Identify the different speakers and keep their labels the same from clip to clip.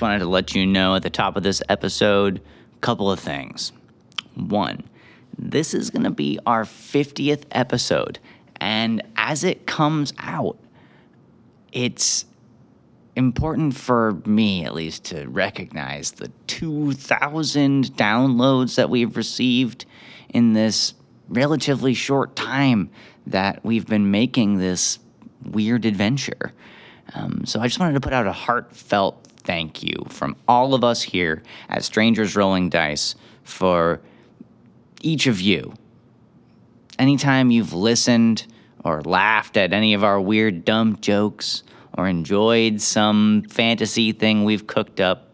Speaker 1: wanted to let you know at the top of this episode a couple of things. One, this is going to be our 50th episode, and as it comes out, it's important for me at least to recognize the 2,000 downloads that we've received in this relatively short time that we've been making this weird adventure. Um, so I just wanted to put out a heartfelt thank you from all of us here at Strangers Rolling Dice for each of you. Anytime you've listened or laughed at any of our weird, dumb jokes or enjoyed some fantasy thing we've cooked up,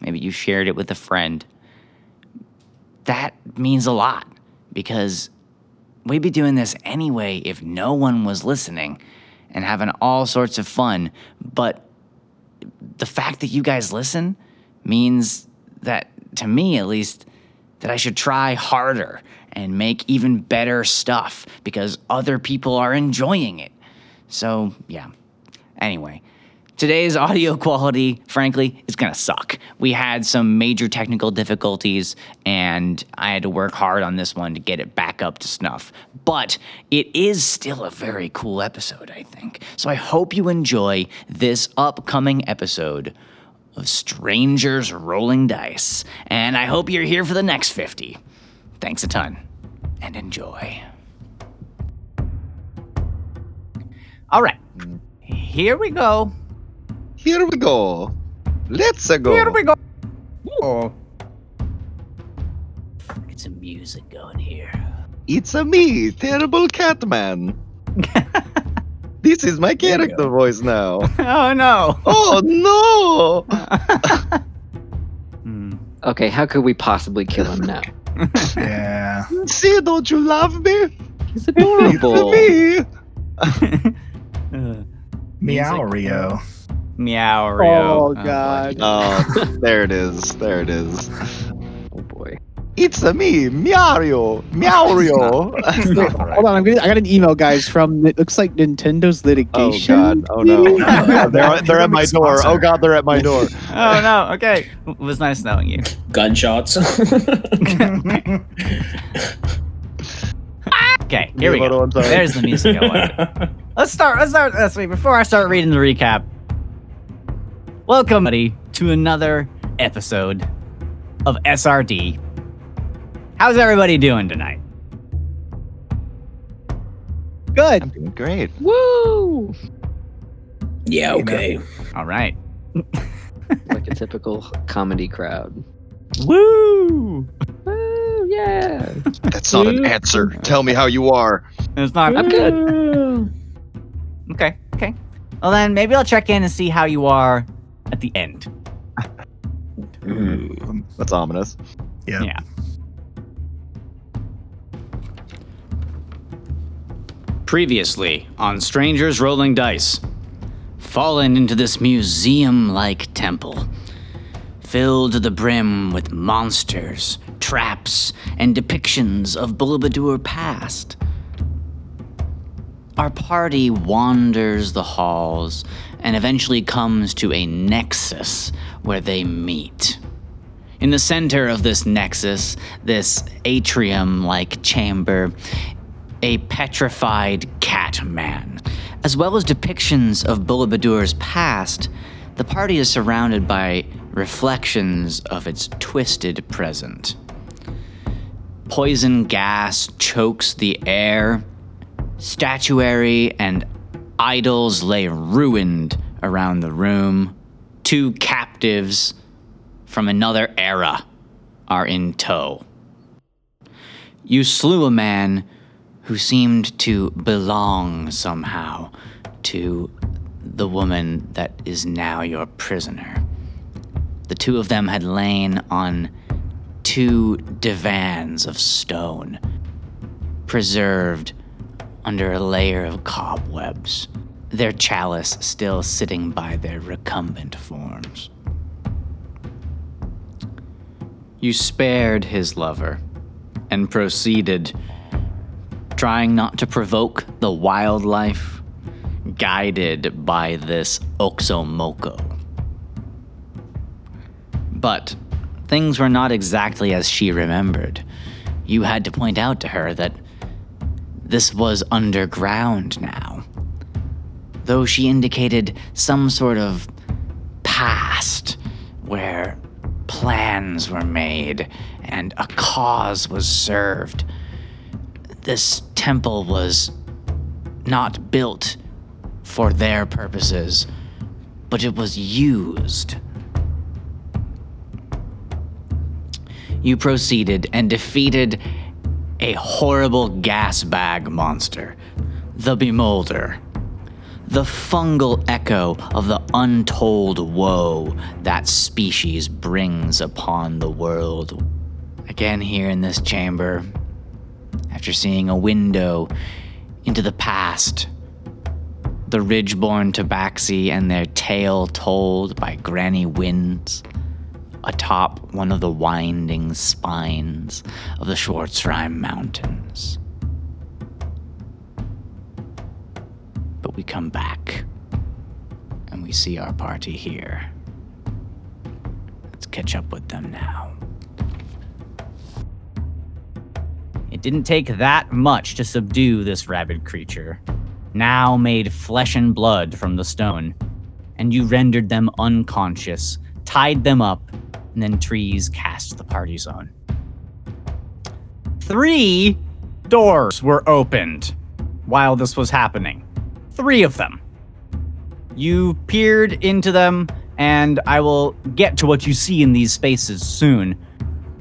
Speaker 1: maybe you shared it with a friend, that means a lot because we'd be doing this anyway if no one was listening and having all sorts of fun. But the fact that you guys listen means that, to me at least, that I should try harder and make even better stuff because other people are enjoying it. So, yeah. Anyway, Today's audio quality, frankly, is gonna suck. We had some major technical difficulties, and I had to work hard on this one to get it back up to snuff. But it is still a very cool episode, I think. So I hope you enjoy this upcoming episode of Strangers Rolling Dice, and I hope you're here for the next 50. Thanks a ton, and enjoy. All right, here we go.
Speaker 2: Here we go. Let's go.
Speaker 1: Here we go. Oh. Get some music going here.
Speaker 2: It's a me, terrible Catman. this is my character voice now.
Speaker 1: Oh no.
Speaker 2: Oh no!
Speaker 1: Hmm.
Speaker 3: Okay, how could we possibly kill him now?
Speaker 4: Yeah.
Speaker 2: See, don't you love me?
Speaker 3: He's
Speaker 2: It's
Speaker 3: adorable.
Speaker 2: me.
Speaker 1: Uh,
Speaker 4: Meow Rio.
Speaker 1: Meow, Rio.
Speaker 5: Oh, oh God.
Speaker 2: Oh, there it is. There it is.
Speaker 3: Oh boy.
Speaker 2: It's a me, Mario, Meowrio.
Speaker 5: Wait, hold on, I'm gonna, I got an email, guys, from it looks like Nintendo's litigation.
Speaker 2: oh
Speaker 5: litigation.
Speaker 2: God! Oh no!
Speaker 5: meeting.
Speaker 2: they're they're at my door. Oh God! They're at my door.
Speaker 1: Oh no. Okay. It was nice knowing you.
Speaker 6: Gunshots.
Speaker 1: Okay. Here we go. There's the music I wanted. Let's start. Let's start Let's way. Before I start reading the recap, welcome, buddy, to another episode of SRD. How's everybody doing tonight?
Speaker 5: Good.
Speaker 2: I'm doing great.
Speaker 3: Woo!
Speaker 6: yeah, okay.
Speaker 1: All right.
Speaker 3: Like a typical comedy crowd.
Speaker 1: Woo!
Speaker 3: Woo! Yeah.
Speaker 2: That's not an answer. Tell me how you are.
Speaker 1: It's not.
Speaker 3: I'm good.
Speaker 1: Okay. Okay. Well, then maybe I'll check in and see how you are at the end.
Speaker 4: Ooh.
Speaker 2: That's ominous.
Speaker 4: Yeah.
Speaker 1: Yeah. Previously on Strangers Rolling Dice, fallen into this museum like temple, filled to the brim with monsters, traps, and depictions of Bullabudur past. Our party wanders the halls and eventually comes to a nexus where they meet. In the center of this nexus, this atrium like chamber, a petrified cat man. As well as depictions of Bullabudur's past, the party is surrounded by reflections of its twisted present. Poison gas chokes the air. Statuary and idols lay ruined around the room. Two captives from another era are in tow. You slew a man who seemed to belong somehow to the woman that is now your prisoner. The two of them had lain on two divans of stone, preserved under a layer of cobwebs, their chalice still sitting by their recumbent forms. You spared his lover and proceeded, trying not to provoke the wildlife, guided by this Oxomoko. But things were not exactly as she remembered. You had to point out to her that this was underground now. Though she indicated some sort of past where plans were made and a cause was served, this temple was not built for their purposes, but it was used. You proceeded and defeated a horrible gas bag monster, the Bemolder. The fungal echo of the untold woe that species brings upon the world. Again, here in this chamber, after seeing a window into the past, the ridgeborn tabaxi and their tale told by granny winds atop one of the winding spines of the Schwarzheim Mountains. But we come back and we see our party here. Let's catch up with them now. It didn't take that much to subdue this rabid creature, now made flesh and blood from the stone, and you rendered them unconscious, tied them up, and then trees cast the party zone. Three doors were opened while this was happening. Three of them. You peered into them, and I will get to what you see in these spaces soon.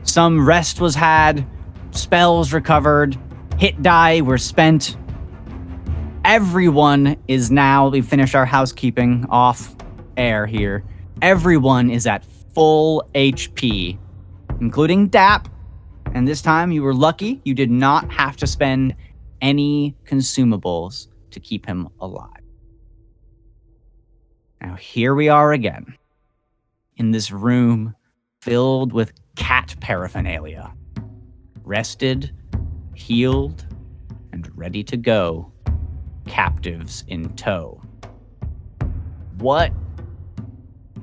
Speaker 1: Some rest was had, spells recovered, hit die were spent. Everyone is now, we finished our housekeeping off air here. Everyone is at full HP, including DAP. And this time you were lucky you did not have to spend any consumables to keep him alive. Now, here we are again in this room filled with cat paraphernalia. Rested, healed, and ready to go, captives in tow. What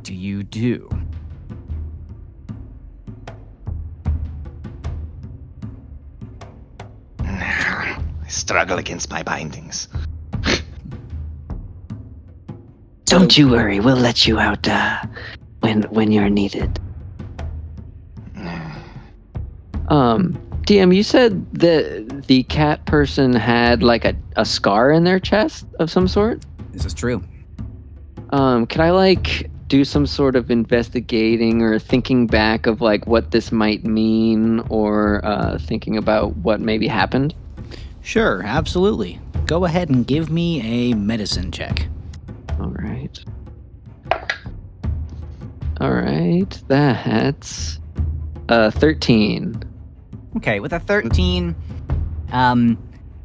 Speaker 1: do you do?
Speaker 2: Struggle against my bindings.
Speaker 3: Don't you worry, we'll let you out uh, when when you're needed. Um, DM, you said that the cat person had like a, a scar in their chest of some sort.
Speaker 1: This is true.
Speaker 3: Um, can I like do some sort of investigating or thinking back of like what this might mean or uh, thinking about what maybe happened?
Speaker 1: Sure, absolutely. Go ahead and give me a medicine check.
Speaker 3: All right. All right. That's uh 13.
Speaker 1: Okay, with a 13, um,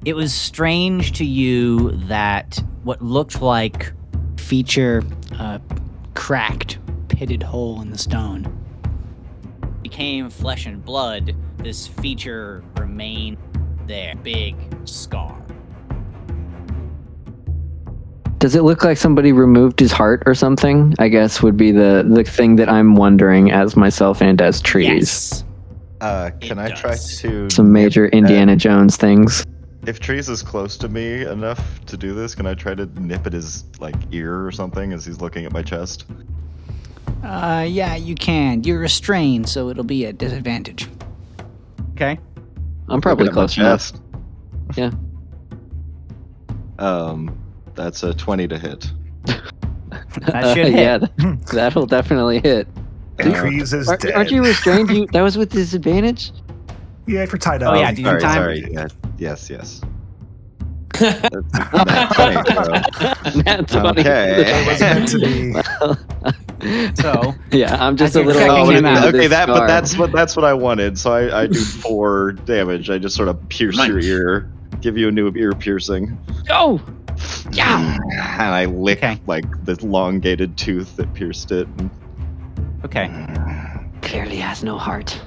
Speaker 1: it was strange to you that what looked like feature a cracked, pitted hole in the stone became flesh and blood. This feature remained there, big scar.
Speaker 3: Does it look like somebody removed his heart or something? I guess would be the the thing that I'm wondering as myself and as trees.
Speaker 1: Yes.
Speaker 2: Uh, can
Speaker 1: It
Speaker 2: I try to
Speaker 3: Some major
Speaker 2: nip
Speaker 3: Indiana Jones things.
Speaker 2: if Trees is close to me enough to do this, can I try to nip at his like ear or something as he's looking at my chest?
Speaker 1: Uh, yeah, you can. You're restrained, so it'll be a disadvantage. Okay.
Speaker 3: I'm probably
Speaker 2: Looking at my
Speaker 3: close enough. Yeah.
Speaker 2: Um, that's a twenty to hit.
Speaker 1: That should hit.
Speaker 3: yeah, that, that'll definitely hit.
Speaker 2: Uh,
Speaker 4: Trees is
Speaker 3: Aren't,
Speaker 4: dead.
Speaker 3: aren't you restrained? You that was with disadvantage.
Speaker 4: Yeah, if you're tied
Speaker 1: Oh, yeah, do you
Speaker 2: sorry,
Speaker 1: time?
Speaker 2: sorry. Yeah, yes, yes. That's a 20, bro.
Speaker 3: Nat 20.
Speaker 2: Okay.
Speaker 4: It was meant to be.
Speaker 1: So,
Speaker 3: yeah, I'm just a little.
Speaker 2: Oh,
Speaker 1: him
Speaker 2: okay,
Speaker 3: this
Speaker 2: that but that's what that's what I wanted. So I, I do four damage. I just sort of pierce your ear, give you a new ear piercing,
Speaker 3: Oh, yeah.
Speaker 2: and I lick
Speaker 1: Okay.
Speaker 2: like the elongated tooth that pierced it.
Speaker 1: okay.
Speaker 3: Clearly has no heart.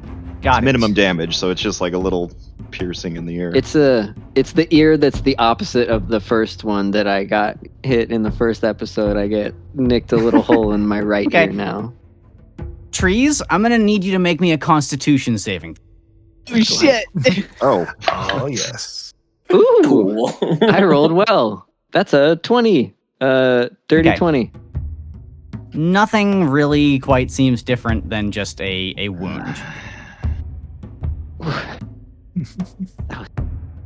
Speaker 7: Got
Speaker 8: It's
Speaker 7: it.
Speaker 8: minimum damage, so it's just like a little piercing in the ear.
Speaker 3: It's a it's the ear that's the opposite of the first one that I got hit in the first episode. I get nicked a little hole in my right
Speaker 7: Okay.
Speaker 3: ear now.
Speaker 1: Trees, I'm gonna need you to make me a Constitution saving.
Speaker 5: Oh, shit.
Speaker 8: oh,
Speaker 4: Oh yes.
Speaker 3: Ooh,
Speaker 9: Cool.
Speaker 3: I rolled well. That's a 20. Uh 30
Speaker 1: Okay.
Speaker 3: 20.
Speaker 1: Nothing really quite seems different than just a, a wound.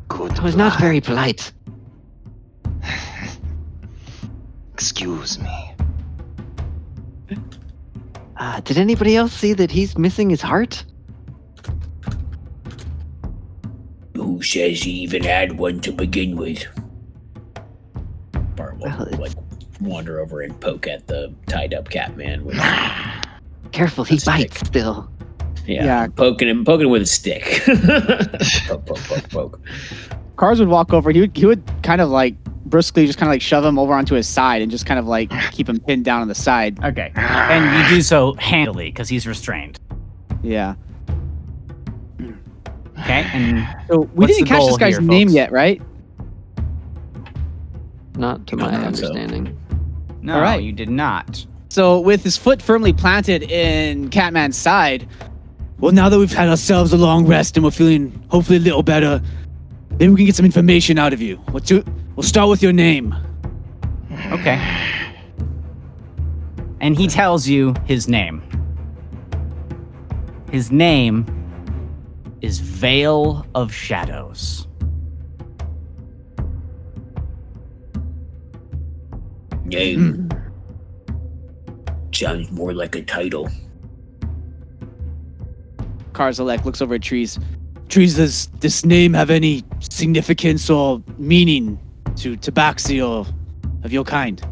Speaker 8: good.
Speaker 3: That was not very polite.
Speaker 8: Excuse me.
Speaker 3: Uh, did anybody else see that he's missing his heart?
Speaker 9: Who says he even had one to begin with? Bart will
Speaker 3: Well,
Speaker 9: like wander over and poke at the tied up cat man with
Speaker 3: Careful, he
Speaker 9: That's sick.
Speaker 3: bites still.
Speaker 9: yeah,
Speaker 5: Yeah.
Speaker 9: poking him poking him with a stick. poke, poke, poke, poke.
Speaker 5: Cars would walk over. He would he would kind of like briskly just kind of like shove him over onto his side and just kind of like keep him pinned down on the side.
Speaker 1: Okay. And you do so handily because he's restrained.
Speaker 5: Yeah.
Speaker 1: Okay. And
Speaker 5: So we
Speaker 1: What's
Speaker 5: didn't
Speaker 1: the
Speaker 5: catch this guy's
Speaker 1: here,
Speaker 5: name
Speaker 1: folks?
Speaker 5: yet, right?
Speaker 3: Not to my
Speaker 9: not so.
Speaker 3: understanding.
Speaker 1: no,
Speaker 5: All right.
Speaker 1: you did not.
Speaker 5: So with his foot firmly planted in Catman's side, well, now that we've had ourselves a long rest and we're feeling hopefully a little better, maybe we can get some information out of you. What's your, we'll start with your name.
Speaker 1: Okay. And he tells you his name. His name is Veil of Shadows.
Speaker 9: Name hmm. sounds more like a title.
Speaker 5: Karzalek looks over at Trees. Trees, does this name have any significance or meaning to Tabaxi or of your kind?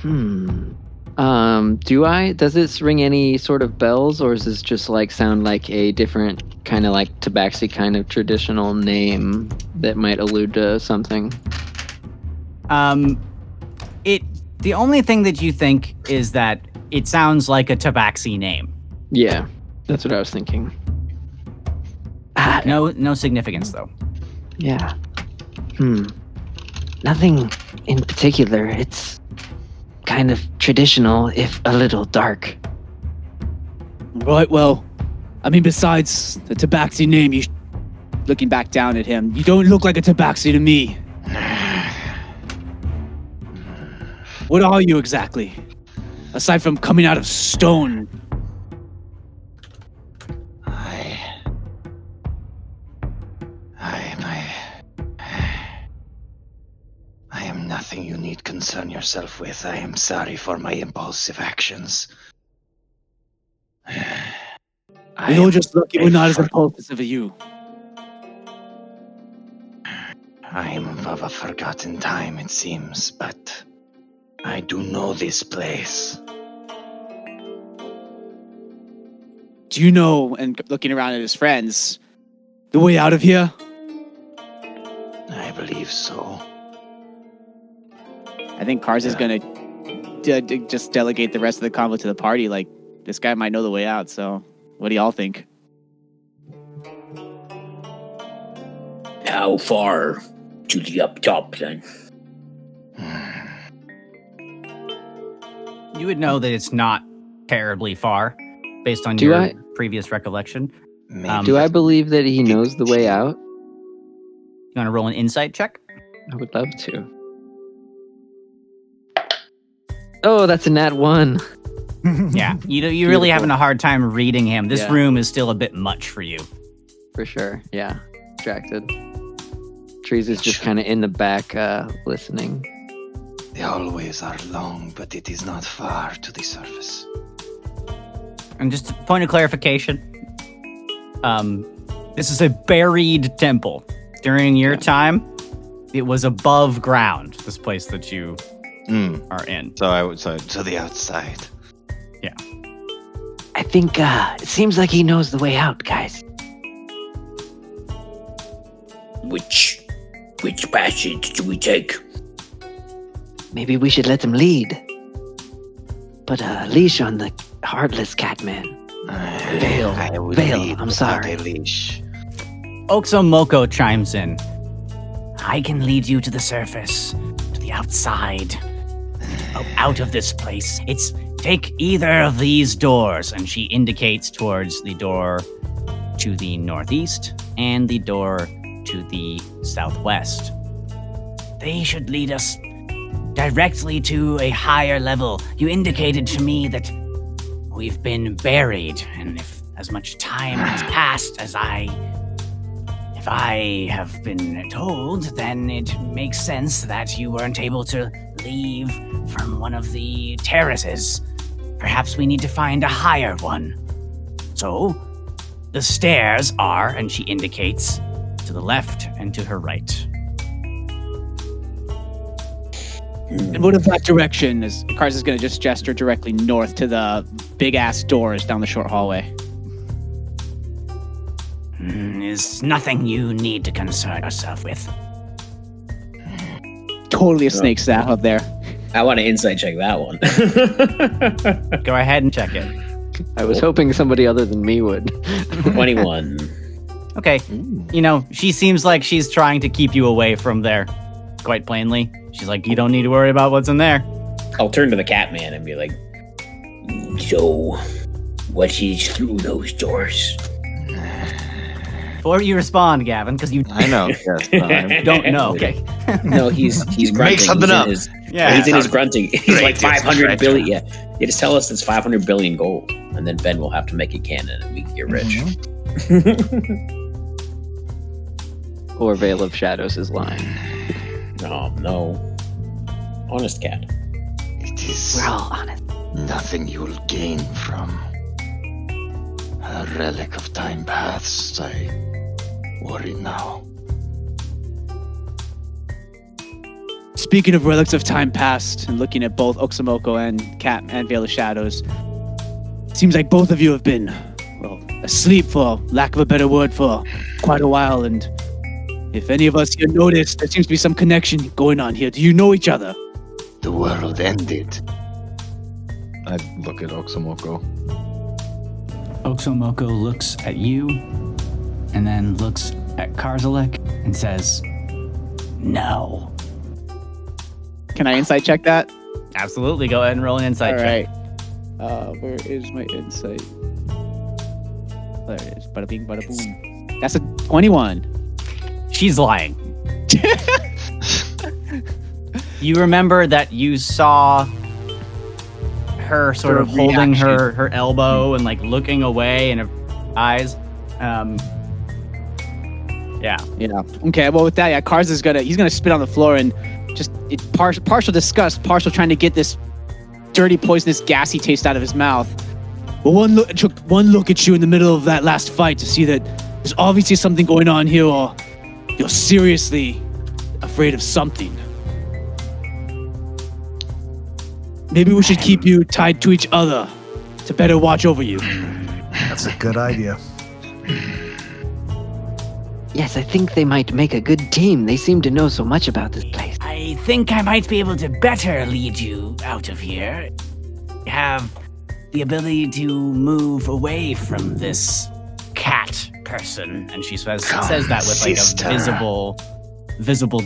Speaker 3: Hmm. Um, do I? Does this ring any sort of bells, or is this just like sound like a different kind of like Tabaxi kind of traditional name that might allude to something?
Speaker 1: Um, it. The only thing that you think is that it sounds like a Tabaxi name.
Speaker 3: Yeah, that's what I was thinking. Ah,
Speaker 1: No, no significance though.
Speaker 3: yeah. Hmm. Nothing in particular. It's kind of traditional, if a little dark.
Speaker 5: Right, well, I mean, besides the Tabaxi name, you. Sh- looking back down at him, you don't look like a Tabaxi to me. What are you exactly? Aside from coming out of stone.
Speaker 8: Nothing you need concern yourself with. I am sorry for my impulsive actions. I
Speaker 5: You're just lucky we're not as impulsive as you.
Speaker 8: I am of a forgotten time, it seems, but I do know this place.
Speaker 5: Do you know, and looking around at his friends, the way out of here?
Speaker 8: I believe so.
Speaker 5: I think Cars is gonna d- d- just delegate the rest of the convo to the party. Like, this guy might know the way out, so what do y'all think?
Speaker 9: How far to the up top then?
Speaker 1: You would know that it's not terribly far, based on
Speaker 3: Do
Speaker 1: your
Speaker 3: I-
Speaker 1: previous recollection.
Speaker 8: Maybe
Speaker 1: Um,
Speaker 3: Do I believe that he knows the way out?
Speaker 1: You want to roll an insight check?
Speaker 3: I would love to. Oh, that's a nat one.
Speaker 1: Yeah, you know, you're really
Speaker 3: Beautiful.
Speaker 1: having a hard time reading him. This
Speaker 3: Yeah.
Speaker 1: room is still a bit much for you.
Speaker 3: For sure. Yeah. Distracted. Trees is just kind of in the back uh, listening.
Speaker 8: the hallways are long, but it is not far to the surface.
Speaker 1: And just a point of clarification, um, this is a buried temple. During your time, it was above ground. This place that you
Speaker 8: Mm.
Speaker 1: are in.
Speaker 8: So I would say to the outside. Yeah.
Speaker 3: I think uh, it seems like he knows the way out, guys.
Speaker 9: Which which passage do we take?
Speaker 3: Maybe we should let him lead. Put a leash on the heartless Catman.
Speaker 8: Veil, I will Veil,
Speaker 3: I'm sorry.
Speaker 8: a leash.
Speaker 1: Oxomoko chimes in.
Speaker 9: I can lead you to the surface, to the outside,
Speaker 1: out of this place. It's take either of these doors, and she indicates towards the door to the northeast and the door to the southwest.
Speaker 9: They should lead us directly to a higher level. You indicated to me that
Speaker 1: We've been buried, and if as much time has passed as I. If I have been told, then it makes sense that you weren't able to leave from one of the terraces. Perhaps we need to find a higher one. So, the stairs are, and she indicates to the left and to her right.
Speaker 5: What if that direction is Cars is gonna just gesture directly north to the big ass doors down the short hallway.
Speaker 9: Is nothing you need to concern yourself with.
Speaker 5: Totally a snake staff up there.
Speaker 6: I want to insight check that one.
Speaker 1: Go ahead and check it.
Speaker 3: I was hoping somebody other than me would.
Speaker 6: 21.
Speaker 1: Okay. You know, she seems like she's trying to keep you away from there, quite plainly. She's like, you don't need to worry about what's in there.
Speaker 6: I'll turn to the Catman and be like,
Speaker 9: So, what is through those doors?
Speaker 1: Before you respond, Gavin, because you
Speaker 8: I know. Yes, I'm-
Speaker 1: don't know. Okay.
Speaker 6: no, he's he's grunting.
Speaker 8: Make something
Speaker 6: he's
Speaker 8: up.
Speaker 6: His,
Speaker 1: Yeah.
Speaker 6: he's in his grunting. He's like five
Speaker 8: hundred
Speaker 6: billion. 500 Yeah. You just tell us it's 500 billion gold, and then Ben will have to make a canon, and we can get rich. Mm-hmm.
Speaker 3: or Veil of Shadows is lying.
Speaker 6: oh no, honest cat.
Speaker 8: It is
Speaker 3: We're all honest.
Speaker 8: nothing you'll gain from a relic of time paths. I worry now.
Speaker 5: Speaking of relics of time past, and looking at both Oxomoko and Cat and Veil of Shadows, seems like both of you have been, well, asleep for lack of a better word for quite a while. And if any of us here notice, there seems to be some connection going on here. Do you know each other?
Speaker 8: The world ended.
Speaker 2: I look at Oxomoko.
Speaker 10: Oxomoko looks at you and then looks at Karzalek and says, No.
Speaker 5: Can I insight check that?
Speaker 1: Absolutely. Go ahead and roll an insight
Speaker 5: All
Speaker 1: check.
Speaker 5: right. Uh, where is my insight? There it is. Bada bing, bada boom. That's a 21.
Speaker 1: She's lying. you remember that you saw her sort of holding
Speaker 5: reaction.
Speaker 1: her her elbow and like looking away and her eyes. Um, yeah.
Speaker 5: Yeah. Okay. Well, with that, yeah, Cars is gonna he's gonna spit on the floor and just it partial partial disgust, partial trying to get this dirty, poisonous, gassy taste out of his mouth. But one look took one look at you in the middle of that last fight to see that there's obviously something going on here, or you're seriously afraid of something. Maybe we should keep you tied to each other to better watch over you.
Speaker 4: That's a good idea.
Speaker 3: Yes, I think they might make a good team. They seem to know so much about this place.
Speaker 9: I think I might be able to better lead you out of here. Have the ability to move away from this cat person.
Speaker 1: And she says
Speaker 8: Come,
Speaker 1: says that with like
Speaker 8: sister.
Speaker 1: a visible visible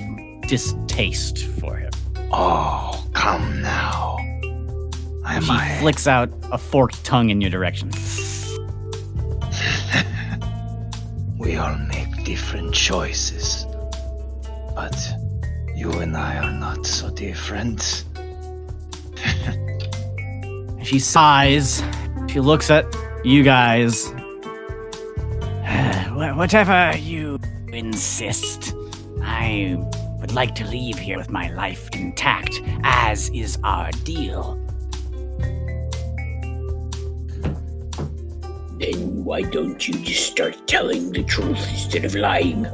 Speaker 1: distaste for him.
Speaker 8: Oh, come now. Am
Speaker 1: She
Speaker 8: I?
Speaker 1: flicks out a forked tongue in your direction.
Speaker 8: we all make different choices. But you and I are not so different.
Speaker 1: She sighs. She looks at you guys.
Speaker 9: Whatever you insist, I would like to leave here with my life intact, as is our deal. Then why don't you just start telling the truth instead of lying?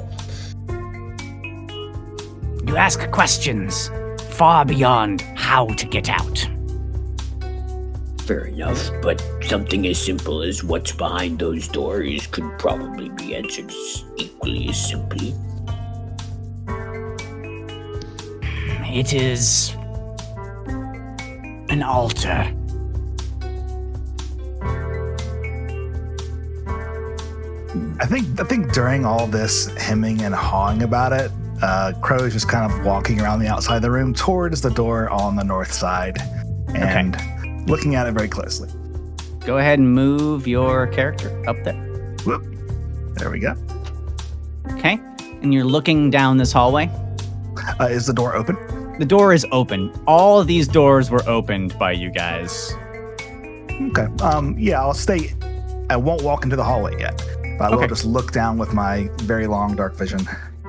Speaker 9: You ask questions far beyond how to get out. Fair enough, but something as simple as what's behind those doors could probably be answered equally as simply. It is an altar.
Speaker 4: I think I think during all this hemming and hawing about it, uh, Crow is just kind of walking around the outside of the room towards the door on the north side and looking at it very closely.
Speaker 1: Go ahead and move your character up there.
Speaker 4: Whoop. There we go.
Speaker 1: Okay. And you're looking down this hallway.
Speaker 4: Uh, is the door open?
Speaker 1: The door is open. All of these doors were opened by you guys.
Speaker 4: Okay. Um. Yeah, I'll stay. I won't walk into the hallway yet, but I will
Speaker 1: Okay.
Speaker 4: just look down with my very long dark vision.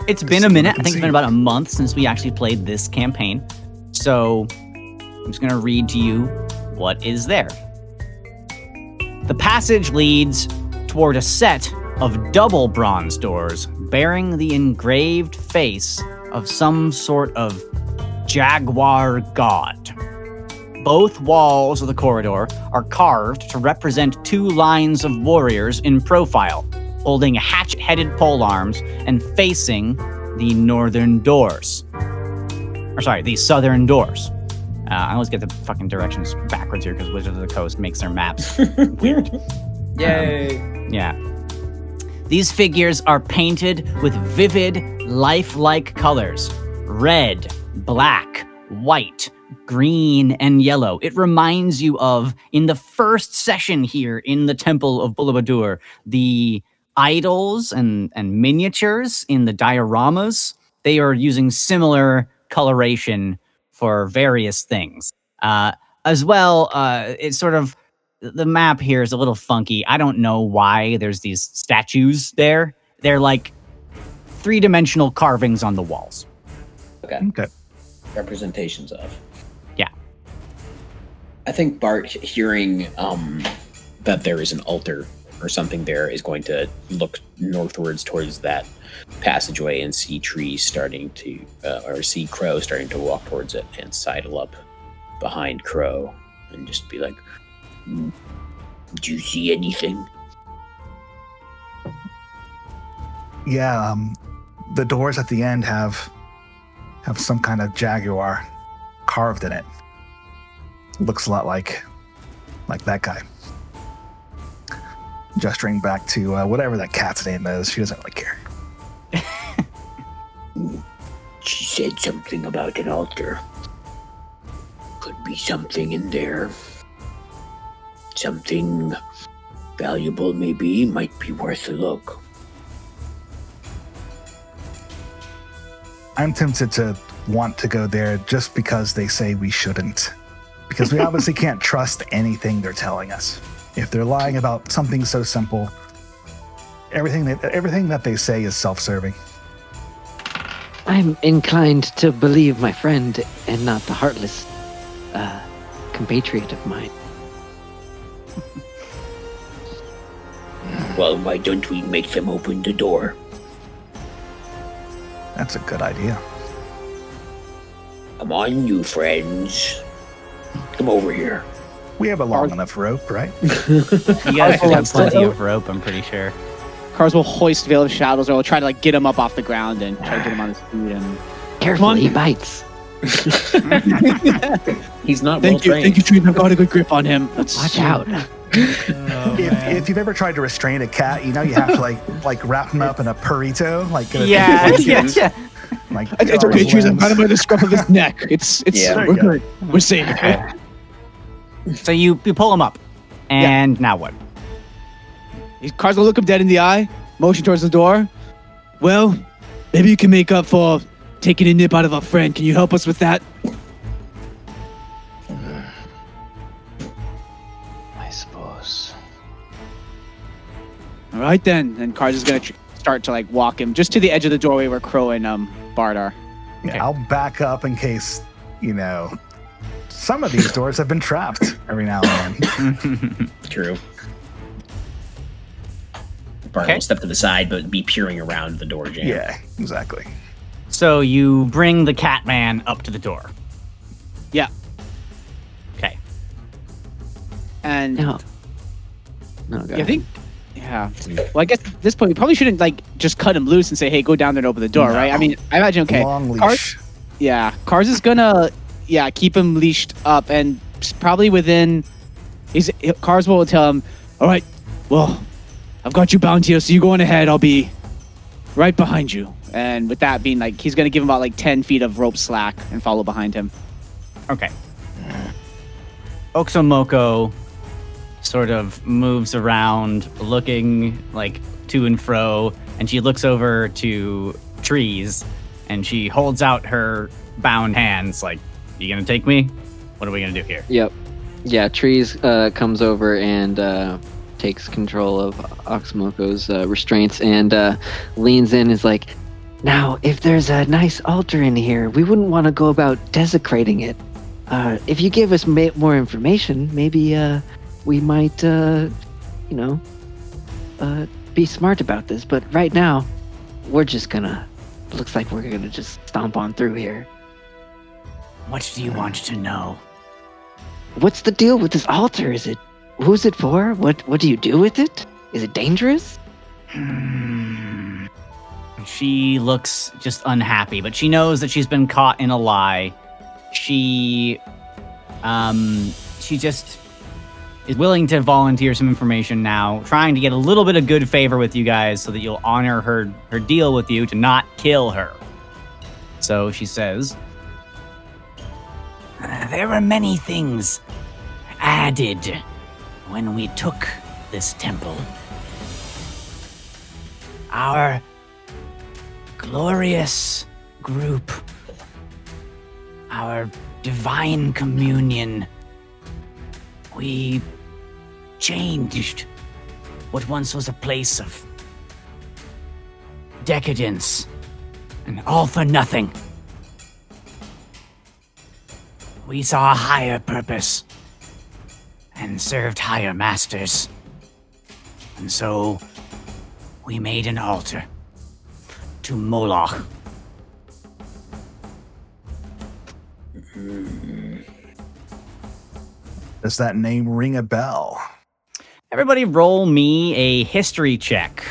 Speaker 1: It's been a minute. I think it's been about a month since we actually played this campaign. So I'm just going to read to you what is there. The passage leads toward a set of double bronze doors bearing the engraved face of some sort of jaguar god. Both walls of the corridor are carved to represent two lines of warriors in profile, holding hatchet headed pole arms and facing the northern doors. Or, sorry, the southern doors. Uh, I always get the fucking directions backwards here because Wizards of the Coast makes their maps weird.
Speaker 6: Yay!
Speaker 1: Yeah. These figures are painted with vivid, lifelike colors red, black, white, green, and yellow. It reminds you of, in the first session here in the Temple of Bullabudur, the idols and, and miniatures in the dioramas. They are using similar coloration for various things. Uh, as well, uh, it's sort of the map here is a little funky. I don't know why there's these statues there. They're like three dimensional carvings on the walls.
Speaker 6: Okay.
Speaker 4: Okay.
Speaker 6: Representations of.
Speaker 1: Yeah.
Speaker 6: I think Bart hearing um, that there is an altar or something there is going to look northwards towards that passageway and see trees starting to, uh, or see Crow starting to walk towards it and sidle up behind Crow and just be like, "Hmm, "Do you see anything?"
Speaker 4: Yeah. Um. The doors at the end have have some kind of jaguar carved in it. Looks a lot like like that guy. Gesturing back to uh, whatever that cat's name is. She doesn't really care.
Speaker 9: She said something about an altar. Could be something in there. Something valuable, maybe, might be worth a look.
Speaker 4: I'm tempted to want to go there just because they say we shouldn't. Because we obviously can't trust anything they're telling us. If they're lying about something so simple, everything that everything that they say is self-serving.
Speaker 3: I'm inclined to believe my friend and not the heartless uh, compatriot of mine.
Speaker 9: Well, why don't we make them open the door?
Speaker 4: That's a good idea.
Speaker 9: Come on, you friends. Come over here.
Speaker 4: We have a long enough rope, right?
Speaker 1: You guys
Speaker 5: Oh,
Speaker 1: have plenty of rope, I'm pretty sure.
Speaker 5: Cars will hoist Veil of Shadows or will try to like get him up off the ground and try to get him on his feet. And
Speaker 3: Careful,
Speaker 5: on.
Speaker 3: he bites.
Speaker 6: He's not well
Speaker 5: thank you,
Speaker 6: trained.
Speaker 5: thank you, Trees. I've got a good grip on him. Let's
Speaker 3: Watch out.
Speaker 4: if, oh, if you've ever tried to restrain a cat, you know you have to like like wrap him up in a burrito, like get a-
Speaker 1: Yeah, yeah, yeah.
Speaker 4: like
Speaker 5: It's
Speaker 4: get
Speaker 5: okay, oh,
Speaker 4: his
Speaker 5: Trees. I'm
Speaker 4: limbs.
Speaker 5: got him by the scruff of his neck. It's it's
Speaker 6: Yeah.
Speaker 5: We're
Speaker 4: you go.
Speaker 5: good. We're safe.
Speaker 1: So you, you pull him up. And now what?
Speaker 5: Cars will look him dead in the eye, motion towards the door. Well, maybe you can make up for taking a nip out of our friend. Can you help us with that?
Speaker 8: I suppose.
Speaker 5: All right then. And Cars is gonna tr- start to like walk him just to the edge of the doorway where Crow and um Bart are.
Speaker 4: Yeah, I'll back up in case you know some of these doors have been trapped every now and then.
Speaker 6: True. Bart
Speaker 1: Okay.
Speaker 6: will step to the side, but be peering around the door jamb.
Speaker 4: Yeah, exactly.
Speaker 1: So you bring the cat man up to the door.
Speaker 5: Yeah.
Speaker 1: Okay.
Speaker 5: And
Speaker 3: No. No, go
Speaker 5: I think, yeah. Well, I guess at this point we probably shouldn't like just cut him loose and say, "Hey, go down there and open the door,"
Speaker 4: No.
Speaker 5: right? I mean, I imagine okay.
Speaker 4: Long
Speaker 5: Cars-
Speaker 4: leash.
Speaker 5: Yeah, Cars is gonna, yeah, keep him leashed up and probably within. He's Cars will tell him, "All right, well, I've got you bound here, so you go on ahead. I'll be right behind you. And with that being like, he's gonna give him about like ten feet of rope slack and follow behind him.
Speaker 1: Okay. Oxomoko sort of moves around, looking like to and fro, and she looks over to trees and she holds out her bound hands like, You gonna take me? What are we gonna do here?
Speaker 3: Yep. Yeah, Trees uh, comes over and uh, takes control of Oxomoko's uh, restraints and uh, leans in. Is like, now if there's a nice altar in here, we wouldn't want to go about desecrating it. Uh, if you give us ma- more information, maybe uh, we might, uh, you know, uh, be smart about this. But right now, we're just gonna. Looks like we're gonna just stomp on through here.
Speaker 9: What do you want to know?
Speaker 3: What's the deal with this altar? Is it who's it for? What what do you do with it? Is it dangerous?
Speaker 9: Hmm.
Speaker 1: She looks just unhappy, but she knows that she's been caught in a lie. She um she just is willing to volunteer some information now, trying to get a little bit of good favor with you guys so that you'll honor her her deal with you to not kill her. So she says,
Speaker 9: There were many things added when we took this temple. Our glorious group, our divine communion, we changed what once was a place of decadence and all for nothing. We saw a higher purpose and served higher masters. And so we made an altar to Moloch.
Speaker 4: Does that name ring a bell?
Speaker 1: Everybody roll me a history check.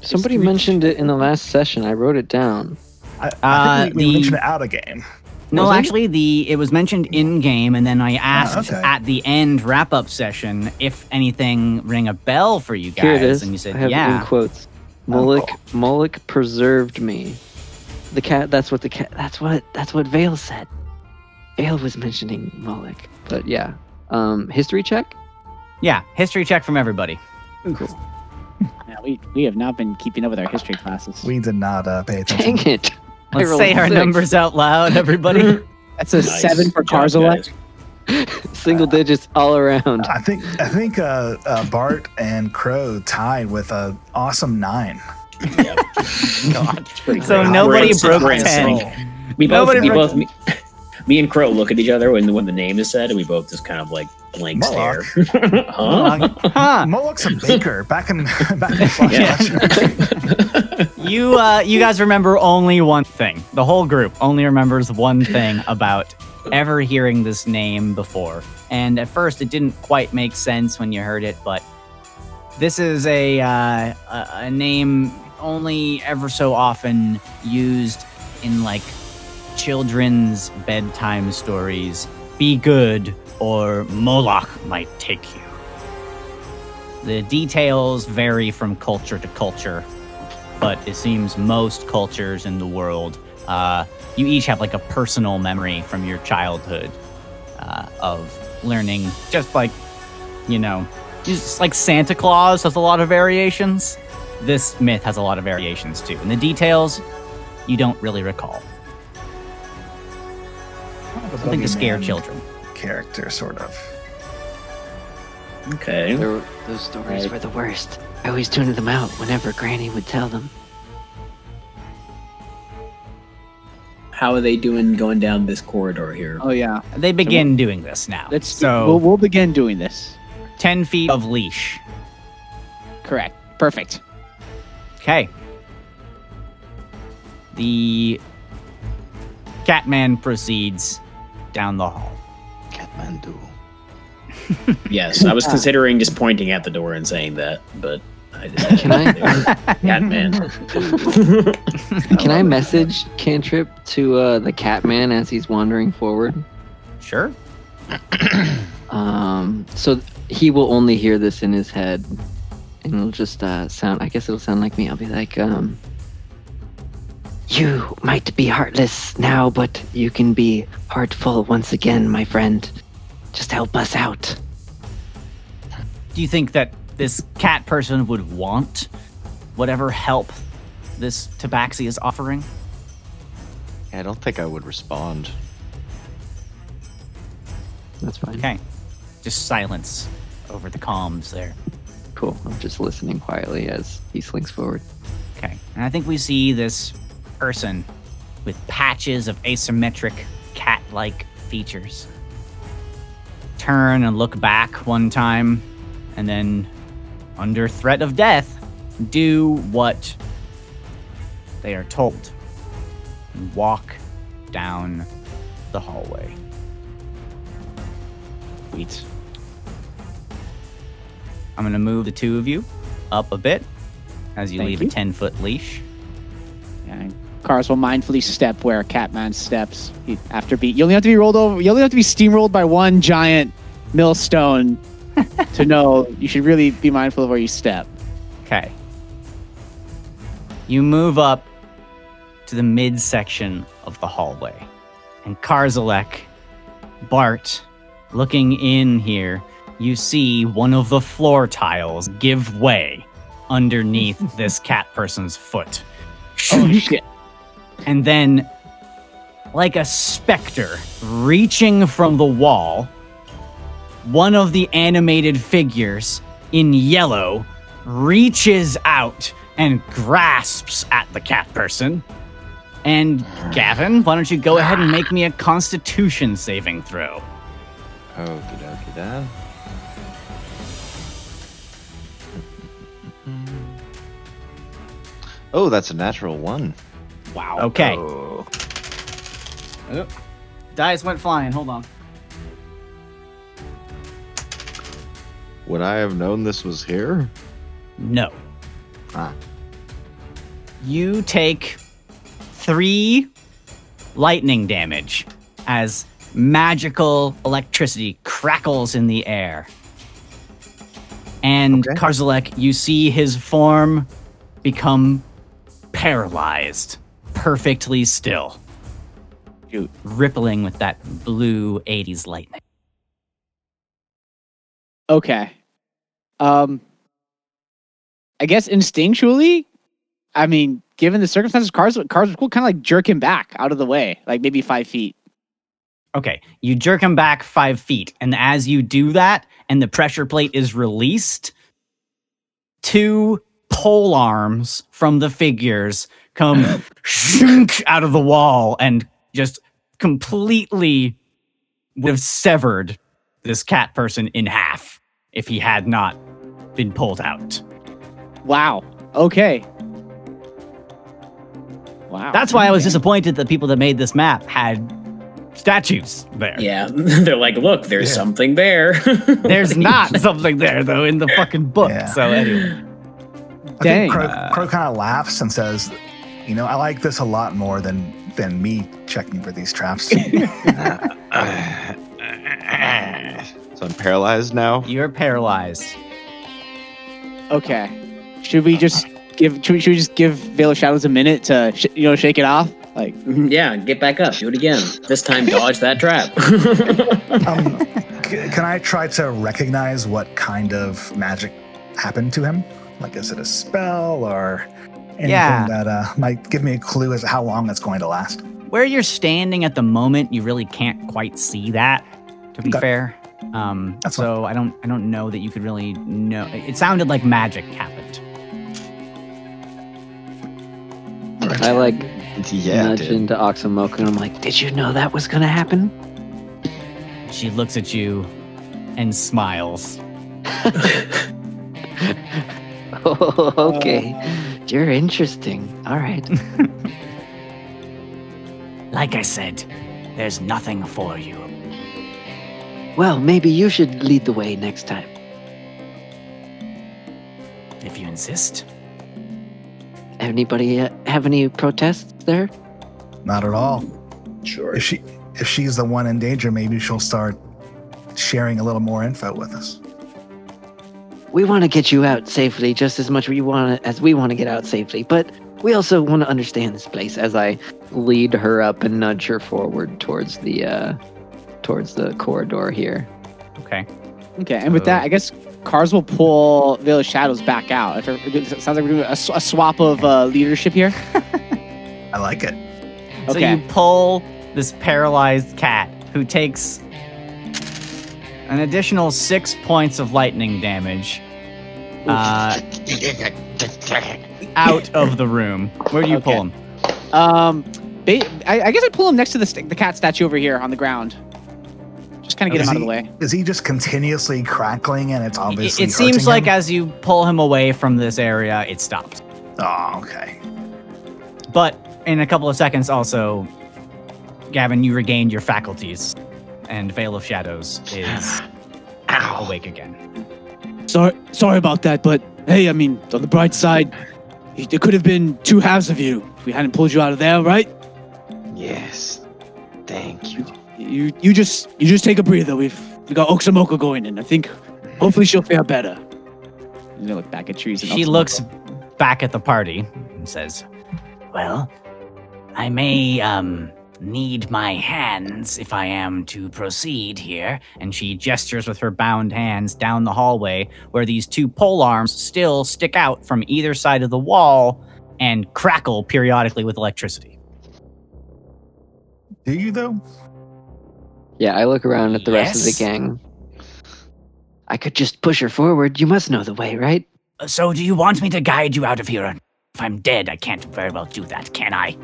Speaker 3: Somebody mentioned it in the last session. I wrote it down.
Speaker 4: I,
Speaker 1: Uh,
Speaker 4: I think we, we
Speaker 1: the-
Speaker 4: mentioned it out of game.
Speaker 1: No,
Speaker 3: Was it?
Speaker 1: actually, the it was mentioned in game, and then I asked
Speaker 4: okay.
Speaker 1: at the end wrap up session if anything ring a bell for you guys,
Speaker 3: Here it is.
Speaker 1: and you said
Speaker 3: I have
Speaker 1: yeah.
Speaker 3: in quotes. Moloch Moloch preserved me. The cat. That's what the cat. That's what. That's what Veil said. Veil was mentioning Moloch. But yeah. Um, history check.
Speaker 1: Yeah, history check from everybody.
Speaker 3: Cool.
Speaker 5: Yeah, we we have not been keeping up with our history classes.
Speaker 4: We did not uh, pay attention.
Speaker 3: Dang it! I
Speaker 1: Let's say our
Speaker 3: six.
Speaker 1: numbers out loud, everybody.
Speaker 5: That's a
Speaker 6: Nice.
Speaker 5: seven for
Speaker 6: Good job,
Speaker 5: Karzalek.
Speaker 6: guys.
Speaker 3: Single digits all around.
Speaker 4: I think I think uh, uh, Bart and Crow tied with a awesome nine.
Speaker 6: Yep.
Speaker 1: so nobody
Speaker 6: We're
Speaker 1: broke
Speaker 6: we're in
Speaker 1: ten.
Speaker 6: sync. We both,
Speaker 1: Nobody
Speaker 6: we
Speaker 1: broke-
Speaker 6: both, me, me and Crow look at each other when when the name is said, and we both just kind of like blank
Speaker 4: Moloch.
Speaker 6: stare. huh?
Speaker 1: Huh.
Speaker 4: Moloch's a baker back in back in Flash.
Speaker 6: Yeah.
Speaker 1: You uh, you guys remember only one thing. The whole group only remembers one thing about ever hearing this name before. And at first, it didn't quite make sense when you heard it, but this is a uh, a, a name only ever so often used in like children's bedtime stories. Be good, or Moloch might take you. The details vary from culture to culture, but it seems most cultures in the world, uh, you each have like a personal memory from your childhood uh, of learning, just like, you know, just like Santa Claus has a lot of variations. This myth has a lot of variations too. And the details, you don't really recall. Something to scare
Speaker 4: Boogeyman
Speaker 1: children.
Speaker 4: Character, sort of.
Speaker 6: okay.
Speaker 3: There those stories
Speaker 6: Right.
Speaker 3: were the worst. I always tuned them out whenever Granny would tell them.
Speaker 6: How are they doing going down this corridor here?
Speaker 5: Oh yeah.
Speaker 1: They begin doing this now.
Speaker 5: Let's
Speaker 1: so
Speaker 5: we'll, we'll begin doing this.
Speaker 1: 10 feet of leash.
Speaker 5: Correct. Perfect.
Speaker 1: Okay. The Catman proceeds down the hall.
Speaker 8: Kathmandu.
Speaker 6: Yes, I was considering just pointing at the door and saying that, but I just
Speaker 3: Can I-
Speaker 6: Cat man.
Speaker 3: Can I message Cantrip to uh, the Catman as he's wandering forward?
Speaker 1: Sure.
Speaker 3: Um, so he will only hear this in his head, and it'll just uh, sound. I guess it'll sound like me. I'll be like, um, "You might be heartless now, but you can be heartful once again, my friend. Just help us out."
Speaker 1: Do you think that this cat person would want whatever help this tabaxi is offering?
Speaker 2: I don't think I would respond.
Speaker 3: That's fine.
Speaker 1: Okay. Just silence over the comms there.
Speaker 3: Cool. I'm just listening quietly as he slinks forward.
Speaker 1: Okay. And I think we see this person with patches of asymmetric cat like features turn and look back one time and then, under threat of death, do what they are told and walk down the hallway. Sweet. I'm gonna move the two of you up a bit as you
Speaker 5: Thank
Speaker 1: leave
Speaker 5: you.
Speaker 1: a 10 foot leash.
Speaker 5: Yeah, Cars will mindfully step where Catman steps after beat. You only have to be rolled over. You only have to be steamrolled by one giant millstone to know you should really be mindful of where you step.
Speaker 1: Okay. You move up to the midsection of the hallway. And Karzalek, Bart, looking in here, you see one of the floor tiles give way underneath this cat person's foot.
Speaker 5: Oh shit!
Speaker 1: And then, like a specter reaching from the wall, one of the animated figures in yellow reaches out and grasps at the cat person. And Gavin, why don't you go ahead and make me a constitution saving throw?
Speaker 2: Okie dokie dan. Oh, that's a natural one.
Speaker 1: Wow. Okay. Dice went flying. Hold on.
Speaker 2: Would I have known this was here?
Speaker 1: No.
Speaker 2: Ah.
Speaker 1: You take three lightning damage as magical electricity crackles in the air. And
Speaker 4: Okay.
Speaker 1: Karzalek, you see his form become paralyzed, perfectly still,
Speaker 5: Shoot.
Speaker 1: rippling with that blue 80s lightning.
Speaker 5: Okay. Um. I guess instinctually, I mean, given the circumstances, cars cars would cool, kind of like jerk him back out of the way, like maybe five feet.
Speaker 1: Okay, you jerk him back five feet, and as you do that, and the pressure plate is released, two pole arms from the figures come shunk out of the wall and just completely would have severed this cat person in half if he had not been pulled out.
Speaker 5: Wow. Okay. Wow.
Speaker 1: That's why I was disappointed that people that made this map had statues there.
Speaker 6: Yeah, they're like, look, there's
Speaker 4: Yeah.
Speaker 6: something there.
Speaker 1: There's not something there though in the fucking book.
Speaker 4: Yeah.
Speaker 1: So anyway.
Speaker 4: I
Speaker 5: Dang.
Speaker 4: think Crow, Crow kind of laughs and says, "You know, I like this a lot more than than me checking for these traps."
Speaker 2: So I'm paralyzed now.
Speaker 1: You're paralyzed.
Speaker 5: Okay. Should we just give? Should we, should we just give Veil of Shadows a minute to sh- you know shake it off? Like,
Speaker 6: yeah, get back up, do it again. This time, dodge that trap.
Speaker 4: um, c- can I try to recognize what kind of magic happened to him? Like, is it a spell or anything
Speaker 1: Yeah.
Speaker 4: that uh, might give me a clue as to how long it's going to last?
Speaker 1: Where you're standing at the moment, you really can't quite see that. To be
Speaker 4: Okay.
Speaker 1: fair, um,
Speaker 4: That's
Speaker 1: so I don't, I don't know that you could really know. It sounded like magic happened.
Speaker 3: I like
Speaker 2: Yeah,
Speaker 3: nudge
Speaker 2: dude.
Speaker 3: into Oxomoko and I'm like, did you know that was gonna happen?
Speaker 1: She looks at you and smiles.
Speaker 3: Oh, okay. You're interesting. All right.
Speaker 9: Like I said, there's nothing for you.
Speaker 3: Well, maybe you should lead the way next time.
Speaker 9: If you insist.
Speaker 3: Anybody uh, have any protests there?
Speaker 4: Not at all.
Speaker 6: sure.
Speaker 4: If she if she's the one in danger, maybe she'll start sharing a little more info with us.
Speaker 3: We want to get you out safely just as much we want as we want to get out safely. But we also want to understand this place. As I lead her up and nudge her forward towards the uh, towards the corridor here.
Speaker 1: Okay.
Speaker 5: Okay, and with that, I guess Cars will pull Veil of Shadows back out. If it it sounds like we're doing a, a swap of uh, leadership here.
Speaker 4: I like it.
Speaker 5: Okay.
Speaker 1: So you pull this paralyzed cat who takes an additional six points of lightning damage uh, out of the room. Where do you pull him?
Speaker 5: Um, ba- I, I guess I pull him next to the st- the cat statue over here on the ground. Just kind of get
Speaker 4: Is
Speaker 5: him out
Speaker 4: he-
Speaker 5: of the way.
Speaker 4: Is he just continuously crackling and it's
Speaker 1: It,
Speaker 4: obviously
Speaker 1: it seems
Speaker 4: hurting
Speaker 1: like
Speaker 4: him?
Speaker 1: as you pull him away from this area, it stops.
Speaker 4: Oh, okay.
Speaker 1: But in a couple of seconds, also, Gavin, you regained your faculties, and Veil of Shadows is awake again.
Speaker 5: Sorry, sorry about that, but hey, I mean, on the bright side, y- there could have been two halves of you if we hadn't pulled you out of there, right?
Speaker 8: Yes. Thank you.
Speaker 5: You, you just, you just take a breather. We've, we got Oxomoko going in. I think, hopefully, she'll fare better. You know, look back at trees. And
Speaker 1: She
Speaker 5: Oxomoko.
Speaker 1: looks back at the party and says,
Speaker 9: Well, I may um need my hands if I am to proceed here.
Speaker 1: and she gestures with her bound hands down the hallway where these two pole arms still stick out from either side of the wall and crackle periodically with electricity.
Speaker 4: Do you though?
Speaker 3: Yeah, I look around at the rest of the gang. I could just push her forward. You must know the way, right?
Speaker 9: So do you want me to guide you out of here? If I'm dead, I can't very well do that, can I?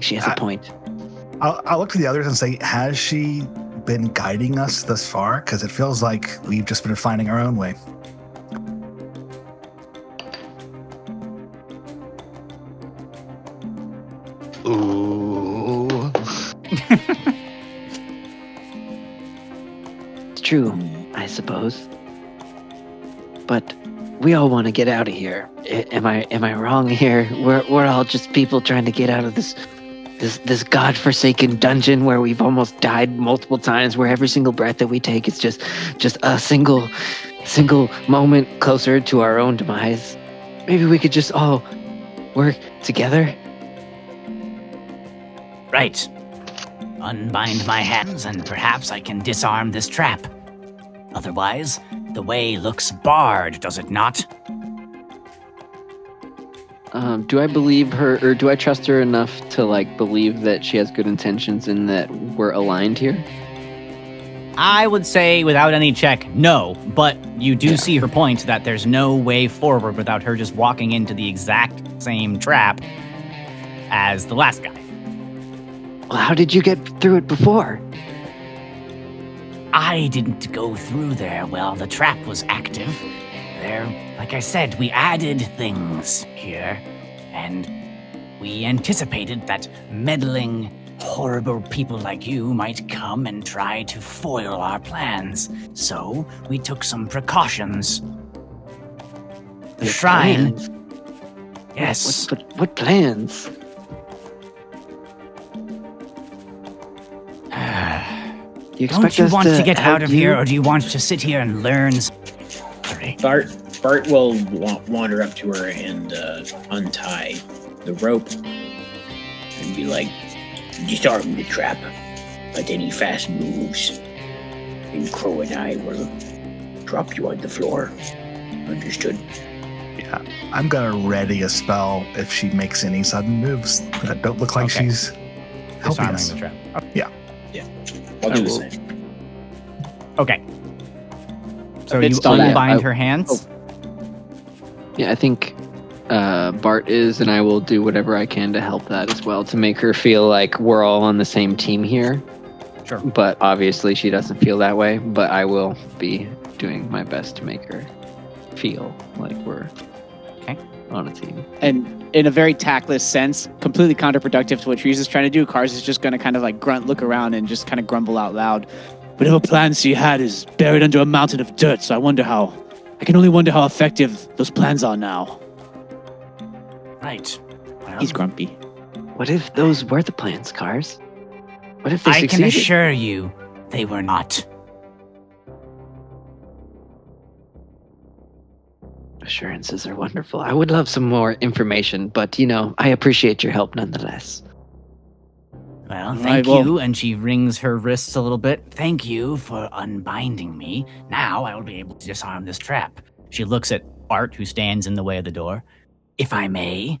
Speaker 3: I think she has a
Speaker 4: I-
Speaker 3: point.
Speaker 4: I'll, I'll look to the others and say, has she been guiding us thus far? Because it feels like we've just been finding our own way.
Speaker 8: Ooh.
Speaker 3: It's true, I suppose. But we all want to get out of here. I- am I am I wrong here? We're we're all just people trying to get out of this this this godforsaken dungeon where we've almost died multiple times. Where every single breath that we take is just just a single single moment closer to our own demise. Maybe we could just all work together.
Speaker 9: Right. Unbind my hands, and perhaps I can disarm this trap. Otherwise, the way looks barred, does it not?
Speaker 3: Um, do I believe her, or do I trust her enough to like believe that she has good intentions and that we're aligned here?
Speaker 1: I would say without any check, no, but you do see her point that there's no way forward without her just walking into the exact same trap as the last guy.
Speaker 3: Well, how did you get through it before?
Speaker 9: I didn't go through there while the trap was active. There, like I said, we added things here, and we anticipated that meddling, horrible people like you might come and try to foil our plans. So we took some precautions. The
Speaker 3: Your
Speaker 9: shrine,
Speaker 3: plans?
Speaker 9: yes.
Speaker 3: What, what, what plans? You
Speaker 9: Don't you want to, get out of here, or do you want to sit here and learn? S- Sorry.
Speaker 6: Bart Bart will wa- wander up to her and uh, untie the rope and be like, "Disarm the trap, but any fast moves, and Crow and I will drop you on the floor." Understood.
Speaker 4: Yeah. I'm going to ready a spell if she makes any sudden moves that don't look like
Speaker 1: Okay.
Speaker 4: she's helping
Speaker 1: Disarming
Speaker 4: us.
Speaker 1: the trap.
Speaker 6: I'll
Speaker 3: I
Speaker 6: do the
Speaker 3: will-
Speaker 6: same.
Speaker 1: Okay. So you
Speaker 5: Amidst
Speaker 1: unbind her hands.
Speaker 3: Yeah, I think uh, Bart is, and I will do whatever I can to help that as well to make her feel like we're all on the same team here.
Speaker 1: Sure.
Speaker 3: But obviously, she doesn't feel that way. But I will be doing my best to make her feel like we're
Speaker 1: Okay.
Speaker 3: on a team.
Speaker 5: And in a very tactless sense, completely counterproductive to what Trees is trying to do. Cars is just going to kind of like grunt, look around, and just kind of grumble out loud. Whatever plans she had is buried under a mountain of dirt, so I wonder how. I can only wonder how effective those plans are now.
Speaker 9: Right. Well,
Speaker 5: He's grumpy.
Speaker 3: What if those were the plans, Cars? What if they
Speaker 9: I can assure you, they were not.
Speaker 3: Assurances are wonderful. I would love some more information, but you know, I appreciate your help nonetheless.
Speaker 10: Well, thank
Speaker 5: right, well-
Speaker 10: you. And she wrings her wrists a little bit. Thank you for unbinding me. Now I will be able to disarm this trap.
Speaker 1: She looks at Bart, who stands in the way of the door.
Speaker 10: If I may,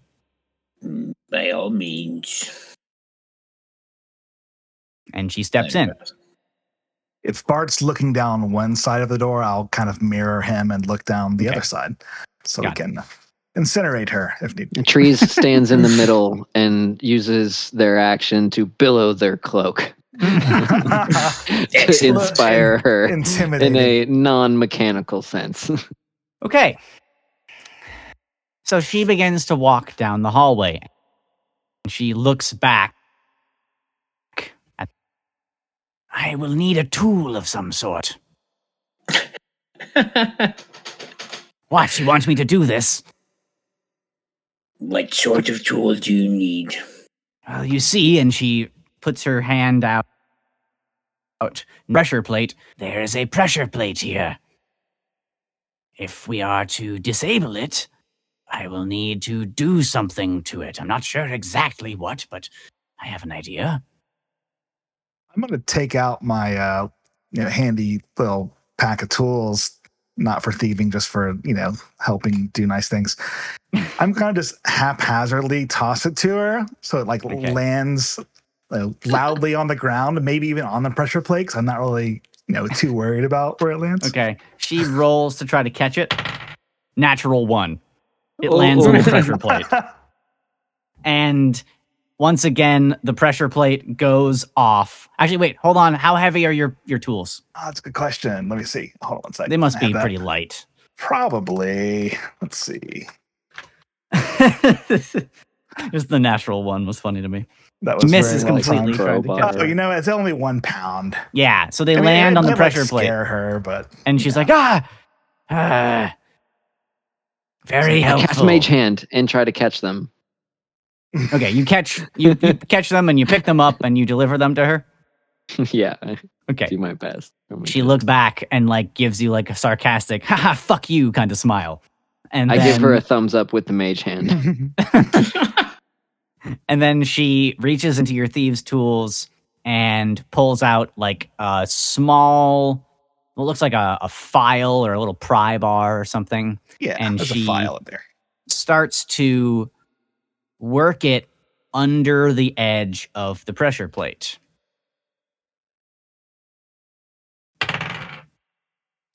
Speaker 9: Mm, By all means.
Speaker 1: And she steps in.
Speaker 4: If Bart's looking down one side of the door, I'll kind of mirror him and look down the
Speaker 1: Okay.
Speaker 4: other side so
Speaker 1: Got
Speaker 4: we can incinerate her if need be.
Speaker 3: Trees stands in the middle and uses their action to billow their cloak to inspire her in a non-mechanical sense.
Speaker 1: Okay. So she begins to walk down the hallway. She looks back. At,
Speaker 10: I will need a tool of some sort. What? She wants me to do this?
Speaker 9: What sort of tools do you need?
Speaker 10: Well, you see, and she
Speaker 1: puts her hand out. out pressure plate.
Speaker 10: there is a pressure plate here. If we are to disable it, I will need to do something to it. I'm not sure exactly what, but I have an idea.
Speaker 4: I'm going to take out my uh, you know, handy little pack of tools, not for thieving, just for you know helping do nice things. I'm going to just haphazardly toss it to her so it like
Speaker 1: Okay.
Speaker 4: lands uh, loudly on the ground, maybe even on the pressure plate. Because I'm not really you know too worried about where it lands.
Speaker 1: Okay. She rolls to try to catch it. Natural one. It lands on the pressure plate. And once again, the pressure plate goes off. Actually, wait, hold on. How heavy are your, your tools?
Speaker 4: Oh, that's a good question. Let me see. Hold on one second.
Speaker 1: They must
Speaker 4: I
Speaker 1: be
Speaker 4: have that.
Speaker 1: pretty light.
Speaker 4: Probably. Let's see.
Speaker 1: Just the natural one was funny to me.
Speaker 4: That was
Speaker 1: Misses
Speaker 4: very well
Speaker 1: completely
Speaker 4: timed.
Speaker 1: trying to
Speaker 4: Oh, you know, it's only one pound.
Speaker 1: Yeah, so they
Speaker 4: I
Speaker 1: land
Speaker 4: it
Speaker 1: on the pressure
Speaker 4: like,
Speaker 1: plate.
Speaker 4: Scare her, but
Speaker 1: And she's
Speaker 4: yeah.
Speaker 1: like, ah, ah. Very
Speaker 3: I cast. Mage Hand and try to catch them.
Speaker 1: Okay, you catch you, you catch them and you pick them up and you deliver them to her.
Speaker 3: yeah,
Speaker 1: Okay.
Speaker 3: do my best. Oh my
Speaker 1: She
Speaker 3: God.
Speaker 1: looks back and like gives you like a sarcastic, haha, fuck you kind of smile. And
Speaker 3: I
Speaker 1: then,
Speaker 3: give her a thumbs up with the Mage Hand.
Speaker 1: and then she reaches into your thieves' tools and pulls out like a small, what looks like a, a file or a little pry bar or something.
Speaker 4: yeah,
Speaker 1: and
Speaker 4: there's
Speaker 1: she-
Speaker 4: a file in there.
Speaker 1: Starts to work it under the edge of the pressure plate.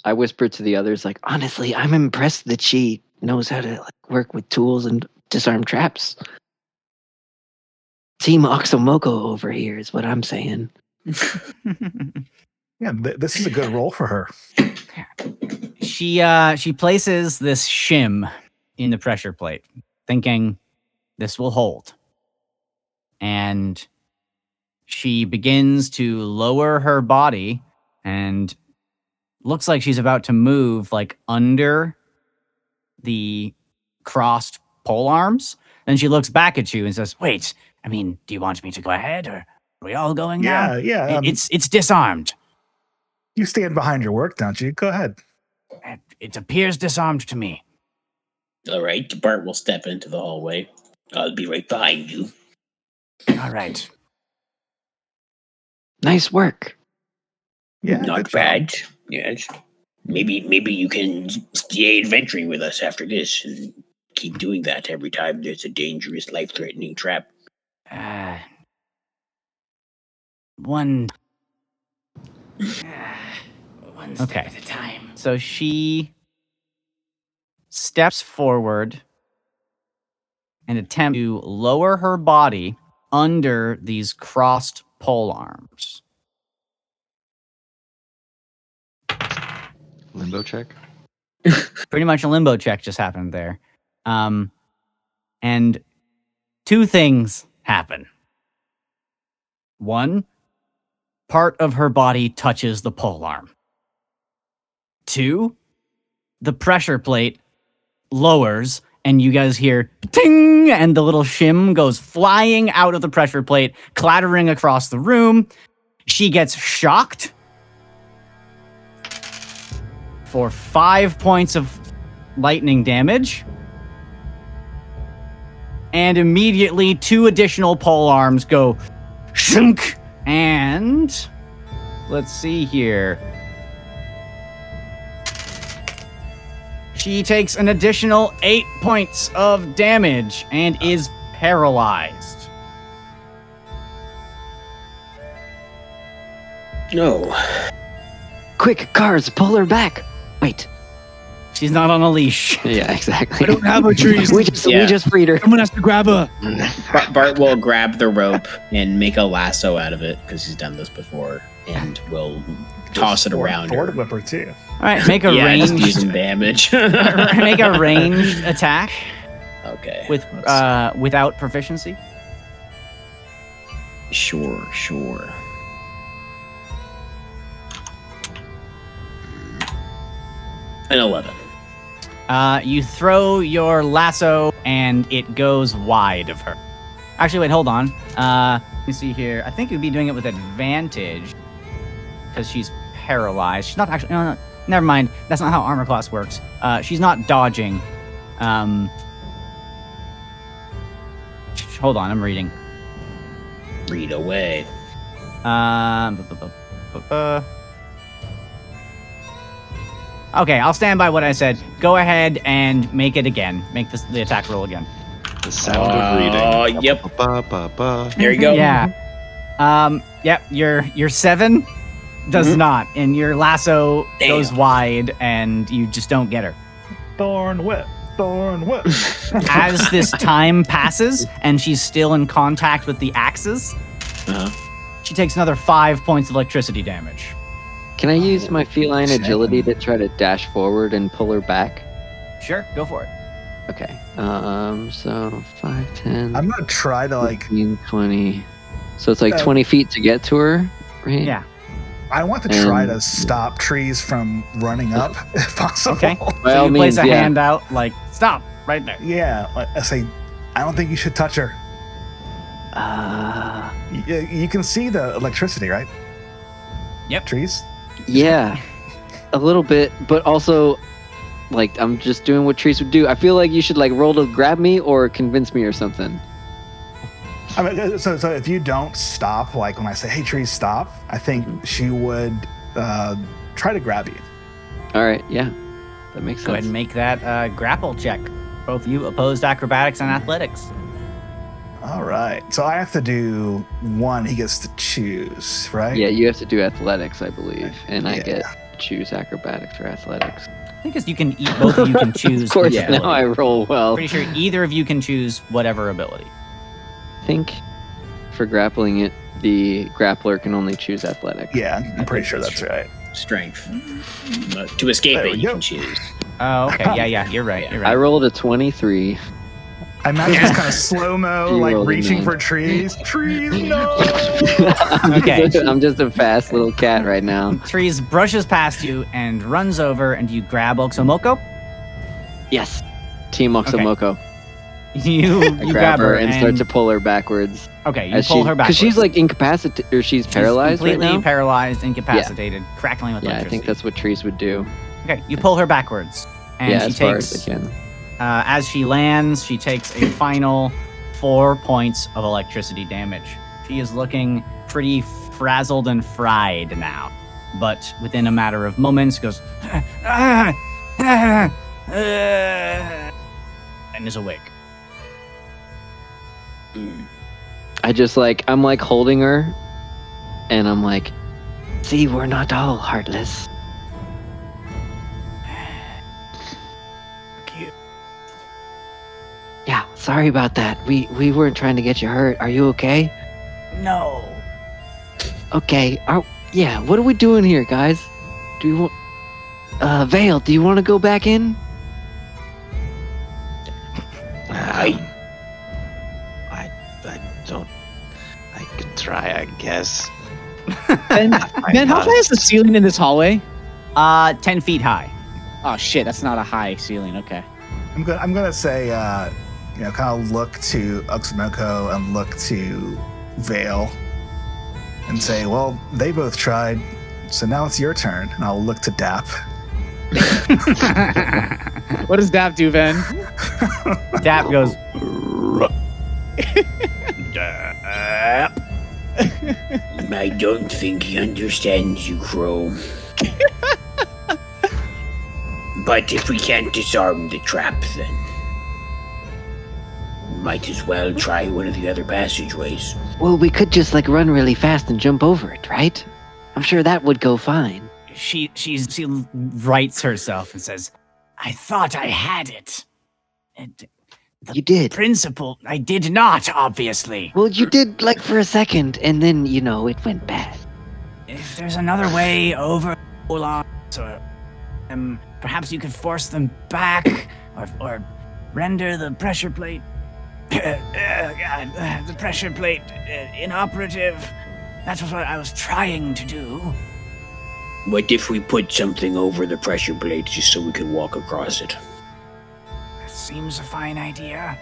Speaker 3: I whisper to the others, like, honestly, I'm impressed that she knows how to like, work with tools and disarm traps. Team Oxomoko over here is what I'm saying.
Speaker 4: Yeah, th- this is a good role for her.
Speaker 1: she uh she places this shim in the pressure plate thinking this will hold and she begins to lower her body and looks like she's about to move like under the crossed pole arms then she looks back at you and says wait i mean do you want me to go ahead or are we all going now
Speaker 4: Yeah, yeah. Um,
Speaker 1: it's it's disarmed
Speaker 4: you stand behind your work, don't you? Go ahead.
Speaker 10: It, it appears disarmed to me.
Speaker 9: All right, Bart will step into the hallway. I'll be right behind you.
Speaker 10: All right.
Speaker 3: Nice work.
Speaker 4: Yeah,
Speaker 9: Not
Speaker 4: good job.
Speaker 9: bad. Yes. Maybe maybe you can stay adventuring with us after this and keep doing that every time there's a dangerous, life threatening trap.
Speaker 10: Uh, one. one step
Speaker 1: Okay.
Speaker 10: at a time.
Speaker 1: So she steps forward and attempt to lower her body under these crossed pole arms.
Speaker 2: Limbo check.
Speaker 1: Pretty much a limbo check just happened there. Um, and two things happen. One, part of her body touches the pole arm. Two, the pressure plate lowers and you guys hear ting and the little shim goes flying out of the pressure plate clattering across the room she gets shocked for five points of lightning damage. And immediately, two additional pole arms go shunk. And let's see here. She takes an additional eight points of damage and is paralyzed.
Speaker 6: No.
Speaker 3: Quick, cars, pull her back. Wait.
Speaker 1: She's not on a leash.
Speaker 3: Yeah, exactly.
Speaker 5: I don't have a trees.
Speaker 3: we just
Speaker 6: Yeah.
Speaker 3: we just freed her.
Speaker 5: Someone has to grab her.
Speaker 6: Bart, Bart will grab the rope and make a lasso out of it because he's done this before, and will toss it around
Speaker 4: Ford
Speaker 6: her.
Speaker 4: Whipper too.
Speaker 1: All right, make a
Speaker 6: yeah, just do some
Speaker 1: ranged
Speaker 6: damage.
Speaker 1: make a ranged attack
Speaker 6: Okay.
Speaker 1: with uh without proficiency.
Speaker 6: Sure, sure. An 11.
Speaker 1: Uh, you throw your lasso and it goes wide of her. Actually, wait, hold on. Uh, let me see here. I think you'd be doing it with advantage because she's paralyzed. She's not actually. No, no, never mind. That's not how armor class works. Uh, she's not dodging. Um, hold on, I'm reading.
Speaker 6: Read away.
Speaker 1: Um, bu- bu- bu- bu- bu- Okay, I'll stand by what I said. Go ahead and make it again. Make this the attack roll again.
Speaker 2: The sound of reading.
Speaker 6: Oh, yep.
Speaker 2: Ba, ba, ba.
Speaker 6: There you go.
Speaker 1: Yeah. Um. Yep. you're seven does
Speaker 6: Mhm.
Speaker 1: not, and your lasso
Speaker 6: Damn.
Speaker 1: goes wide, and you just don't get her.
Speaker 4: Thorn whip. Thorn whip.
Speaker 1: As this time passes, and she's still in contact with the axes,
Speaker 6: Uh-huh.
Speaker 1: she takes another five points of electricity damage.
Speaker 3: Can I use my feline
Speaker 4: Seven.
Speaker 3: agility to try to dash forward and pull her back?
Speaker 1: Sure, go for it.
Speaker 3: Okay. Um. So 5, 10,
Speaker 4: I'm gonna try to like.
Speaker 3: 15, 20. So it's like
Speaker 4: Uh,
Speaker 3: 20 feet to get to her, right?
Speaker 1: Yeah.
Speaker 4: I want to try
Speaker 3: And-
Speaker 4: to stop trees from running up if possible.
Speaker 1: Okay.
Speaker 3: By
Speaker 1: so
Speaker 3: all
Speaker 1: you place a
Speaker 3: yeah.
Speaker 1: hand out, like stop right there.
Speaker 4: Yeah, like, I say, I don't think you should touch her.
Speaker 3: Uh,
Speaker 4: You, you can see the electricity, right?
Speaker 1: Yep.
Speaker 4: Trees.
Speaker 3: yeah. a little bit, but also, like, I'm just doing what trees would do. I feel like you should, like, roll to grab me or convince me or something.
Speaker 4: I mean, uh, so so if you don't stop, like when I say, "Hey, trees, stop," I think
Speaker 3: Mm-hmm.
Speaker 4: she would uh, try to grab you.
Speaker 3: All right. Yeah. That makes
Speaker 1: Go ahead and make that uh, grapple check. Both you opposed acrobatics and athletics.
Speaker 4: All right. So I have to do one. He gets to choose, right?
Speaker 3: Yeah, you have to do athletics, I believe, and I
Speaker 4: Yeah.
Speaker 3: get to choose acrobatics or athletics.
Speaker 1: I think as you can eat, both of you can choose.
Speaker 3: of course,
Speaker 1: each
Speaker 3: now. I roll well.
Speaker 1: Pretty sure either of you can choose whatever ability.
Speaker 3: I think for grappling it, the grappler can only choose athletic.
Speaker 4: Yeah, I'm pretty sure that's right.
Speaker 6: Strength. But to escape
Speaker 4: There
Speaker 6: it,
Speaker 4: we
Speaker 6: you
Speaker 4: go.
Speaker 6: can choose.
Speaker 1: Oh, okay. Yeah, yeah. You're right. You're
Speaker 3: I rolled a 23.
Speaker 4: I imagine it's kind of slow mo,
Speaker 3: You
Speaker 4: like
Speaker 3: rolled a
Speaker 4: reaching
Speaker 3: nine.
Speaker 4: for trees. Trees, no.
Speaker 1: Okay.
Speaker 3: I'm just a fast little cat right now.
Speaker 1: Trees brushes past you and runs over, and you grab Oxomoko.
Speaker 3: Yes. Team Oxomoko.
Speaker 1: You
Speaker 3: I
Speaker 1: you
Speaker 3: grab her and, start to pull her backwards.
Speaker 1: Okay, you pull her back.
Speaker 3: Because she's like incapacitated, or she's paralyzed right
Speaker 1: completely
Speaker 3: now.
Speaker 1: paralyzed, incapacitated, crackling with
Speaker 3: yeah, I think that's what trees would do.
Speaker 1: Okay, you pull her backwards, and
Speaker 3: yeah,
Speaker 1: she
Speaker 3: as far
Speaker 1: takes.
Speaker 3: as I can.
Speaker 1: Uh, as she lands, she takes a final four points of electricity damage. She is looking pretty frazzled and fried now, but within a matter of moments goes "Ah, ah, ah," and is awake.
Speaker 3: I just like I'm like holding her, and I'm like, see, we're not all heartless. Yeah, sorry about that. We we weren't trying to get you hurt. Are you okay?
Speaker 10: No.
Speaker 3: Okay. Are yeah. What are we doing here, guys? Do you want? Uh, Veil, do you want to go back in?
Speaker 8: I guess.
Speaker 5: Ben, ben, how high is the ceiling in this hallway?
Speaker 1: Uh, ten feet high.
Speaker 5: Oh shit, that's not a high ceiling. Okay.
Speaker 4: I'm gonna I'm gonna say uh, you know kind of look to Oxomoko and look to Veil and say, well, they both tried, so now it's your turn. And I'll look to Dap.
Speaker 5: What does Dap do, Ben?
Speaker 1: Dap goes.
Speaker 9: I don't think he understands you, Crow. but if we can't disarm the trap, then we might as well try one of the other passageways.
Speaker 3: Well, we could just like run really fast and jump over it, right? I'm sure that would go fine.
Speaker 10: She she she writes herself and says, "I thought I had it." And
Speaker 3: You did.
Speaker 10: principle, I did not. Obviously,
Speaker 3: Well, you did like for a second, and then you know it went bad.
Speaker 10: if there's another way over Olans, or um, perhaps you could force them back, or or render the pressure plate. Uh, God, uh, the pressure plate uh, inoperative. That's what I was trying to do.
Speaker 9: What if we put something over the pressure plate just so we can walk across it?
Speaker 10: That seems a fine idea.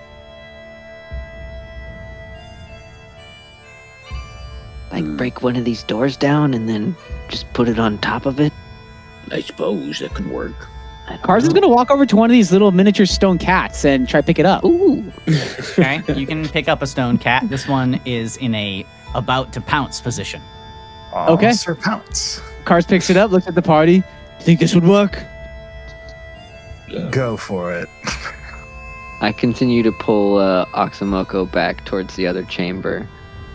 Speaker 3: Like break one of these doors down and then just put it on top of it.
Speaker 9: I suppose that could work.
Speaker 3: I don't
Speaker 5: Cars is
Speaker 3: know.
Speaker 5: gonna walk over to one of these little miniature stone cats and try to pick it up.
Speaker 3: Ooh.
Speaker 1: Okay, you can pick up a stone cat. This one is in a about to pounce position.
Speaker 4: Aw,
Speaker 5: Okay.
Speaker 4: Sir Pounce.
Speaker 5: Cars picks it up, looks at the party. Think this would work?
Speaker 4: Go for it.
Speaker 3: I continue to pull uh, back towards the other chamber,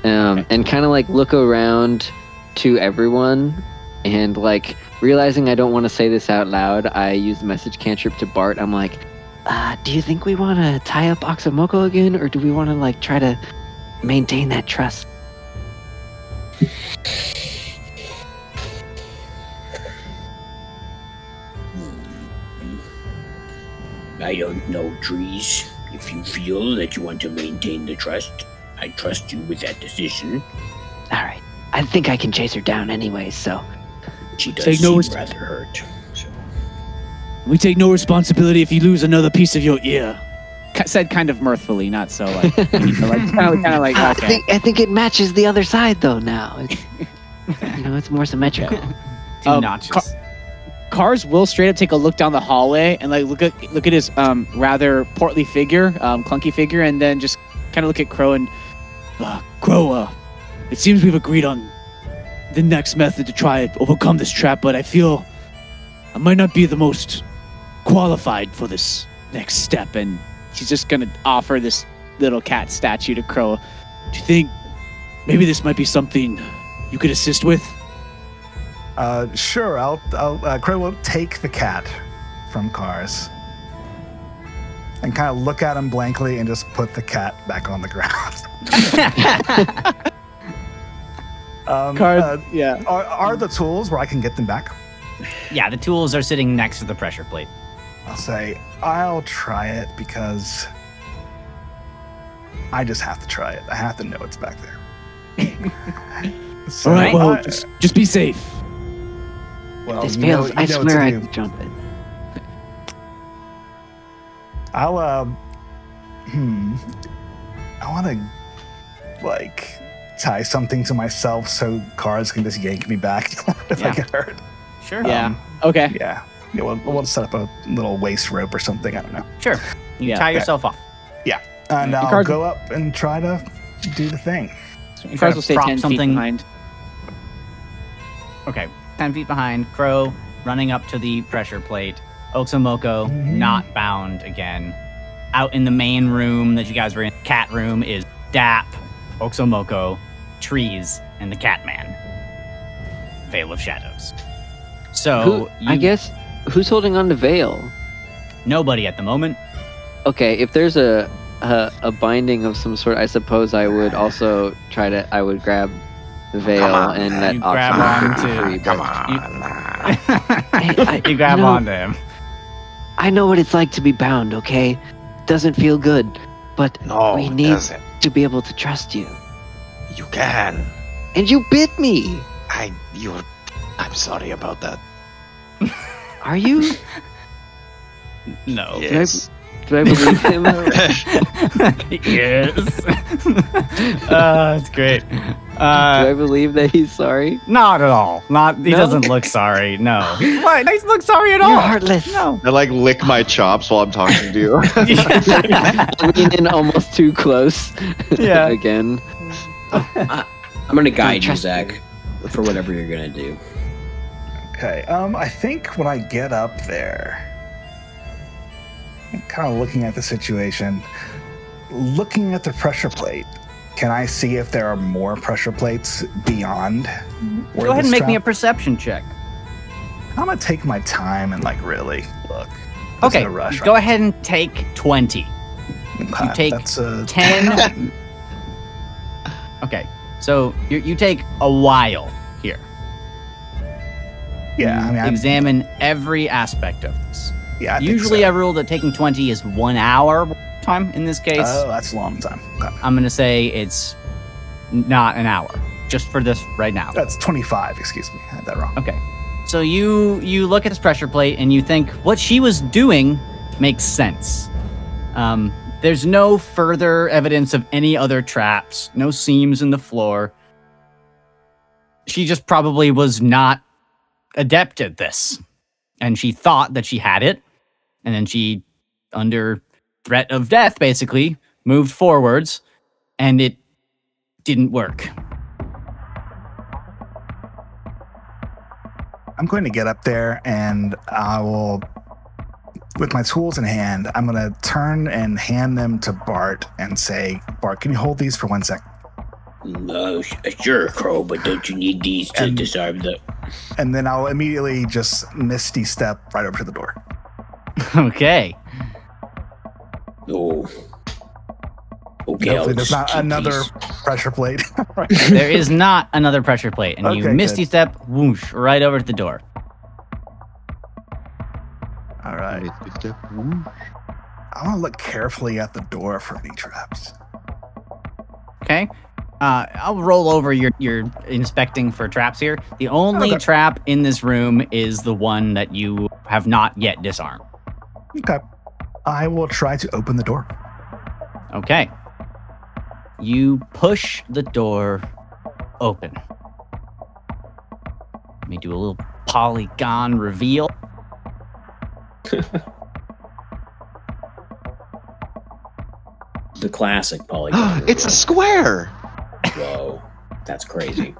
Speaker 3: um, and kind of like look around to everyone, and like realizing I don't want to say this out loud, I use the message cantrip to Bart. I'm like, uh, "Do you think we want to tie up Oxomoko again, or do we want to like try to maintain that trust?"
Speaker 9: I don't know, Trees. If you feel that you want to maintain the trust, I trust you with that decision.
Speaker 3: All right, I think I can chase her down anyway. So
Speaker 9: She does
Speaker 5: Take no
Speaker 9: seem
Speaker 5: res-
Speaker 9: rather hurt. So.
Speaker 5: We take no responsibility if you lose another piece of your ear. Ki- Said kind of mirthfully, not so like, like kind of, kind of like
Speaker 3: I think I think it matches the other side though. Now, it's, you know, it's more symmetrical.
Speaker 1: Two
Speaker 5: Um,
Speaker 1: notches.
Speaker 5: Car- Cars will straight up take a look down the hallway and like look at look at his um rather portly figure, um clunky figure, and then just kind of look at Crow and uh, Crow. Uh, it seems we've agreed on the next method to try and overcome this trap, but I feel I might not be the most qualified for this next step. And she's just gonna offer this little cat statue to Crow. Do you think maybe this might be something you could assist with?
Speaker 4: Uh, sure, I'll, I'll uh, Crow will take the cat from Cars and kind of look at him blankly and just put the cat back on the ground. um,
Speaker 5: Cars,
Speaker 4: uh,
Speaker 5: yeah.
Speaker 4: are, are the tools where I can get them back?
Speaker 1: yeah, the tools are sitting next to the pressure plate.
Speaker 4: I'll say, I'll try it because I just have to try it. I have to know it's back there. so,
Speaker 5: All right, well,
Speaker 4: I-
Speaker 5: just, just be safe.
Speaker 4: Well,
Speaker 3: this
Speaker 4: you know-
Speaker 3: fails. I swear I
Speaker 4: do.
Speaker 3: can jump it.
Speaker 4: I'll um hmm I wanna like tie something to myself so cars can just yank me back if I get hurt.
Speaker 1: Sure.
Speaker 5: Yeah.
Speaker 4: Um,
Speaker 5: Okay.
Speaker 4: yeah. Yeah, we'll, we'll set up a little waist rope or something. I don't know.
Speaker 1: Sure. You
Speaker 5: Yeah.
Speaker 1: tie yourself off.
Speaker 4: Yeah, and
Speaker 5: Yeah,
Speaker 4: I'll
Speaker 5: cars-
Speaker 4: go up and try to do the thing.
Speaker 1: You
Speaker 5: Cars will
Speaker 1: to
Speaker 5: stay 10
Speaker 1: something
Speaker 5: feet behind.
Speaker 1: Okay, 10 feet behind. Crow running up to the pressure plate. Oxomoko
Speaker 4: Mhm.
Speaker 1: not bound again. Out in the main room that you guys were in, cat room, is Dap, Oxomoko, Trees, and the Catman. Veil of Shadows. So,
Speaker 3: Who, I guess who's holding on to Veil?
Speaker 1: nobody at the moment.
Speaker 3: Okay, if there's a, a a binding of some sort, I suppose I would also try to. I would grab the veil
Speaker 8: on,
Speaker 3: and
Speaker 8: man.
Speaker 3: let
Speaker 1: You grab
Speaker 3: Oxygen
Speaker 1: on to-
Speaker 3: free,
Speaker 8: Come on.
Speaker 3: Hey, I-
Speaker 1: you grab
Speaker 3: you know-
Speaker 1: onto him.
Speaker 3: I know what it's like to be bound. Okay, doesn't feel good, but
Speaker 8: No,
Speaker 3: We need-
Speaker 8: doesn't.
Speaker 3: to be able to trust you.
Speaker 8: You can.
Speaker 3: And you bit me.
Speaker 8: I. You. I'm sorry about that.
Speaker 3: Are you?
Speaker 1: No.
Speaker 8: Yes.
Speaker 3: Do I believe him?
Speaker 1: yes. uh, that's great.
Speaker 3: Do I
Speaker 1: Uh,
Speaker 3: believe that he's sorry?
Speaker 1: not at all. Not he
Speaker 3: No?
Speaker 1: doesn't look sorry. No. what? He doesn't look sorry at all.
Speaker 3: You're heartless.
Speaker 1: No.
Speaker 2: I like lick my chops while I'm talking to you.
Speaker 3: Lean in almost too close.
Speaker 1: Yeah.
Speaker 3: Again.
Speaker 6: I'm gonna guide you,
Speaker 3: trust
Speaker 6: Zach, for whatever you're gonna do.
Speaker 4: Okay. Um, I think when I get up there, I'm kind of looking at the situation, looking at the pressure plate. Can I see if there are more pressure plates beyond? Mm-hmm.
Speaker 1: Go ahead and make me a perception check.
Speaker 4: I'm gonna take my time and like really look. There's
Speaker 1: Okay.
Speaker 4: no rush
Speaker 1: Go
Speaker 4: right
Speaker 1: ahead and take 20.
Speaker 4: now.
Speaker 1: you take
Speaker 4: That's a
Speaker 1: 10. okay. So you, you take a while here.
Speaker 4: Yeah, I mean, I'm,
Speaker 1: Examine every aspect of this.
Speaker 4: Yeah. I
Speaker 1: Usually,
Speaker 4: so.
Speaker 1: I rule that taking 20 is one hour time. In this case,
Speaker 4: Oh, that's a long time. Okay.
Speaker 1: I'm going to say it's not an hour, just for this right now.
Speaker 4: That's 25. Excuse me, I had that wrong.
Speaker 1: Okay. So you you look at this pressure plate and you think what she was doing makes sense. Um, there's no further evidence of any other traps, no seams in the floor. She just probably was not adept at this. And she thought that she had it. And then she, under threat of death, basically, moved forwards and it didn't work.
Speaker 4: I'm going to get up there and I will, with my tools in hand, I'm going to turn and hand them to Bart and say, Bart, can you hold these for one sec?
Speaker 9: No, sh- uh, sure, Crow, but don't you need these to
Speaker 4: And-
Speaker 9: disarm the.
Speaker 4: And then I'll immediately just misty step right over to the door.
Speaker 1: okay.
Speaker 9: Oh. Okay,
Speaker 4: Hopefully,
Speaker 9: I'll
Speaker 4: there's not another
Speaker 9: these.
Speaker 4: pressure plate. right.
Speaker 1: there is not another pressure plate, and you misty
Speaker 4: good.
Speaker 1: step, whoosh, right over to the door.
Speaker 4: All right. Misty step. I want to look carefully at the door for any traps.
Speaker 1: Okay. Uh, I'll roll over your your inspecting for traps here. The only
Speaker 4: Okay.
Speaker 1: trap in this room is the one that you have not yet disarmed.
Speaker 4: Okay. I will try to open the door.
Speaker 1: Okay. You push the door open. Let me do a little polygon reveal.
Speaker 6: The classic polygon.
Speaker 2: it's a square.
Speaker 6: Whoa, that's crazy.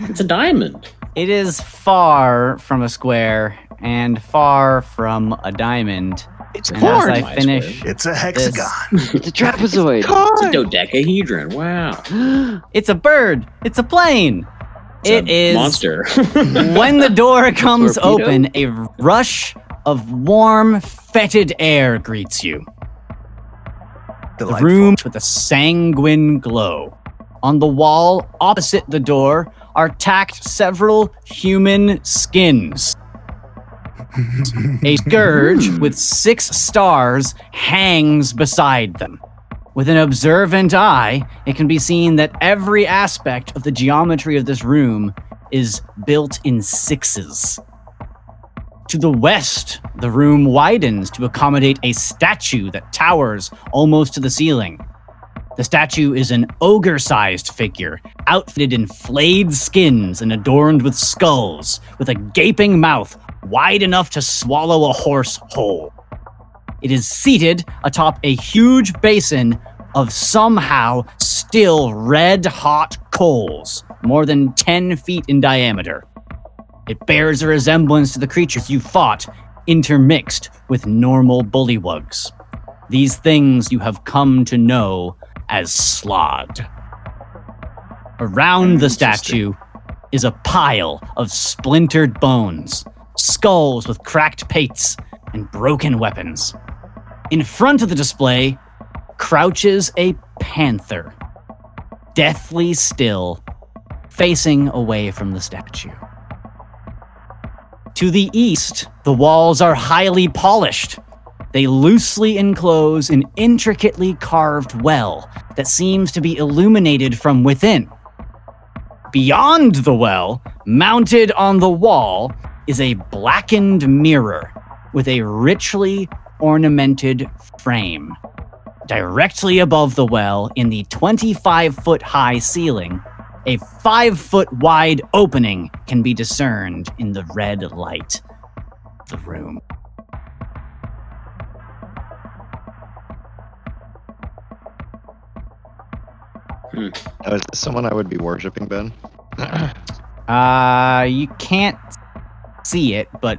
Speaker 6: it's a diamond.
Speaker 1: It is far from a square and far from a diamond.
Speaker 6: It's
Speaker 1: And as I finish.
Speaker 4: It's a hexagon.
Speaker 3: It's a trapezoid.
Speaker 6: It's a dodecahedron. Wow.
Speaker 1: it's a bird. It's a plane.
Speaker 6: It's
Speaker 1: It
Speaker 6: a
Speaker 1: is
Speaker 6: monster.
Speaker 1: when the door comes
Speaker 3: Torpedo?
Speaker 1: open, a rush of warm, fetid air greets you. The
Speaker 4: Delightful.
Speaker 1: room with a sanguine glow. On the wall opposite the door are tacked several human skins. A scourge with six stars hangs beside them. With an observant eye, it can be seen that every aspect of the geometry of this room is built in sixes. To the west, the room widens to accommodate a statue that towers almost to the ceiling. The statue is an ogre sized figure, outfitted in flayed skins and adorned with skulls, with a gaping mouth wide enough to swallow a horse whole. It is seated atop a huge basin of somehow still red hot coals, more than 10 feet in diameter. It bears a resemblance to the creatures you fought, intermixed with normal bullywugs. These things you have come to know as Slod. Around the statue is a pile of splintered bones, skulls with cracked pates, and broken weapons. In front of the display crouches a panther, deathly still, facing away from the statue. To the east, the walls are highly polished. They loosely enclose an intricately carved well that seems to be illuminated from within. Beyond the well, mounted on the wall, is a blackened mirror with a richly ornamented frame. Directly above the well, in the 25 foot high ceiling, A five foot wide opening can be discerned in the red light of the room.
Speaker 2: Now, is this someone I would be worshiping, Ben?
Speaker 1: Uh, you can't see it, but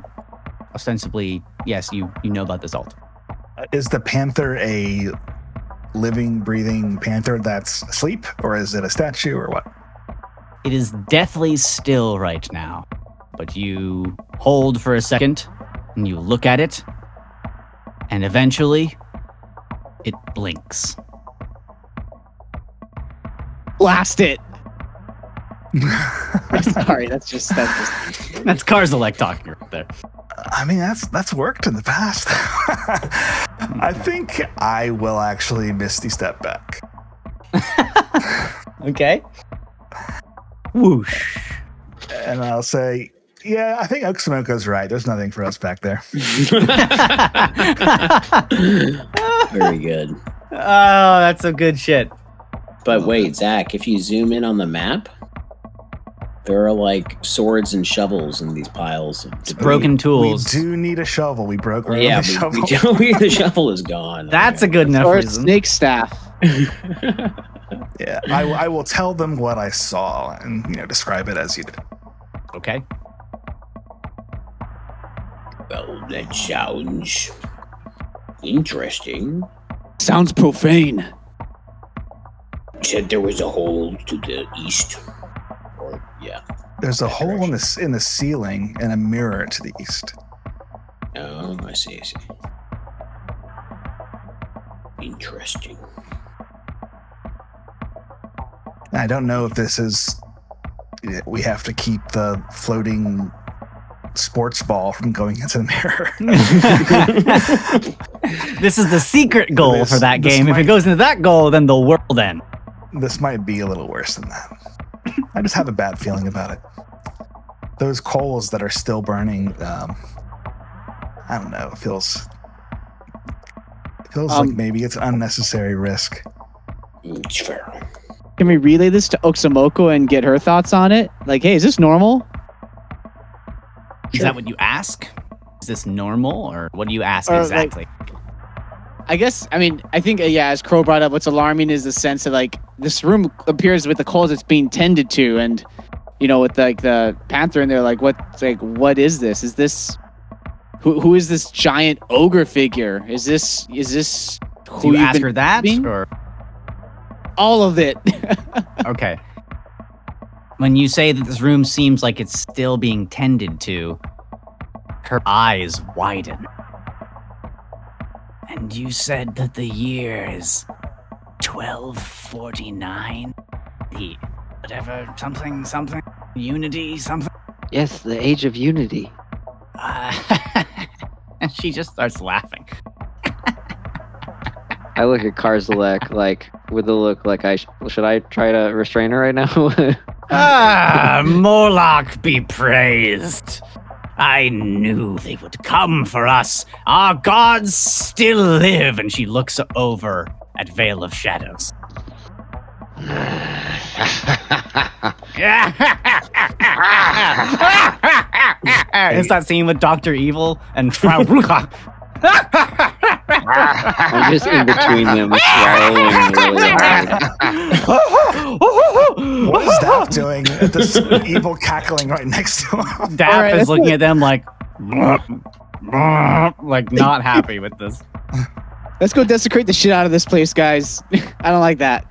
Speaker 1: ostensibly, yes, you you know about this altar.
Speaker 4: Is the panther a living, breathing panther that's asleep, or is it a statue, or what?
Speaker 1: It is deathly still right now, but you hold for a second and you look at it, and eventually, it blinks.
Speaker 5: Blast it. Sorry, that's just that's just.
Speaker 1: That's Karzalek talking right there.
Speaker 4: I mean, that's that's worked in the past. I think I will actually misty step back.
Speaker 1: Okay. Whoosh.
Speaker 4: And I'll say, yeah, I think Oxomoko's right. There's nothing for us back there.
Speaker 6: Very good.
Speaker 1: Oh, that's some good shit.
Speaker 6: But wait, Zach, if you zoom in on the map, there are like swords and shovels in these piles of debris.
Speaker 1: Broken tools.
Speaker 4: We do need a shovel. We broke our
Speaker 6: Yeah,
Speaker 4: only shovel.
Speaker 6: we, we, do- we- the shovel is gone.
Speaker 1: That's a good enough
Speaker 5: Or
Speaker 1: reason.
Speaker 5: snake staff.
Speaker 4: yeah, I, I will tell them what I saw and you know describe it as you did.
Speaker 1: Okay.
Speaker 6: Well, that sounds interesting.
Speaker 5: Sounds profane.
Speaker 6: Said there was a hole to the east. Or yeah.
Speaker 4: There's a
Speaker 6: That
Speaker 4: hole in the in the ceiling and a mirror to the east.
Speaker 6: Oh, I see, I see. Interesting.
Speaker 4: I don't know if this is. Eh, we have to keep the floating sports ball from going into the mirror.
Speaker 1: this is the secret goal
Speaker 4: This-
Speaker 1: for that
Speaker 4: this
Speaker 1: game. If it goes into that goal, then the world ends.
Speaker 4: this might be a little worse than that. I just have a bad feeling about it. Those coals that are still burning, um, I don't know. It feels it feels
Speaker 5: Um,
Speaker 4: like maybe it's unnecessary risk.
Speaker 6: It's fair.
Speaker 5: Can we relay this to Oxomoko and get her thoughts on it? Like, hey, is this normal?
Speaker 1: Is that what you ask? Is this normal, or what do you ask
Speaker 5: Or, like-
Speaker 1: exactly?
Speaker 5: I guess. I mean, I think uh, yeah. As Crow brought up, what's alarming is the sense that like this room appears with the coals it's being tended to, and you know, with like the panther in there, like what, like what is this? Is this who? Who is this giant ogre figure? Is this is this who
Speaker 1: do you ask her that,
Speaker 5: being?
Speaker 1: or
Speaker 5: all of it?
Speaker 1: okay? When you say that this room seems like it's still being tended to, her eyes widen.
Speaker 10: And you said that the year is 1249? The whatever, something, something, unity, something?
Speaker 3: Yes, the age of unity.
Speaker 10: Uh,
Speaker 1: and she just starts laughing.
Speaker 3: I look at Karzalek like with a look like I sh- should I try to restrain her right now?
Speaker 10: ah, Morlock be praised. I knew they would come for us. Our gods still live.
Speaker 1: And she looks over at Veil of Shadows. it's that scene with Doctor Evil and Frau Brucha.
Speaker 3: I'm just in between them, swallowing really hard.
Speaker 4: What is Daft doing? This evil cackling right next to him.
Speaker 1: Dap
Speaker 5: All right,
Speaker 1: is
Speaker 5: that's
Speaker 1: looking
Speaker 5: what-
Speaker 1: at them like, like not happy with this.
Speaker 5: Let's go desecrate the shit out of this place, guys. I don't like that.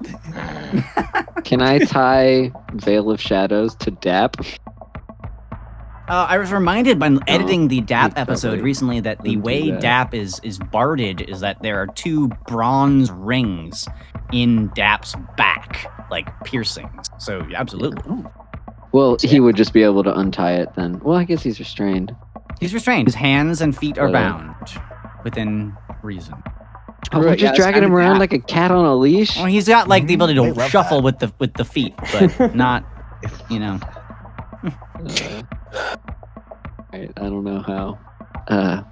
Speaker 3: Can I tie Veil of Shadows to Dap?
Speaker 1: Uh, I was reminded by editing the DAP episode recently that the way
Speaker 3: that.
Speaker 1: DAP is is barded is that there are two bronze rings in DAP's back, like piercings. So absolutely,
Speaker 3: Well, he would just be able to untie it then. Well, I guess he's restrained.
Speaker 1: he's restrained. His hands and feet are
Speaker 3: Uh,
Speaker 1: bound within reason.
Speaker 3: Oh, we're
Speaker 5: Right, yeah,
Speaker 3: just
Speaker 5: it's
Speaker 3: dragging
Speaker 5: kinda
Speaker 3: him around like a cat on a leash.
Speaker 1: Well, he's got like the ability
Speaker 4: they
Speaker 1: to
Speaker 4: love
Speaker 1: shuffle
Speaker 4: that.
Speaker 1: with the with the feet, but not, you know.
Speaker 3: Uh, right, I don't know how. Uh,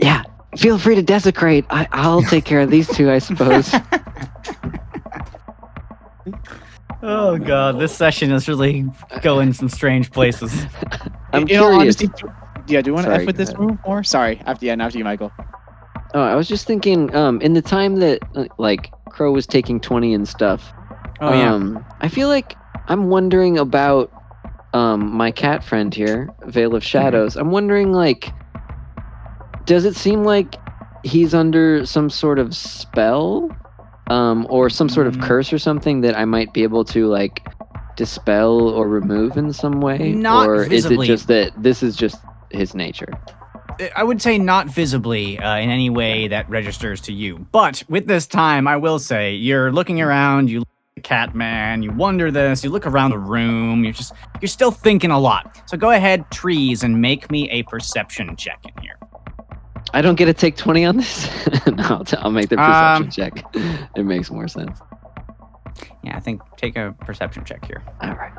Speaker 3: yeah, feel free to desecrate. I, I'll take care of these two, I suppose.
Speaker 1: Oh god, this session is really going some strange places.
Speaker 3: I'm
Speaker 5: in all
Speaker 3: curious.
Speaker 5: honesty, do- yeah, do you want to
Speaker 3: Sorry,
Speaker 5: F with this
Speaker 3: ahead.
Speaker 5: room more? Sorry, after yeah, now after you, Michael.
Speaker 3: Oh, I was just thinking, um, in the time that like Crow was taking twenty and stuff.
Speaker 1: Oh yeah.
Speaker 3: um, I feel like I'm wondering about um my cat friend here, Veil of Shadows. I'm wondering like, does it seem like he's under some sort of spell, um, or some sort of
Speaker 1: Mm.
Speaker 3: curse or something that I might be able to like dispel or remove in some way,
Speaker 1: Not
Speaker 3: or
Speaker 1: visibly.
Speaker 3: is it just that this is just his nature?
Speaker 1: I would say not visibly uh, in any way that registers to you. But with this time, I will say you're looking around, you Catman, you wonder this, you look around the room, you're just you're still thinking a lot. So go ahead, trees, and make me a perception check in here.
Speaker 3: I don't get to take 20 on this? no, I'll, t- I'll make the perception
Speaker 1: Um,
Speaker 3: check. It makes more sense.
Speaker 1: Yeah, I think take a perception check here.
Speaker 3: All right.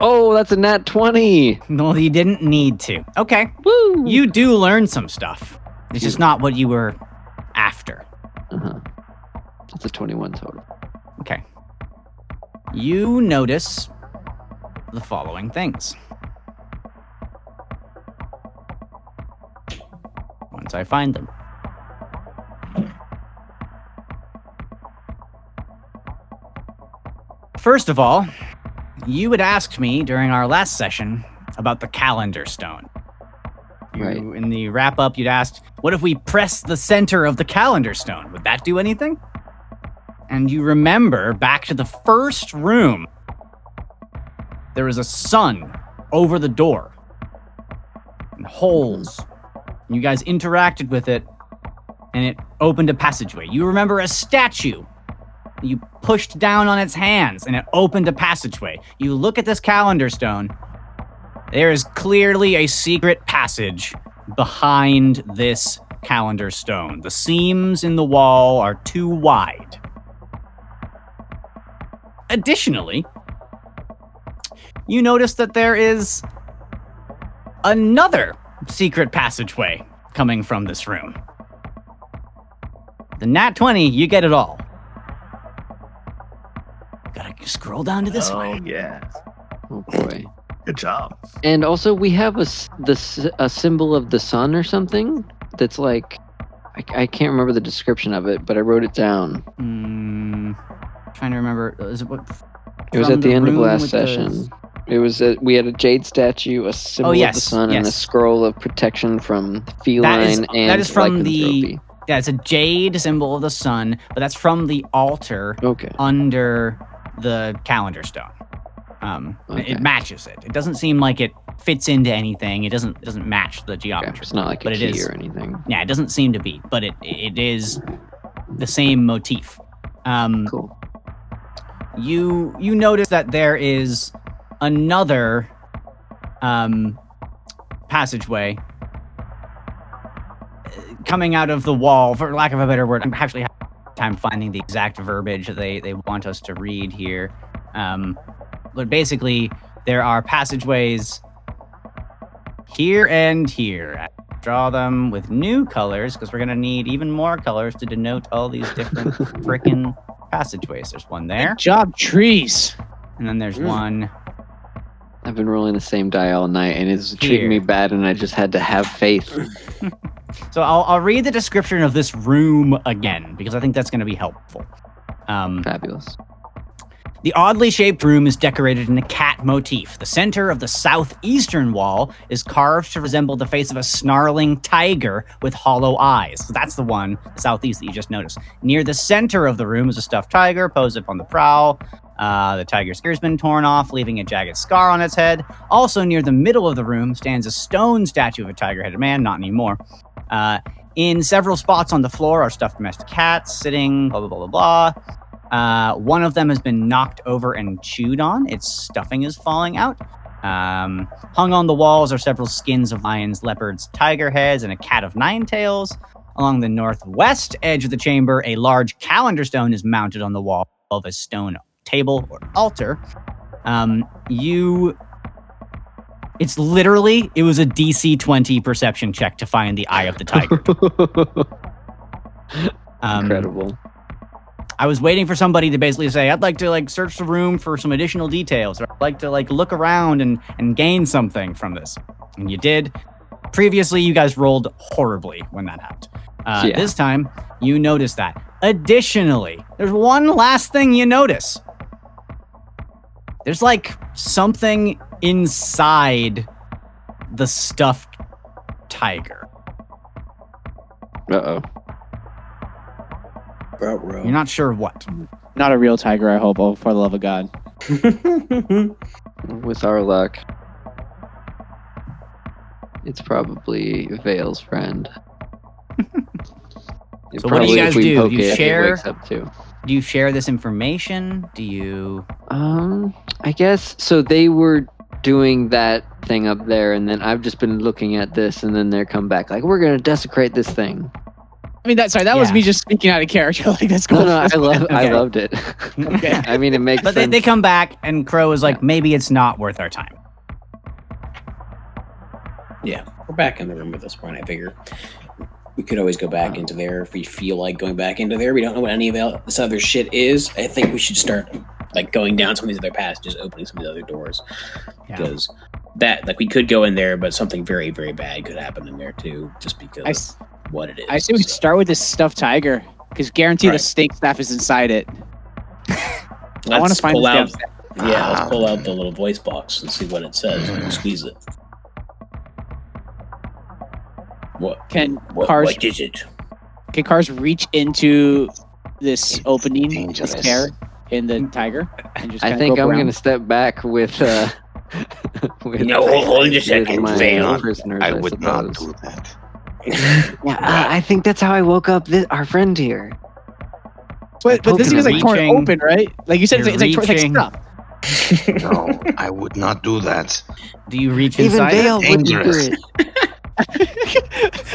Speaker 3: Oh, that's a nat 20.
Speaker 1: No, you didn't need to. Okay,
Speaker 3: Woo!
Speaker 1: you do learn some stuff. It's just not what you were after.
Speaker 3: Uh-huh. That's a 21 total.
Speaker 1: Okay. You notice the following things. Once I find them. First of all, you had asked me during our last session about the calendar stone. You,
Speaker 3: Right.
Speaker 1: In the wrap up, you'd asked, what if we press the center of the calendar stone? Would that do anything? And you remember back to the first room, there was a sun over the door and holes. And You guys interacted with it, and it opened a passageway. You remember a statue. You pushed down on its hands, and it opened a passageway. You look at this calendar stone. There is clearly a secret passage behind this calendar stone. The seams in the wall are too wide. Additionally, you notice that there is another secret passageway coming from this room. The nat 20, you get it all. Gotta scroll down to this
Speaker 4: oh,
Speaker 1: way.
Speaker 4: yeah.
Speaker 3: Oh boy.
Speaker 4: Good job.
Speaker 3: And also, we have a, the, s- a symbol of the sun or something that's like, I, I can't remember the description of it, but I wrote it down.
Speaker 1: Mm, trying to remember. Is it what?
Speaker 3: It was at the, end of last
Speaker 1: with the-
Speaker 3: session. It was a, we had a jade statue, a symbol of the
Speaker 1: yes,
Speaker 3: sun, and a scroll of protection from feline
Speaker 1: That is-
Speaker 3: and
Speaker 1: that is from the- Yeah, it's a jade symbol of the sun, but that's from the altar
Speaker 3: Okay.
Speaker 1: under the calendar stone. Um,
Speaker 3: Okay.
Speaker 1: It matches it. It doesn't seem like it fits into anything. It doesn't it doesn't match the
Speaker 3: okay.
Speaker 1: geometry.
Speaker 3: It's not like a
Speaker 1: But it
Speaker 3: key
Speaker 1: is-
Speaker 3: or anything.
Speaker 1: Yeah, it doesn't seem to be, but it it is the same motif. Um,
Speaker 3: Cool.
Speaker 1: You you notice that there is another um, passageway uh, coming out of the wall, for lack of a better word. I'm actually having a time finding the exact verbiage that they they want us to read here. Um, but basically, there are passageways here and here. I draw them with new colors because we're gonna need even more colors to denote all these different frickin' passageways. There's one there,
Speaker 5: Good job, trees.
Speaker 1: and then there's
Speaker 3: Mm.
Speaker 1: one.
Speaker 3: I've been rolling the same die all night, and it's treating me bad, and I just had to have faith.
Speaker 1: So I'll, I'll read the description of this room again because I think that's going to be helpful. Um,
Speaker 3: Fabulous.
Speaker 1: The oddly shaped room is decorated in a cat motif. The center of the southeastern wall is carved to resemble the face of a snarling tiger with hollow eyes. So that's the one, the southeast that you just noticed. Near the center of the room is a stuffed tiger posed up on the prowl. Uh, the tiger's ear's been torn off, leaving a jagged scar on its head. Also, near the middle of the room stands a stone statue of a tiger headed man, not anymore. Uh, in several spots on the floor are stuffed domestic cats sitting, blah, blah, blah, blah, blah. Uh, one of them has been knocked over and chewed on. Its stuffing is falling out. Um, hung on the walls are several skins of lions, leopards, tiger heads, and a cat of nine tails. Along the northwest edge of the chamber, a large calendar stone is mounted on the wall of a stone table or altar. Um, you. It's literally, it was a DC 20 perception check to find the eye of the tiger. Um,
Speaker 3: Incredible.
Speaker 1: I was waiting for somebody to basically say, I'd like to like search the room for some additional details, or I'd like to like look around and and gain something from this. And you did. Previously, you guys rolled horribly when that happened. Uh,
Speaker 3: Yeah.
Speaker 1: This time, you noticed that. Additionally, there's one last thing you notice. There's like something inside the stuffed tiger.
Speaker 3: Uh oh.
Speaker 1: You're not sure what.
Speaker 5: Not a real tiger, I hope, oh, for the love of God.
Speaker 3: With our luck, it's probably Veil's friend. And
Speaker 1: So what do you
Speaker 3: probably if
Speaker 1: guys
Speaker 3: we
Speaker 1: do?
Speaker 3: poke
Speaker 1: Do you
Speaker 3: it, it
Speaker 1: share?
Speaker 3: wakes up too.
Speaker 1: Do you share this information? Do you?
Speaker 3: Um, I guess so. They were doing that thing up there, and then I've just been looking at this, and then they're come back like, "We're gonna desecrate this thing."
Speaker 5: I mean, that sorry, that was me just speaking out of character. Like, that's cool.
Speaker 3: No, no, I
Speaker 5: That's-
Speaker 3: love, I loved it.
Speaker 5: Okay.
Speaker 3: I mean, it makes
Speaker 1: But they,
Speaker 3: sense.
Speaker 1: they come back, and Crow is like, maybe it's not worth our time.
Speaker 6: Yeah, we're back in the room at this point. I figure we could always go back into there if we feel like going back into there. We don't know what any of that- this other shit is. I think we should start like going down some of these other passages, opening some of the other doors,
Speaker 1: Yeah.
Speaker 6: because that like we could go in there, but something very very bad could happen in there too, just because
Speaker 5: I,
Speaker 6: of
Speaker 5: s-
Speaker 6: what it is.
Speaker 5: I say we start with this stuffed tiger because guarantee the
Speaker 6: Right.
Speaker 5: steak staff is inside it. I want to find
Speaker 6: pull out.
Speaker 5: staff.
Speaker 6: Yeah, let's pull out the little voice box and see what it says. and squeeze it. What?
Speaker 5: Can
Speaker 6: What,
Speaker 5: cars
Speaker 6: what is it?
Speaker 5: can cars reach into this opening, this
Speaker 8: dangerous.
Speaker 5: tear in the tiger, and just
Speaker 3: I think
Speaker 5: go
Speaker 3: I'm gonna step back with. uh with,
Speaker 6: No, hold a second,
Speaker 3: my
Speaker 6: Veil.
Speaker 3: prisoners,
Speaker 8: I would not do that.
Speaker 3: Yeah, I I think that's how I woke up thi- our friend here.
Speaker 5: But, but this thing is like torn
Speaker 1: reaching.
Speaker 5: open, right? Like you said, it's,
Speaker 1: You're
Speaker 5: like, it's like,
Speaker 1: reaching.
Speaker 5: it's like stuff.
Speaker 8: No, I would not do that.
Speaker 1: Do you reach
Speaker 3: Even
Speaker 1: inside?
Speaker 3: Veil wouldn't do
Speaker 8: dangerous.
Speaker 3: it.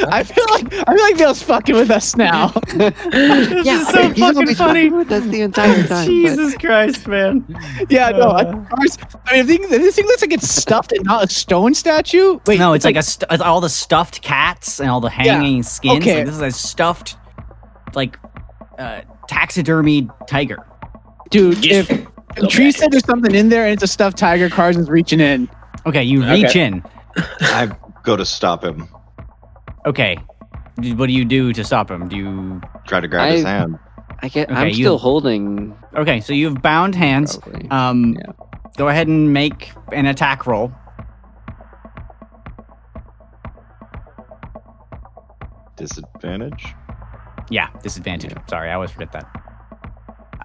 Speaker 5: I feel like I feel like Veil's fucking with us now.
Speaker 3: yeah,
Speaker 1: is so
Speaker 3: he's
Speaker 1: fucking
Speaker 3: always
Speaker 1: funny.
Speaker 3: fucking with us the entire time. but-
Speaker 1: Jesus Christ, man!
Speaker 5: yeah, no. I,
Speaker 1: Uh.
Speaker 5: I mean, if this thing looks like it's stuffed and not a stone statue. Wait,
Speaker 1: no, it's like a st- all the stuffed cats and all the hanging skins.
Speaker 5: okay.
Speaker 1: Like, this is a stuffed, like, uh, taxidermy tiger.
Speaker 5: dude.
Speaker 6: Just
Speaker 5: If,
Speaker 6: go
Speaker 5: if Tree said there's something in there and it's a stuffed tiger, cars is reaching in.
Speaker 1: Okay, you
Speaker 6: Okay.
Speaker 1: reach in.
Speaker 2: I go to stop him.
Speaker 1: Okay, what do you do to stop him? Do you?
Speaker 2: Try to grab his
Speaker 3: I-
Speaker 2: hand.
Speaker 3: I get.
Speaker 1: Okay,
Speaker 3: I'm
Speaker 1: you-
Speaker 3: still holding.
Speaker 1: Okay, so you have bound hands.
Speaker 3: Probably.
Speaker 1: Um,
Speaker 3: Yeah.
Speaker 1: go ahead and make an attack roll.
Speaker 2: Disadvantage.
Speaker 1: Yeah, disadvantage. Sorry, I always forget that.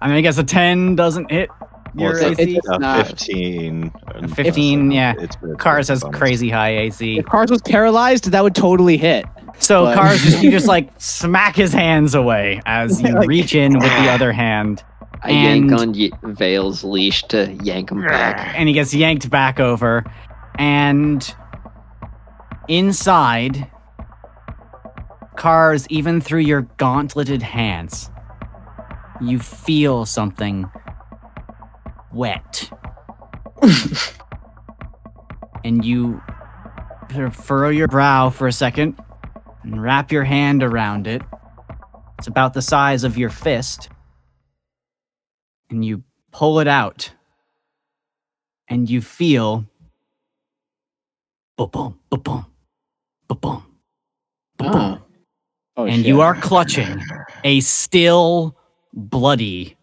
Speaker 1: I mean, I guess a ten doesn't hit
Speaker 2: Well,
Speaker 1: your
Speaker 2: it's
Speaker 1: AC.
Speaker 5: It's not-
Speaker 2: 15.
Speaker 1: 15, yeah.
Speaker 2: It's it's-
Speaker 1: Cars has
Speaker 2: bonus.
Speaker 1: crazy high AC.
Speaker 5: If cars was paralyzed, that would totally hit.
Speaker 1: So
Speaker 5: But-
Speaker 1: Cars just you just like smack his hands away as you
Speaker 5: Like-
Speaker 1: reach in with the other hand,
Speaker 3: I yank on Ye- Veil's leash to yank him back.
Speaker 1: and he gets yanked back over, and inside, Cars, even through your gauntleted hands, you feel something wet, and you sort of furrow your brow for a second and wrap your hand around it. It's about the size of your fist. And you pull it out. And you feel boom, boom, boom, boom,
Speaker 6: Oh, ah.
Speaker 5: Oh,
Speaker 1: and
Speaker 5: shit.
Speaker 1: you are clutching a still bloody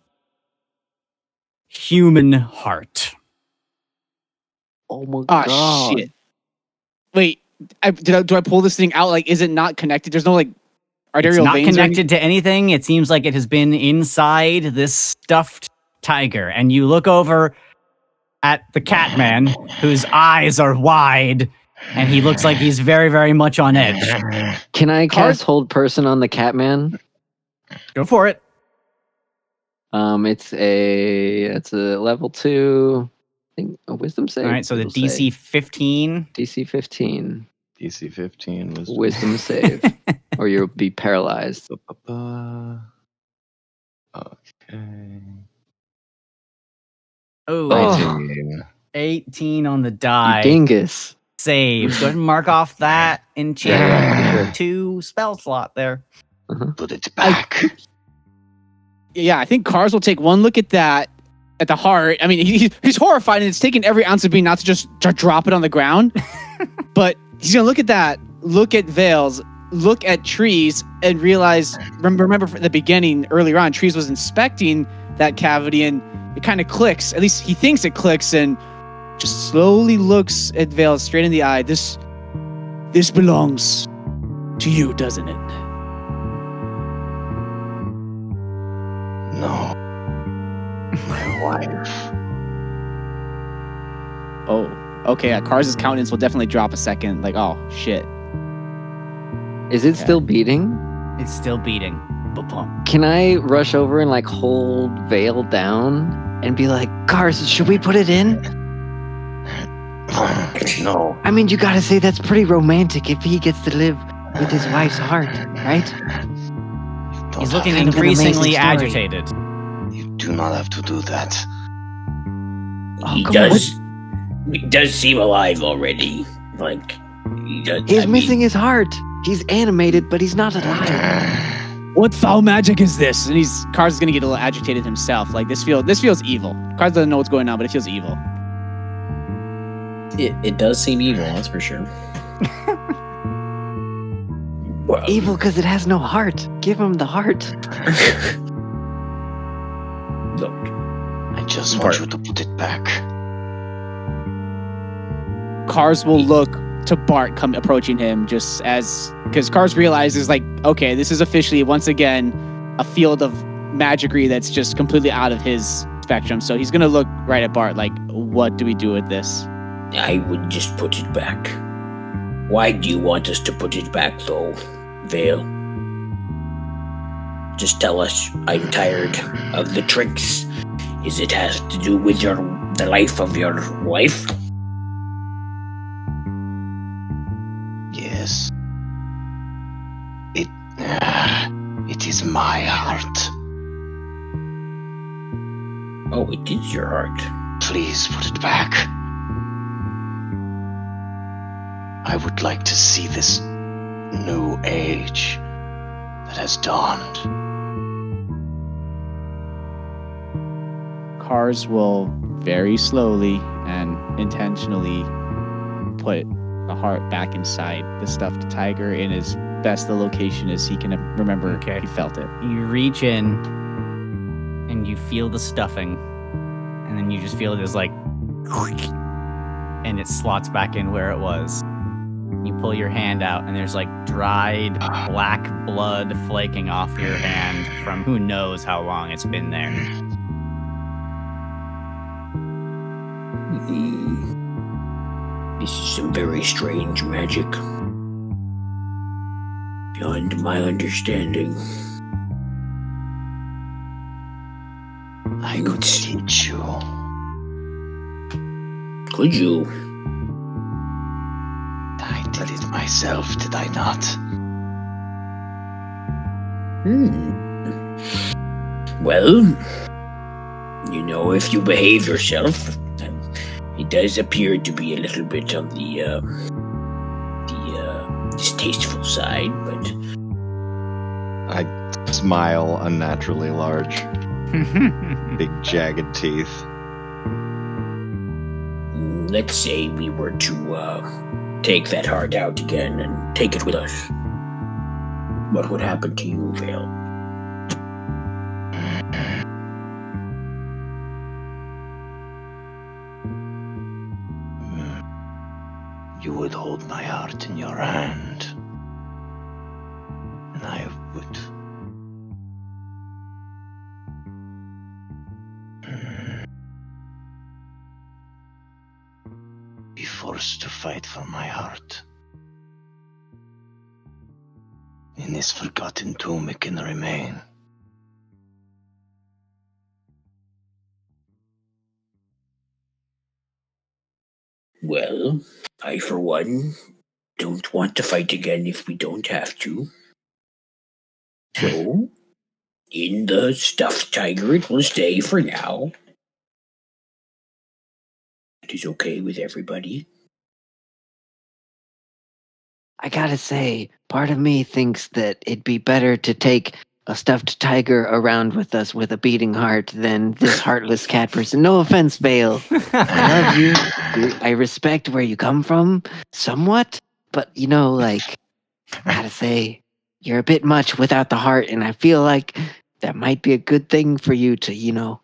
Speaker 1: human heart.
Speaker 3: Oh my
Speaker 5: Ah,
Speaker 3: god!
Speaker 5: shit. Wait, I, did I, do I pull this thing out? Like, is it not connected? There's no like
Speaker 1: It's
Speaker 5: arterial
Speaker 1: not
Speaker 5: veins. or anything?
Speaker 1: connected to anything. It seems like it has been inside this stuffed tiger. And you look over at the cat man, whose eyes are wide, and he looks like he's very, very much on edge.
Speaker 3: Can I
Speaker 5: Card-
Speaker 3: cast hold person on the Catman?
Speaker 1: Go for it.
Speaker 3: Um, it's a it's a level two. I think a wisdom save.
Speaker 1: All right, so the
Speaker 3: it'll say.
Speaker 1: DC 15.
Speaker 3: DC fifteen
Speaker 2: DC 15 was.
Speaker 3: wisdom save, or you'll be paralyzed.
Speaker 2: Okay.
Speaker 1: Oh,
Speaker 3: Oh.
Speaker 2: 19.
Speaker 1: 18 on the
Speaker 3: You
Speaker 1: die.
Speaker 3: dingus.
Speaker 1: Save. Go ahead and mark off that enchantment
Speaker 3: Yeah,
Speaker 1: two spell slot there.
Speaker 8: Put it back.
Speaker 5: Yeah, I think Cars will take one look at that, at the heart. I mean, he, he's horrified and it's taking every ounce of being not to just dr- drop it on the ground, but he's gonna look at that, look at veils, look at Trees, and realize. Remember, remember from the beginning earlier on, Trees was inspecting that cavity and it kind of clicks. At least he thinks it clicks and just slowly looks at Veils straight in the eye. This, this belongs to you, doesn't it?
Speaker 8: My wife.
Speaker 5: Oh, okay. Uh, Cars' countenance will definitely drop a second. Like, oh shit.
Speaker 3: Is it still beating?
Speaker 1: It's still beating. Ba-bum.
Speaker 3: Can I rush over and like hold Veil down and be like, Cars, should we put it in?
Speaker 8: no.
Speaker 3: I mean, you gotta say that's pretty romantic if he gets to live with his wife's heart, right?
Speaker 8: Don't
Speaker 1: He's looking
Speaker 8: to-
Speaker 3: Kind of an amazing
Speaker 1: increasingly
Speaker 3: story.
Speaker 1: agitated.
Speaker 8: You do not have to do that.
Speaker 3: Oh,
Speaker 6: he
Speaker 3: come on.
Speaker 6: does. He does seem alive already. Like he does.
Speaker 3: He's
Speaker 6: I mean,
Speaker 3: missing his heart. He's animated, but he's not alive.
Speaker 5: What foul magic is this? And he's Cars is gonna get a little agitated himself. Like this feel this feels evil. Cars doesn't know what's going on, but it feels evil.
Speaker 11: It, it does seem evil, that's for sure.
Speaker 6: well,
Speaker 3: Evil because it has no heart. Give him the heart.
Speaker 6: Look,
Speaker 8: I just
Speaker 11: Bart.
Speaker 8: want you to put it back.
Speaker 5: Cars will look to Bart come approaching him just as because Cars realizes like, okay, this is officially once again a field of magicry that's just completely out of his spectrum. So he's gonna look right at Bart like, what do we do with this?
Speaker 6: I would just put it back. Why do you want us to put it back, though, Veil? Just tell us. I'm tired of the tricks. Is it has to do with your the life of your wife?
Speaker 8: Yes. It. ah, it is my heart.
Speaker 6: Oh, it is your heart.
Speaker 8: Please put it back. I would like to see this new age that has dawned.
Speaker 5: Cars will very slowly and intentionally put the heart back inside the stuffed tiger in as best the location as he can remember
Speaker 1: Okay.
Speaker 5: he felt it.
Speaker 1: You reach in and you feel the stuffing, and then you just feel this like, and it slots back in where it was. You pull your hand out, and there's like dried black blood flaking off your hand from who knows how long it's been there.
Speaker 6: Hmm. This is some very strange magic. Beyond my understanding.
Speaker 8: I could teach you.
Speaker 6: Could you?
Speaker 8: I did it myself, did I not?
Speaker 6: Hmm. Well, you know, if you behave yourself, then it does appear to be a little bit on the uh, the uh, distasteful side, but
Speaker 2: I smile unnaturally large, big jagged teeth.
Speaker 6: let's say we were to uh, take that heart out again and take it with us. What would happen to you,
Speaker 8: Veil? Hold my heart in your hand. And I would. Mm, be forced to fight for my heart. In this forgotten tomb, it can remain.
Speaker 6: Well, I, for one, don't want to fight again if we don't have to. So, in the stuffed tiger, it will stay for now. It is okay with everybody.
Speaker 3: I gotta say, part of me thinks that it'd be better to take a stuffed tiger around with us with a beating heart than this heartless cat person. No offense, Veil. I love you. I respect where you come from somewhat, but you know, like, I gotta say, you're a bit much without the heart, and I feel like that might be a good thing for you to, you know,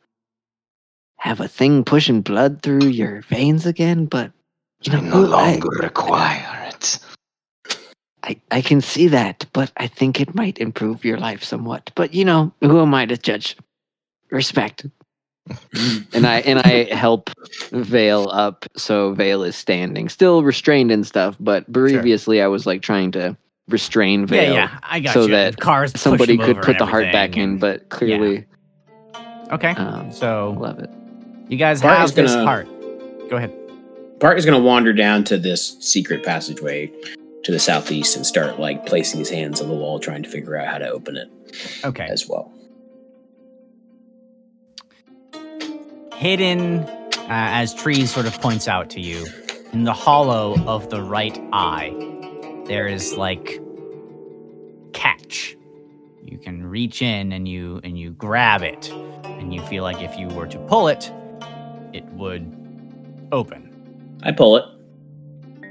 Speaker 3: have a thing pushing blood through your veins again. But you know,
Speaker 8: I no
Speaker 3: I-
Speaker 8: longer require it.
Speaker 3: I, I can see that, but I think it might improve your life somewhat. But you know, who am I to judge? Respect. and I and I help Veil up so Veil is standing, still restrained and stuff. But previously, I was like trying to restrain
Speaker 1: Yeah,
Speaker 3: Veil
Speaker 1: yeah, yeah, I got
Speaker 3: so
Speaker 1: you.
Speaker 3: that
Speaker 1: Cars
Speaker 3: somebody could put the heart back in. But clearly,
Speaker 1: Okay,
Speaker 3: um,
Speaker 1: so
Speaker 3: love it.
Speaker 1: you guys
Speaker 6: Bart
Speaker 1: have
Speaker 6: is
Speaker 1: this
Speaker 6: gonna-
Speaker 1: heart. Go ahead.
Speaker 6: Bart is going to wander down to this secret passageway to the southeast and start like placing his hands on the wall, trying to figure out how to open it
Speaker 1: Okay.
Speaker 6: as well.
Speaker 1: hidden uh, as trees sort of points out to you in the hollow of the right eye there is like catch you can reach in and you and you grab it and you feel like if you were to pull it it would open
Speaker 6: I pull it.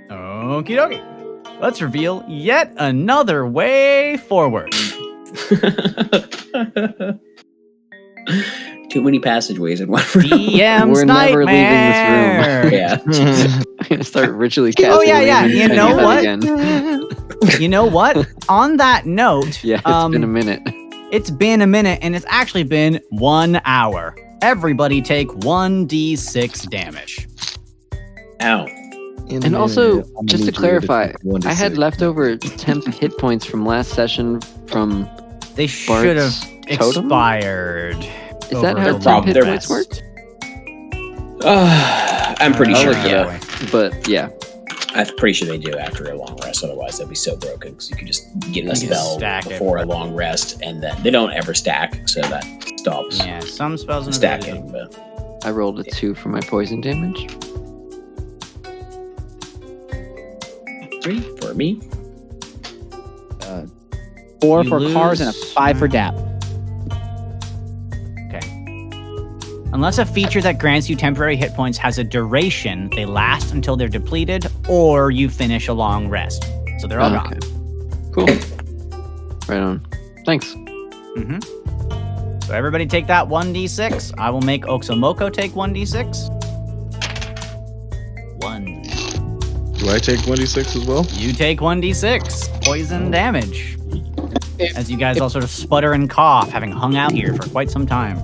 Speaker 1: okie dokie let's reveal yet another way forward
Speaker 6: Too many passageways in one room.
Speaker 1: DM's
Speaker 3: We're never leaving this room.
Speaker 6: yeah.
Speaker 3: I'm gonna start ritually casting.
Speaker 1: Oh, yeah, yeah, you know what? You know what? On that note,
Speaker 3: Yeah, it's
Speaker 1: um,
Speaker 3: been a minute.
Speaker 1: it's been a minute and it's actually been one hour. Everybody take 1d6 damage.
Speaker 6: Ow.
Speaker 3: And also, just to clarify, I had leftover temp hit points from last session from.
Speaker 1: They should have
Speaker 3: Bart's totem?
Speaker 1: expired.
Speaker 3: Is that how
Speaker 1: the
Speaker 3: temp hit points work?
Speaker 6: Uh, I'm pretty
Speaker 1: Uh,
Speaker 6: sure.
Speaker 3: look it
Speaker 6: Yeah.
Speaker 3: But yeah,
Speaker 6: I'm pretty sure they do after a long rest. Otherwise, they'd be so broken because you could just get a spell
Speaker 1: stack it.
Speaker 6: before a long rest, and then they don't ever stack, so that stops
Speaker 1: Yeah, some spells in the
Speaker 6: stacking. But
Speaker 3: I rolled a two for my poison damage.
Speaker 6: Three for me.
Speaker 5: Four
Speaker 1: You
Speaker 5: for cars and a five for DAP. Okay.
Speaker 1: Unless a feature that grants you temporary hit points has a duration, they last until they're depleted or you finish a long rest. So they're all
Speaker 3: Oh, okay.
Speaker 1: gone.
Speaker 3: Cool. Right on. Thanks.
Speaker 1: hmm So everybody take that 1d6. I will make Oxomoko take 1d6. One.
Speaker 2: Do I take 1d6 as well?
Speaker 1: You take 1d6 poison damage. As you guys all sort of sputter and cough, having hung out here for quite some time.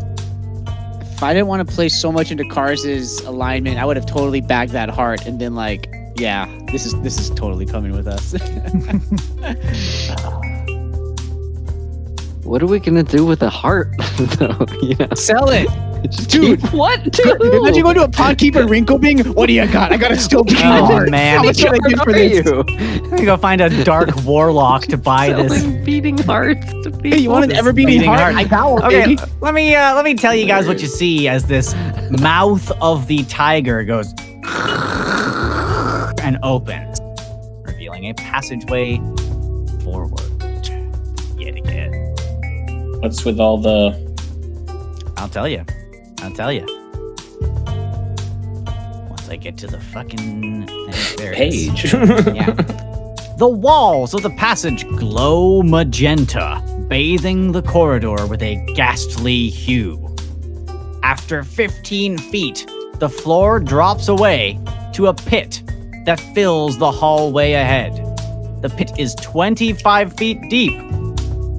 Speaker 5: If I didn't want to play so much into Kars's alignment, I would have totally bagged that heart and been like, "Yeah, this is this is totally coming with us."
Speaker 3: What are we gonna do with a heart, though? You know,
Speaker 5: Sell it,
Speaker 3: just
Speaker 5: Dude.
Speaker 3: keep- what?
Speaker 5: Imagine going to a pond keeper wrinkle bing. What do you got? I got a still beating
Speaker 1: Oh,
Speaker 5: heart.
Speaker 1: man.
Speaker 5: How much should I give for this?
Speaker 1: I'm gonna go find a dark warlock to buy this.
Speaker 3: Beating hearts to people.
Speaker 5: Hey, you want an ever beating
Speaker 1: beating
Speaker 5: heart?
Speaker 1: heart.
Speaker 5: I got one,
Speaker 1: Okay,
Speaker 5: baby.
Speaker 1: let me uh, let me tell you guys what you see as this mouth of the tiger goes and opens, revealing a passageway forward. Yet again,
Speaker 6: What's with all the?
Speaker 1: I'll tell you. I'll tell you. Once I get to the fucking.
Speaker 6: Page.
Speaker 1: yeah. The walls of the passage glow magenta, bathing the corridor with a ghastly hue. After 15 feet, the floor drops away to a pit that fills the hallway ahead. The pit is 25 feet deep.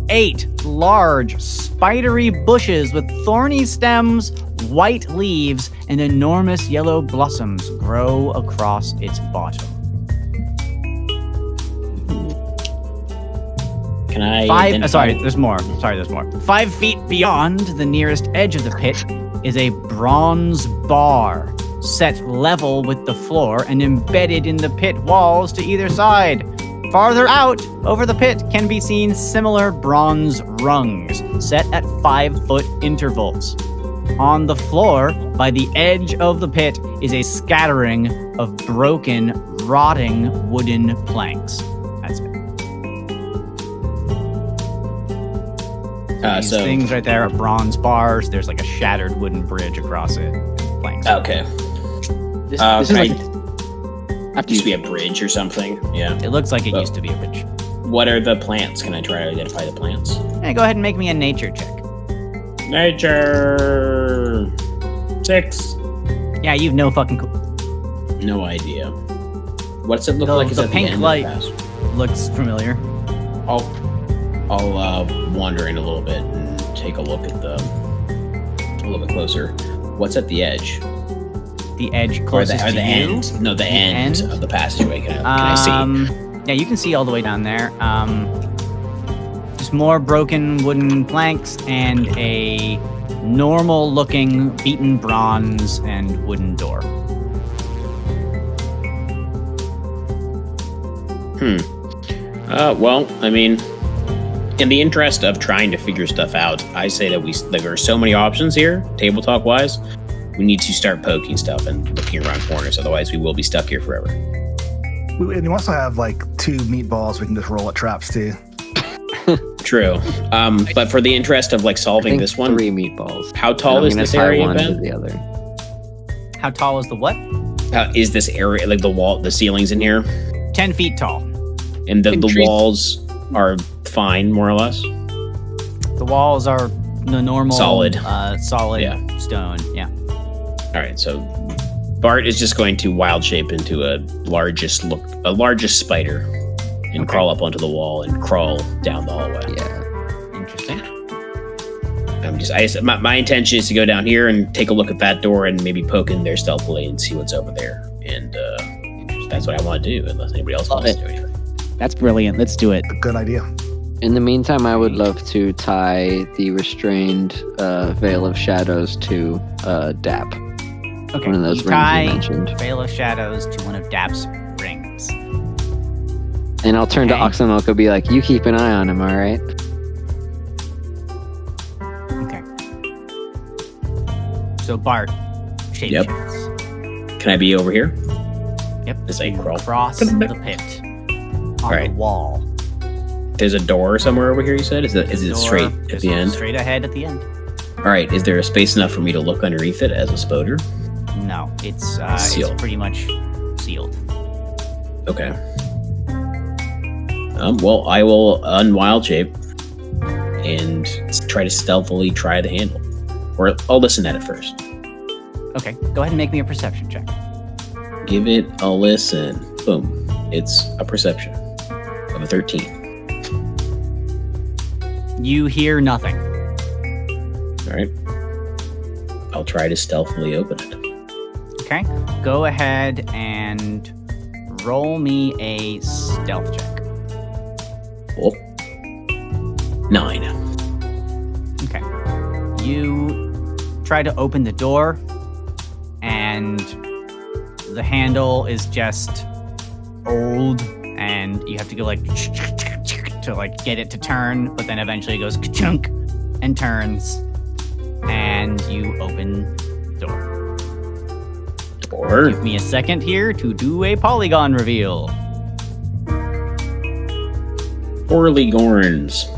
Speaker 1: Eight large, spidery bushes with thorny stems, white leaves, and enormous yellow blossoms grow across its bottom.
Speaker 6: Can I?
Speaker 1: Five. uh, sorry, there's more. Sorry, there's more. Five feet beyond the nearest edge of the pit is a bronze bar set level with the floor and embedded in the pit walls to either side. Farther out, over the pit, can be seen similar bronze rungs set at five foot intervals. On the floor, by the edge of the pit, is a scattering of broken, rotting wooden planks. That's it.
Speaker 6: Uh,
Speaker 1: These
Speaker 6: so
Speaker 1: things right there are bronze bars. There's like a shattered wooden bridge across it. Planks.
Speaker 6: okay.
Speaker 5: This,
Speaker 6: Uh,
Speaker 5: this is like
Speaker 6: I, used to be a bridge or something. Yeah.
Speaker 1: It looks like it
Speaker 6: Oh.
Speaker 1: used to be a bridge.
Speaker 6: What are the plants? Can I try to identify the plants?
Speaker 1: Hey, go ahead and make me a nature check.
Speaker 6: Nature six.
Speaker 1: Yeah, you've no fucking clue.
Speaker 6: No idea. What's it look
Speaker 1: The-
Speaker 6: like? Is
Speaker 1: the pink
Speaker 6: end of
Speaker 1: light.
Speaker 6: pass?
Speaker 1: Looks familiar.
Speaker 6: I'll I'll uh, wander in a little bit and take a look at the a little bit closer. What's at the edge?
Speaker 1: The edge
Speaker 6: Or
Speaker 1: closest
Speaker 6: the, or
Speaker 1: to
Speaker 6: the
Speaker 1: you.
Speaker 6: end? No, the, end,
Speaker 1: end?
Speaker 6: of the passageway. Can I, can I see?
Speaker 1: Um, yeah, you can see all the way down there. Um, just more broken wooden planks and a normal-looking beaten bronze and wooden door.
Speaker 6: Hmm. Uh, well, I mean, in the interest of trying to figure stuff out, I say that we that there are so many options here, table talk wise. We need to start poking stuff and looking around corners. Otherwise, we will be stuck here forever.
Speaker 4: We, and you also have like two meatballs we can just roll at traps too.
Speaker 6: True. Um, but for the interest of like
Speaker 3: I
Speaker 6: solving
Speaker 3: think
Speaker 6: this one,
Speaker 3: three meatballs.
Speaker 6: how tall is this area,
Speaker 3: one to the other.
Speaker 1: How tall is the what?
Speaker 6: How, is this area like the wall, the ceilings in here,
Speaker 1: Ten feet tall.
Speaker 6: and the, the
Speaker 5: trees-
Speaker 6: walls are fine, more or less?
Speaker 1: The walls are the normal
Speaker 6: Solid.
Speaker 1: uh, solid
Speaker 6: Yeah.
Speaker 1: stone. Yeah.
Speaker 6: All right, so Bart is just going to wild shape into a largest look, a largest spider, and
Speaker 1: Okay.
Speaker 6: crawl up onto the wall and crawl down the hallway.
Speaker 3: Yeah.
Speaker 1: Interesting.
Speaker 6: I'm just, I my, my intention is to go down here and take a look at that door and maybe poke in there stealthily and see what's over there. And uh, that's what I want to do, unless anybody else
Speaker 5: Love
Speaker 6: wants
Speaker 5: it.
Speaker 6: to do anything.
Speaker 5: that's brilliant. Let's do it.
Speaker 4: Good idea.
Speaker 3: In the meantime, I would love to tie the restrained uh, Veil of Shadows to uh, Dap.
Speaker 1: Okay.
Speaker 3: One of those
Speaker 1: you
Speaker 3: rings
Speaker 1: tie
Speaker 3: you mentioned.
Speaker 1: Veil of Shadows to one of Dap's rings.
Speaker 3: And I'll turn
Speaker 1: Okay.
Speaker 3: to Oxomoko be like, you keep an eye on him, all right?
Speaker 1: Okay. So Bart shapeshifts.
Speaker 6: Yep. Can I be over here?
Speaker 1: Yep.
Speaker 6: As I
Speaker 1: You
Speaker 6: crawl.
Speaker 1: across the pit on
Speaker 6: Alright.
Speaker 1: the wall.
Speaker 6: There's a door somewhere over here. You said is it is it
Speaker 1: Door
Speaker 6: straight at the end?
Speaker 1: Straight ahead at the end.
Speaker 6: All right. Is there a space enough for me to look underneath it as a spoder?
Speaker 1: No, it's uh,
Speaker 6: Sealed.
Speaker 1: it's pretty much sealed.
Speaker 6: Okay. Um, well, I will unwild shape and try to stealthily try the handle. Or I'll listen at it first.
Speaker 1: Okay, go ahead and make me a perception check.
Speaker 6: Give it a listen. Boom. It's a perception of a 13.
Speaker 1: You hear nothing.
Speaker 6: All right. I'll try to stealthily open it.
Speaker 1: Okay, go ahead and roll me a stealth check.
Speaker 6: Nine.
Speaker 1: Okay. You try to open the door, and the handle is just old, and you have to go like to like get it to turn, but then eventually it goes chunk and turns, and you open the door. Give me a second here to do a polygon reveal.
Speaker 6: Orly Gorns.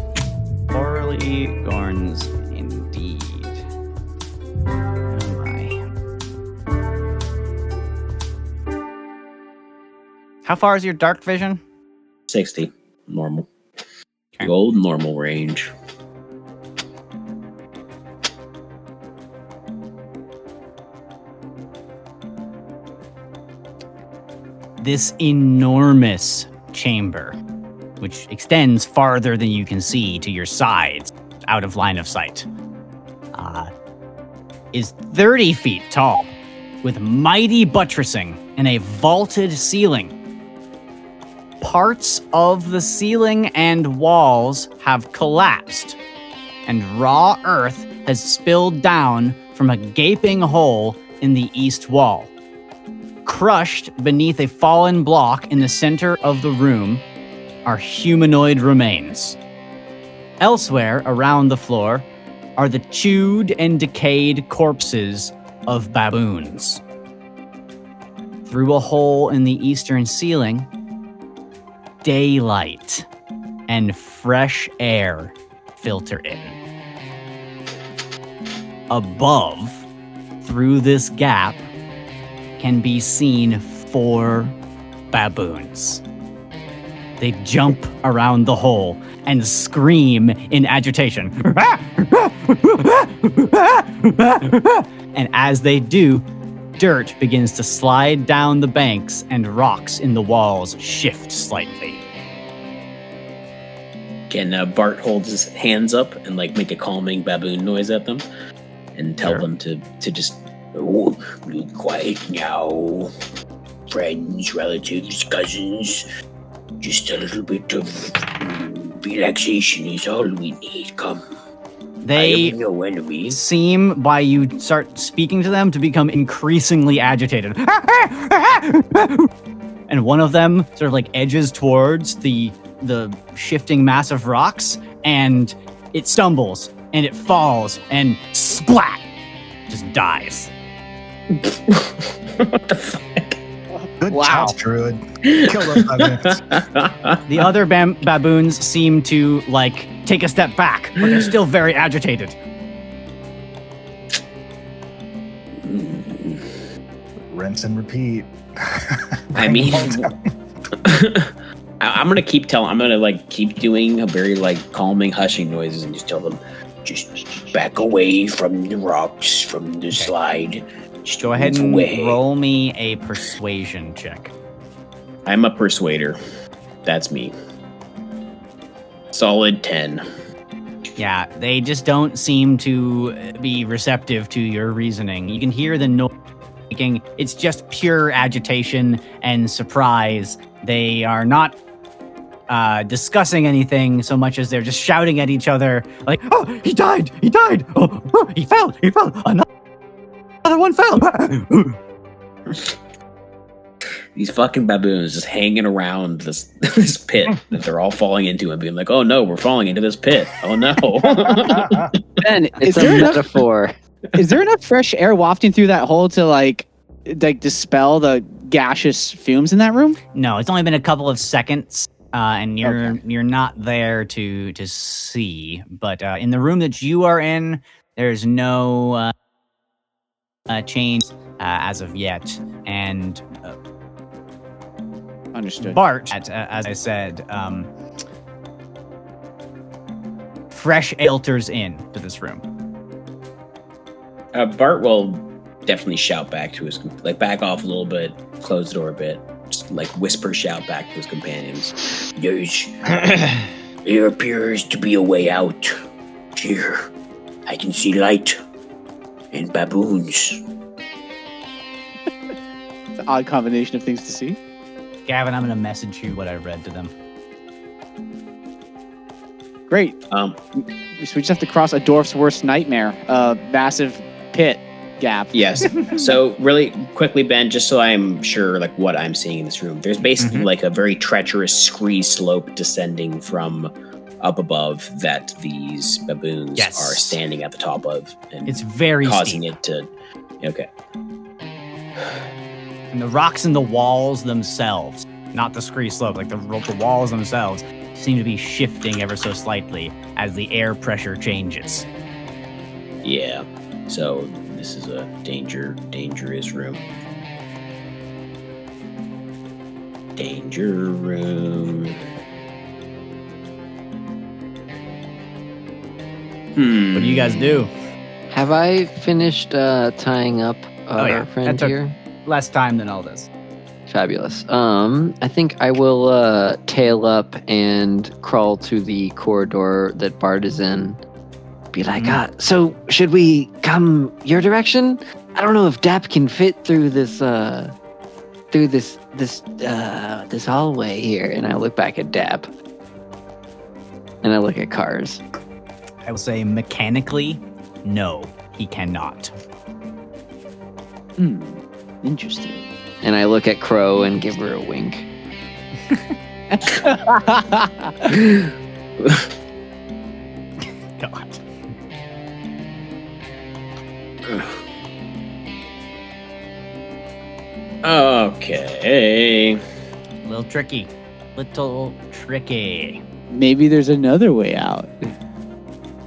Speaker 1: How far is your dark vision?
Speaker 6: 60. Normal.
Speaker 1: Okay.
Speaker 6: The old normal range.
Speaker 1: This enormous chamber, which extends farther than you can see to your sides, out of line of sight, uh, is 30 feet tall, with mighty buttressing and a vaulted ceiling. Parts of the ceiling and walls have collapsed, and raw earth has spilled down from a gaping hole in the east wall. Crushed beneath a fallen block in the center of the room are humanoid remains. Elsewhere around the floor are the chewed and decayed corpses of baboons. Through a hole in the eastern ceiling, daylight and fresh air filter in. above, through this gap, can be seen four baboons. They jump around the hole and scream in agitation. and as they do, dirt begins to slide down the banks and rocks in the walls shift slightly.
Speaker 6: Can uh, Bart hold his hands up and like make a calming baboon noise at them, and tell
Speaker 1: Sure.
Speaker 6: them to to just
Speaker 9: Oh, be quiet now. Friends, relatives, cousins. Just a little bit of relaxation is all we need. Come. I
Speaker 1: They
Speaker 9: enemies.
Speaker 1: seem, by you start speaking to them, to become increasingly agitated. and one of them sort of like edges towards the the shifting mass of rocks, and it stumbles and it falls and splat, just dies.
Speaker 6: what the fuck?
Speaker 4: Good
Speaker 5: Wow.
Speaker 4: job, Druid. Kill those baboons.
Speaker 1: The other bam- baboons seem to like take a step back, but they're still very agitated.
Speaker 4: Rinse and repeat.
Speaker 6: I mean, I- I'm gonna keep telling. I'm gonna like keep doing a very like calming, hushing noises, and just tell them,
Speaker 9: Just back away from the rocks, from the slide.
Speaker 1: Go ahead and
Speaker 9: away.
Speaker 1: roll me a persuasion check.
Speaker 6: "I'm a persuader." That's me. Solid ten.
Speaker 1: Yeah, they just don't seem to be receptive to your reasoning. You can hear the noise making. It's just pure agitation and surprise. They are not uh, discussing anything so much as they're just shouting at each other, like, "Oh, he died! He died! Oh, oh, he fell! He fell! Another, another one fell!"
Speaker 6: These fucking baboons just hanging around this this pit that they're all falling into, and being like, "Oh no, we're falling into this pit! Oh no!"
Speaker 3: Ben, it's
Speaker 5: Is
Speaker 3: a
Speaker 5: there enough-
Speaker 3: metaphor.
Speaker 5: Is there enough fresh air wafting through that hole to like like dispel the gaseous fumes in that room?
Speaker 1: no, it's only been a couple of seconds, uh, and you're
Speaker 5: Okay.
Speaker 1: you're not there to to see. But uh, in the room that you are in, there's no uh, uh, change uh, as of yet, and uh,
Speaker 5: Understood.
Speaker 1: Bart, at, uh, as I said, um, fresh filters in to this room.
Speaker 6: uh, Bart will definitely shout back to his like back off a little bit, close the door a bit, just like whisper shout back to his companions.
Speaker 9: There's. there appears to be a way out. Here. I can see light. And baboons.
Speaker 5: It's an odd combination of things to see.
Speaker 1: Gaven, I'm gonna message you what I read to them.
Speaker 5: Great.
Speaker 6: Um, so
Speaker 5: We just have to cross a dwarf's worst nightmare, a massive pit gap.
Speaker 6: Yes. so really quickly, Ben, just so I'm sure like what I'm seeing in this room, there's basically
Speaker 1: Mhm.
Speaker 6: like a very treacherous scree slope descending from up above that these baboons
Speaker 1: Yes.
Speaker 6: are standing at the top of and
Speaker 1: It's very
Speaker 6: causing
Speaker 1: steep.
Speaker 6: it to okay.
Speaker 1: And the rocks and the walls themselves, not the scree slope, like the, the walls themselves, seem to be shifting ever so slightly as the air pressure changes.
Speaker 6: Yeah. So this is a danger dangerous room. Danger room. Hmm.
Speaker 1: What do you guys do?
Speaker 3: Have I finished uh, tying up our
Speaker 1: Oh, yeah.
Speaker 3: friend
Speaker 1: That
Speaker 3: here?
Speaker 1: Less time than all this.
Speaker 3: Fabulous. Um, I think I will uh, tail up and crawl to the corridor that Bart is in. Be like,
Speaker 1: Mhm.
Speaker 3: ah, so should we come your direction? I don't know if Dap can fit through this, uh, through this, this, uh, this hallway here. And I look back at Dap, and I look at Cars.
Speaker 1: I will say mechanically, no, he cannot.
Speaker 5: Hmm. Interesting.
Speaker 3: And I look at Crow and give her a wink.
Speaker 1: God.
Speaker 6: Okay.
Speaker 1: Little tricky. Little tricky.
Speaker 5: Maybe there's another way out.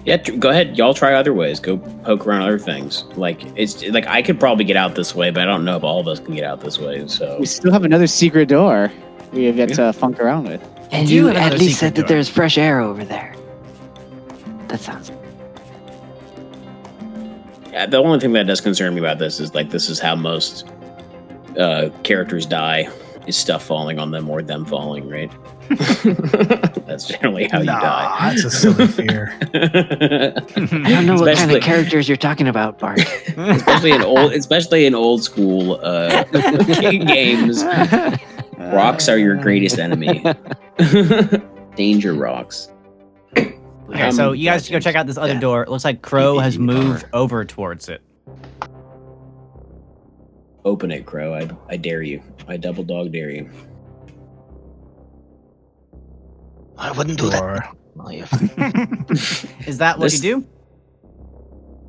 Speaker 6: Yeah, tr- go ahead. Y'all try other ways. Go poke around other things. Like it's like I could probably get out this way, but I don't know if all of us can get out this way. So
Speaker 5: We still have another secret door we have yet to funk around with.
Speaker 3: And
Speaker 12: do
Speaker 3: you at least
Speaker 12: secret
Speaker 3: said that there's fresh air over there. That sounds.
Speaker 6: Yeah, the only thing that does concern me about this is like this is how most uh, characters die is stuff falling on them or them falling, right? That's generally how you die.
Speaker 4: that's a silly fear.
Speaker 3: I don't know what kind of characters you're talking about, Bart.
Speaker 6: especially in old, especially in old school uh, games. Rocks are your greatest enemy. Danger rocks.
Speaker 12: Okay, so
Speaker 6: Um,
Speaker 12: you guys should go check out this other
Speaker 3: yeah.
Speaker 12: door. It looks like Crow has moved over towards it.
Speaker 6: Open it, Crow. I, I dare you. I double dog dare you.
Speaker 8: I wouldn't do that.
Speaker 4: Or,
Speaker 8: Oh, you
Speaker 12: Is that what
Speaker 6: This-
Speaker 12: you do?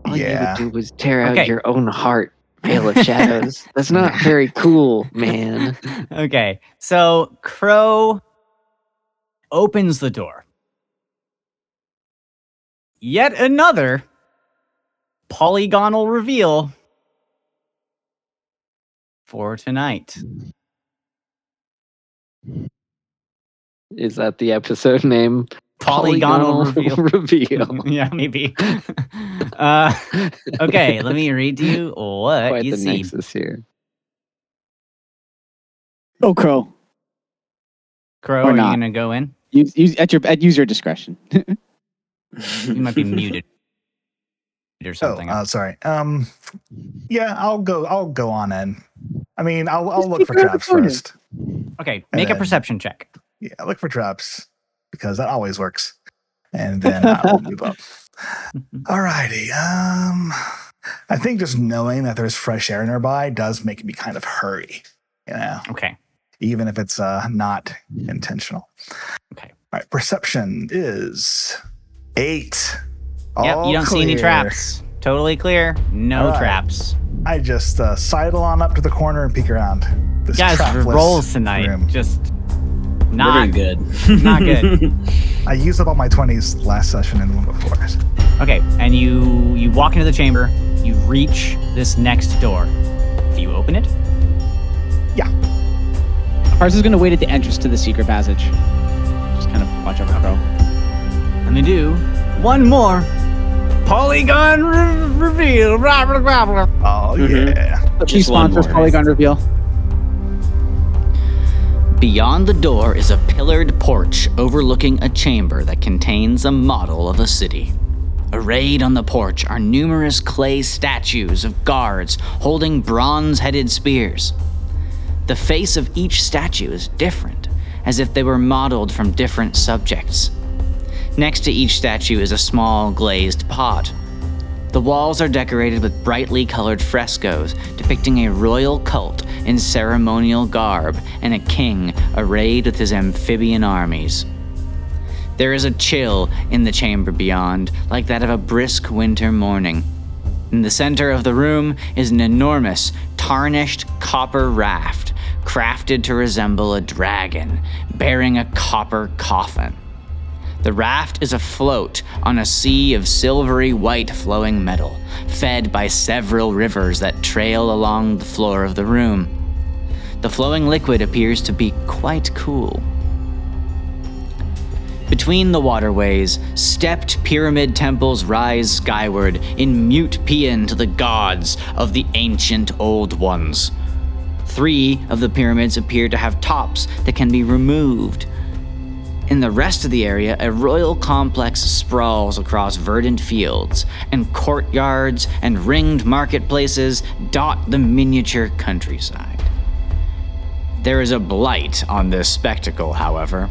Speaker 3: All
Speaker 4: Yeah.
Speaker 3: you would do was tear out
Speaker 12: Okay.
Speaker 3: your own heart, Veil of Shadows. That's not very cool, man.
Speaker 12: Okay, so Crow opens the door. Yet another polygonal reveal for tonight.
Speaker 3: Is that the episode name?
Speaker 12: Polygonal, reveal.
Speaker 3: reveal.
Speaker 12: yeah, maybe. uh, okay, let me read to you what
Speaker 3: Quite
Speaker 12: you
Speaker 3: the
Speaker 12: see.
Speaker 3: nexus here.
Speaker 5: Oh, Crow.
Speaker 12: Crow,
Speaker 5: Or
Speaker 12: are
Speaker 5: not.
Speaker 12: you gonna go in?
Speaker 5: Use, use at your at user discretion.
Speaker 12: You might be muted or
Speaker 4: oh,
Speaker 12: something.
Speaker 4: uh, sorry. Um, yeah, I'll go. I'll go on in. I mean, I'll I'll look for traps first.
Speaker 12: okay, make a perception check.
Speaker 4: Yeah, look for traps because that always works. And then I'll move up. Alrighty. Um, I think just knowing that there's fresh air nearby does make me kind of hurry. You know,
Speaker 12: Okay.
Speaker 4: even if it's uh not intentional.
Speaker 12: Okay.
Speaker 4: All right. Perception is eight.
Speaker 12: Yep,
Speaker 4: All
Speaker 12: you don't see any traps. Totally clear. No
Speaker 4: All right.
Speaker 12: traps.
Speaker 4: I just uh, sidle on up to the corner and peek around. This
Speaker 12: Guys, rolls tonight.
Speaker 4: room.
Speaker 12: Just not
Speaker 6: good.
Speaker 12: not good.
Speaker 4: I used up all my twenties last session and the one before.
Speaker 12: Okay, and you you walk into the chamber. You reach this next door. Do you open it? Yeah.
Speaker 5: Ours is gonna wait at the entrance to the secret passage. Just kind of watch over Crow.
Speaker 12: And they do one more polygon re- reveal. Blah, blah, blah, blah.
Speaker 4: Oh
Speaker 6: Mhm.
Speaker 4: yeah.
Speaker 5: Chief
Speaker 6: Just one
Speaker 5: sponsors
Speaker 6: more.
Speaker 5: Polygon reveal.
Speaker 1: Beyond the door is a pillared porch overlooking a chamber that contains a model of a city. Arrayed on the porch are numerous clay statues of guards holding bronze headed spears. The face of each statue is different, as if they were modeled from different subjects. Next to each statue is a small glazed pot. The walls are decorated with brightly colored frescoes depicting a royal cult in ceremonial garb and a king arrayed with his amphibian armies. There is a chill in the chamber beyond, like that of a brisk winter morning. In the center of the room is an enormous, tarnished copper raft, crafted to resemble a dragon, bearing a copper coffin. The raft is afloat on a sea of silvery white flowing metal, fed by several rivers that trail along the floor of the room. The flowing liquid appears to be quite cool. Between the waterways, stepped pyramid temples rise skyward in mute paean to the gods of the ancient old ones. Three of the pyramids appear to have tops that can be removed. In the rest of the area, a royal complex sprawls across verdant fields, and courtyards and ringed marketplaces dot the miniature countryside. There is a blight on this spectacle, however,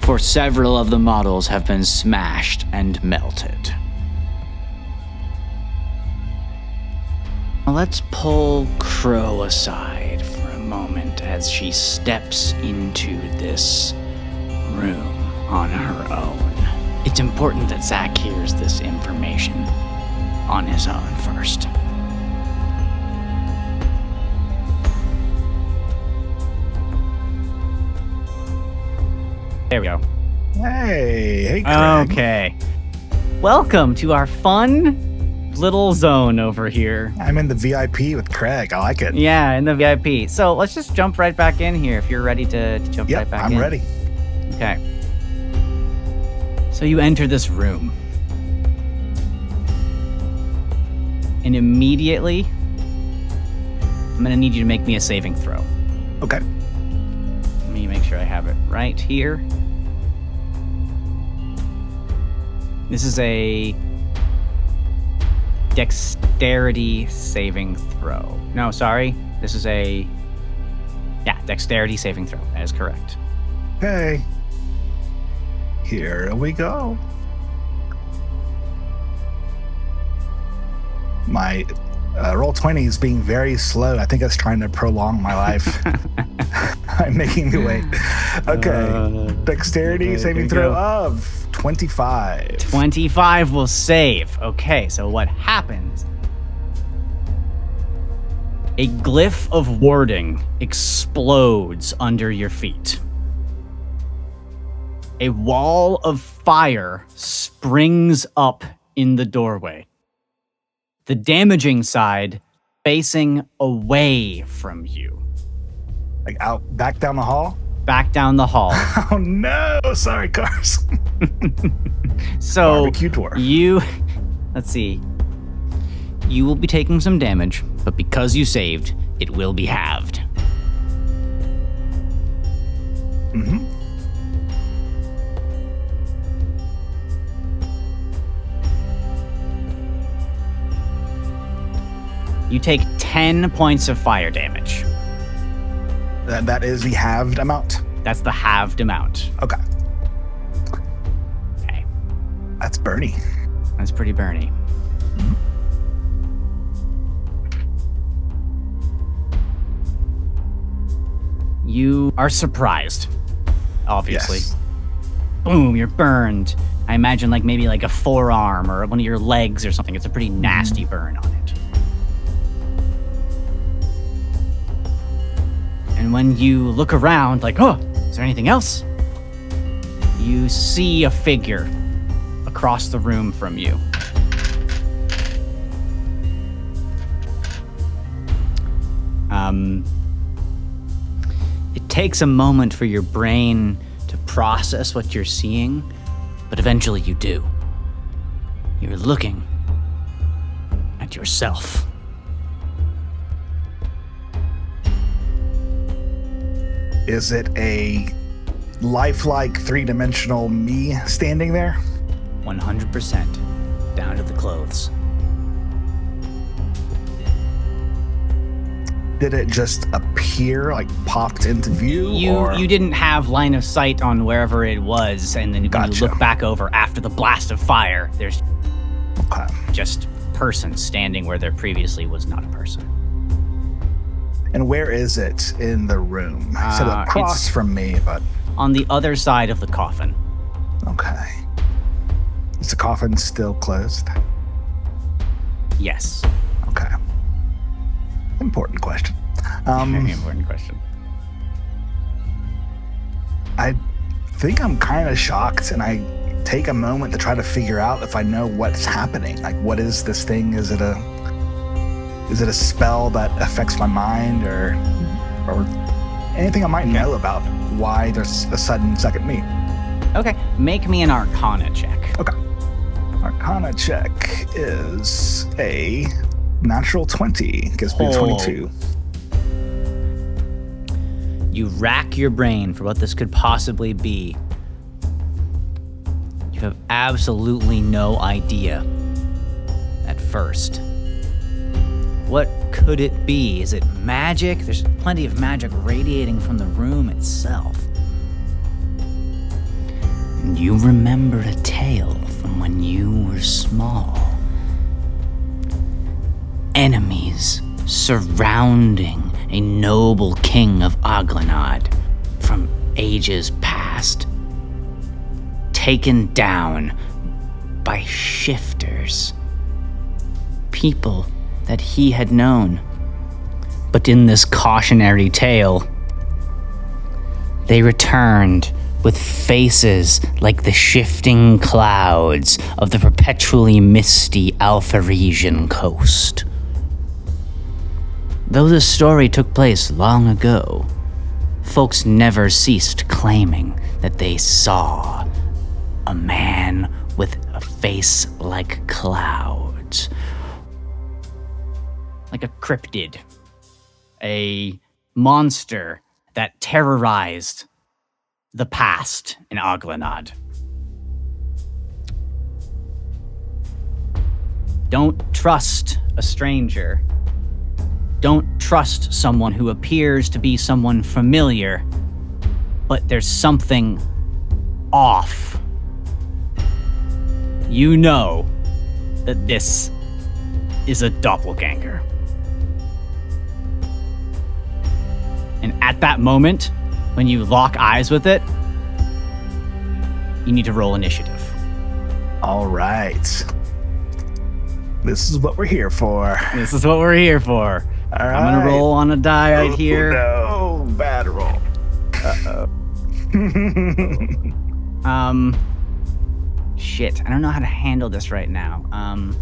Speaker 1: for several of the models have been smashed and melted. Let's pull Crow aside for a moment as she steps into this room on her own. It's important that Zach hears this information on his own first.
Speaker 12: There we go.
Speaker 4: Hey, hey, Craig.
Speaker 12: Okay.
Speaker 1: welcome to our fun little zone over here.
Speaker 4: I'm in the VIP with Craig. I like it.
Speaker 1: Yeah, in the VIP. So let's just jump right back in here if you're ready to, to jump
Speaker 4: Yep,
Speaker 1: right back in.
Speaker 4: I'm ready.
Speaker 1: Okay. So you enter this room. And immediately, I'm going to need you to make me a saving throw.
Speaker 4: Okay.
Speaker 1: Let me make sure I have it right here. This is a dexterity saving throw. No, sorry. This is a. Yeah, dexterity saving throw. That is correct.
Speaker 4: Okay. Here we go. My uh, Roll20 is being very slow. I think it's trying to prolong my life. I'm making me wait. Okay.
Speaker 1: Uh,
Speaker 4: Dexterity
Speaker 1: okay,
Speaker 4: saving throw of 25.
Speaker 1: 25 will save. Okay, so what happens? A glyph of warding explodes under your feet. A wall of fire springs up in the doorway. The damaging side facing away from you.
Speaker 4: Like out, back down the hall.
Speaker 1: Back down the hall.
Speaker 4: Oh no! Sorry, cars.
Speaker 1: So
Speaker 4: Barbecue tour.
Speaker 1: you, let's see. You will be taking some damage, but because you saved, it will be halved.
Speaker 4: hmm
Speaker 1: You take 10 points of fire damage.
Speaker 4: That, that is the halved amount.
Speaker 1: That's the halved amount.
Speaker 4: Okay.
Speaker 1: Okay.
Speaker 4: That's Bernie.
Speaker 1: That's pretty burny. You are surprised, obviously.
Speaker 4: Yes.
Speaker 1: Boom, you're burned. I imagine like maybe like a forearm or one of your legs or something. It's a pretty nasty burn on it. And when you look around, like, oh, is there anything else? You see a figure across the room from you. Um, it takes a moment for your brain to process what you're seeing, but eventually you do. You're looking at yourself.
Speaker 4: Is it a lifelike three dimensional me standing there?
Speaker 1: 100% down to the clothes.
Speaker 4: Did it just appear, like popped into view?
Speaker 1: You
Speaker 4: or?
Speaker 1: you didn't have line of sight on wherever it was, and then when
Speaker 4: Gotcha.
Speaker 1: you look back over after the blast of fire, there's
Speaker 4: Okay.
Speaker 1: just person standing where there previously was not a person.
Speaker 4: And where is it in the room?
Speaker 1: Uh,
Speaker 4: across
Speaker 1: it's-
Speaker 4: from me, but
Speaker 1: On the other side of the coffin.
Speaker 4: okay. Is the coffin still closed?
Speaker 1: Yes.
Speaker 4: Okay. Important question. Um,
Speaker 1: Very important question.
Speaker 4: I think I'm kind of shocked, and I take a moment to try to figure out if I know what's happening. Like, what is this thing? Is it a is it a spell that affects my mind, or or anything I might know about why there's a sudden second me?
Speaker 1: Okay, make me an Arcana check. Okay.
Speaker 4: Arcana check is a natural twenty. Gives me
Speaker 1: Oh.
Speaker 4: twenty-two.
Speaker 1: You rack your brain for what this could possibly be. You have absolutely no idea at first. What could it be? Is it magic? There's plenty of magic radiating from the room itself. And you remember a tale from when you were small. Enemies surrounding a noble king of Aglanad from ages past. Taken down by shifters. People that he had known. But in this cautionary tale, they returned
Speaker 10: with faces like the shifting clouds of the perpetually misty Alpharesian coast. Though this story took place long ago, folks never ceased claiming that they saw a man with a face like clouds.
Speaker 1: Like a cryptid, a monster that terrorized the past in Aglanad. Don't trust a stranger. Don't trust someone who appears to be someone familiar, but there's something off. You know that this is a doppelganger. And at that moment, when you lock eyes with it, you need to roll initiative.
Speaker 4: All right. This is what we're here for.
Speaker 1: This is what we're here for.
Speaker 4: All
Speaker 1: I'm gonna roll on a die right
Speaker 4: Oh,
Speaker 1: here.
Speaker 4: No, bad roll. Uh oh.
Speaker 1: Um, shit, I don't know how to handle this right now. Um,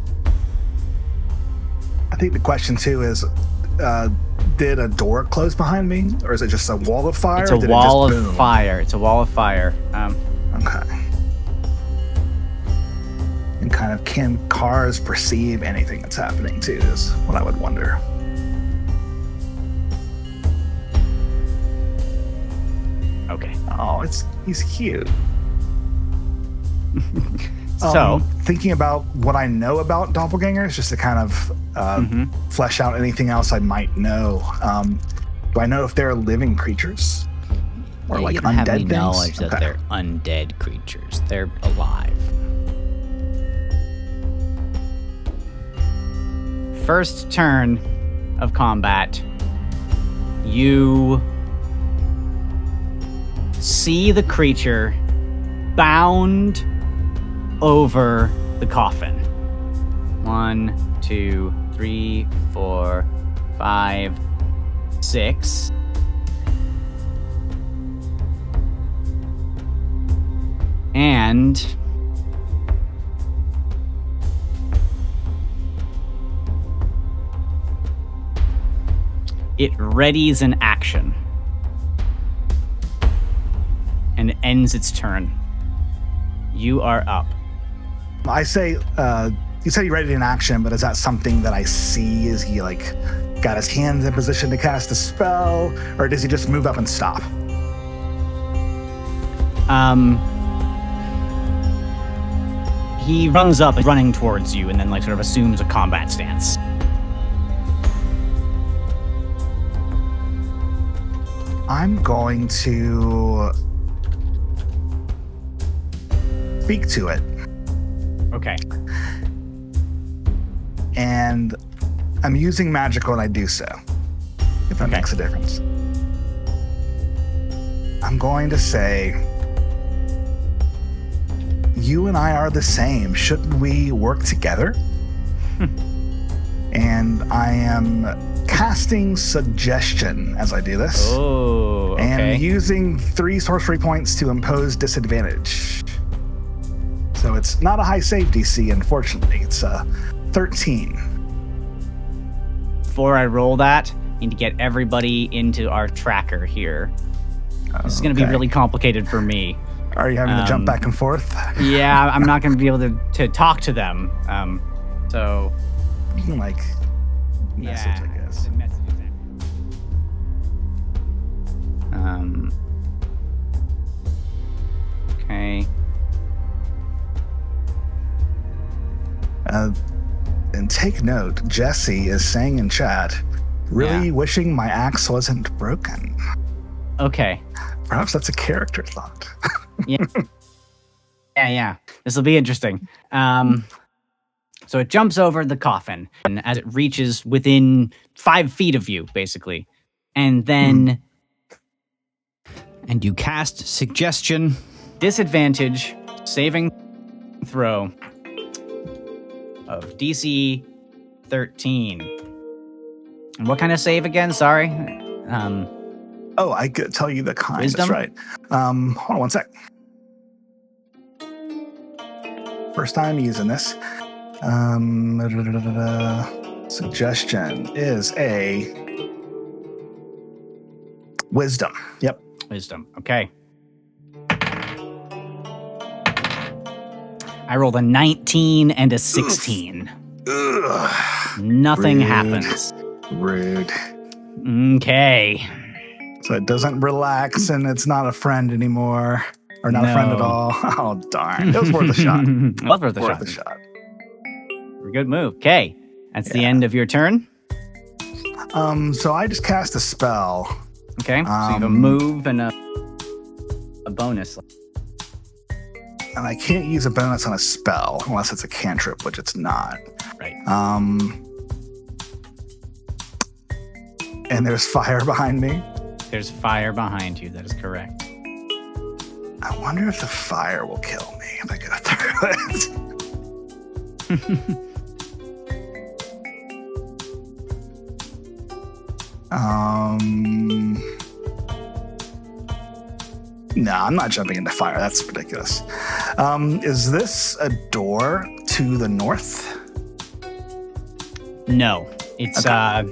Speaker 4: I think the question too is, uh, did a door close behind me, or is it just a wall of fire?
Speaker 1: it's a wall
Speaker 4: it
Speaker 1: of
Speaker 4: boom?
Speaker 1: fire. It's a wall of fire. Um,
Speaker 4: Okay. And kind of can cars perceive anything that's happening too? Is what I would wonder.
Speaker 1: okay.
Speaker 4: Oh, it's he's cute.
Speaker 1: So,
Speaker 4: Um, thinking about what I know about doppelgangers, just to kind of uh,
Speaker 1: mhm.
Speaker 4: flesh out anything else I might know. Um, do I know if they're living creatures or
Speaker 7: Yeah,
Speaker 4: like
Speaker 7: you don't have
Speaker 4: undead
Speaker 7: any
Speaker 4: things?
Speaker 7: knowledge that they're undead creatures. They're alive.
Speaker 1: first turn of combat, you see the creature bound over the coffin. One, two, three, four, five, six. And it readies an action and ends its turn. You are up.
Speaker 4: I say, uh, you said he read it in action, but is that something that I see? Is he like got his hands in position to cast a spell, or does he just move up and stop?
Speaker 1: Um, he runs up, running towards you, and then like sort of assumes a combat stance.
Speaker 4: I'm going to speak to it,
Speaker 1: Okay.
Speaker 4: And I'm using magic when I do so. If that
Speaker 1: Okay.
Speaker 4: makes a difference. I'm going to say, you and I are the same. Shouldn't we work together? Hmm. and I am casting suggestion as I do this.
Speaker 1: Oh, okay.
Speaker 4: and using three sorcery points to impose disadvantage. So it's not a high save DC, unfortunately. It's a 13.
Speaker 1: Before I roll that, I need to get everybody into our tracker here. This is going to be really complicated for me.
Speaker 4: Are you having to
Speaker 1: Um,
Speaker 4: jump back and forth?
Speaker 1: Yeah, I'm not going to be able to, to talk to them. Um, so,
Speaker 4: You can like message,
Speaker 1: yeah.
Speaker 4: I guess.
Speaker 1: message. Um. Okay.
Speaker 4: Uh, and take note, Jesse is saying in chat, really
Speaker 1: Yeah.
Speaker 4: wishing my axe wasn't broken.
Speaker 1: Okay.
Speaker 4: Perhaps that's a character thought.
Speaker 1: Yeah, yeah. yeah. This will be interesting. Um, so it jumps over the coffin, and as it reaches within five feet of you, basically, and then
Speaker 5: And you cast suggestion.
Speaker 1: disadvantage saving throw of DC 13. And what kind of save again? Sorry. Um,
Speaker 4: Oh, I could tell you the kind.
Speaker 1: Wisdom?
Speaker 4: That's right. Um, hold on one sec. First time using this. Um, da, da, da, suggestion is a wisdom. Yep.
Speaker 1: Wisdom. Okay. I rolled a 19 and a 16.
Speaker 4: Ugh,
Speaker 1: Nothing
Speaker 4: Rude.
Speaker 1: happens.
Speaker 4: rude.
Speaker 1: Okay.
Speaker 4: So it doesn't relax and it's not a friend anymore. Or not a friend at all. Oh darn. It was worth a shot.
Speaker 1: was worth a
Speaker 4: worth
Speaker 1: shot.
Speaker 4: a shot.
Speaker 1: Good move. Okay. That's the end of your turn.
Speaker 4: Um, so I just cast a spell.
Speaker 1: Okay. so you have a
Speaker 4: Um,
Speaker 1: move and a, a bonus.
Speaker 4: And I can't use a bonus on a spell unless it's a cantrip, which it's not.
Speaker 1: Right.
Speaker 4: Um, and there's fire behind me.
Speaker 1: There's fire behind you. That is correct.
Speaker 4: I wonder if the fire will kill me if I go through it. um, no, I'm not jumping into fire. That's ridiculous. Um, is this a door to the north?
Speaker 1: No. It's
Speaker 4: Okay.
Speaker 1: uh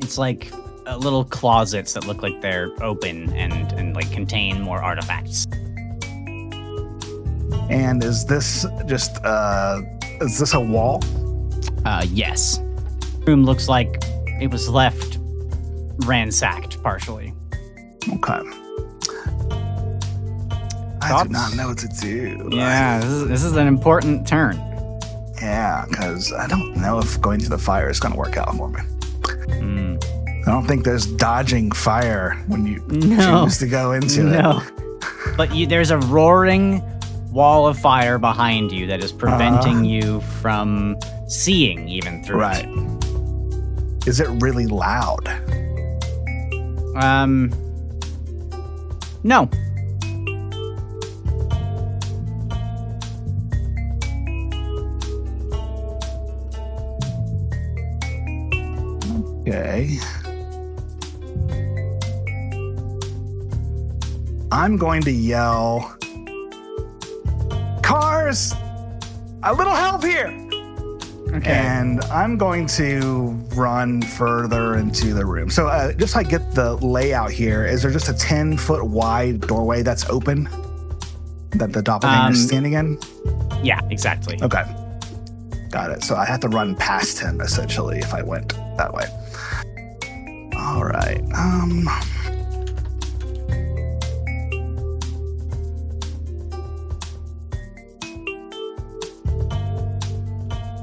Speaker 1: it's like uh, little closets that look like they're open and and like contain more artifacts.
Speaker 4: And is this just uh, is this a wall?
Speaker 1: Uh yes. Room looks like it was left ransacked partially.
Speaker 4: Okay. I do not know what to do.
Speaker 1: Yeah, this is, this is an important turn.
Speaker 4: Yeah, because I don't know if going to the fire is going to work out for me.
Speaker 1: Hmm.
Speaker 4: I don't think there's dodging fire when you
Speaker 1: No.
Speaker 4: choose to go into it.
Speaker 1: No. But you, there's a roaring wall of fire behind you that is preventing you from seeing even through
Speaker 4: Right.
Speaker 1: it.
Speaker 4: Is it really loud?
Speaker 1: Um. No.
Speaker 4: Okay. I'm going to yell, Cars! A little help here!
Speaker 1: Okay.
Speaker 4: And I'm going to run further into the room. So, uh, just so I get the layout here, is there just a 10 foot wide doorway that's open that the doppelganger
Speaker 1: Um,
Speaker 4: is standing in?
Speaker 1: yeah, exactly.
Speaker 4: Okay. Got it. So I have to run past him essentially if I went that way. All right. Um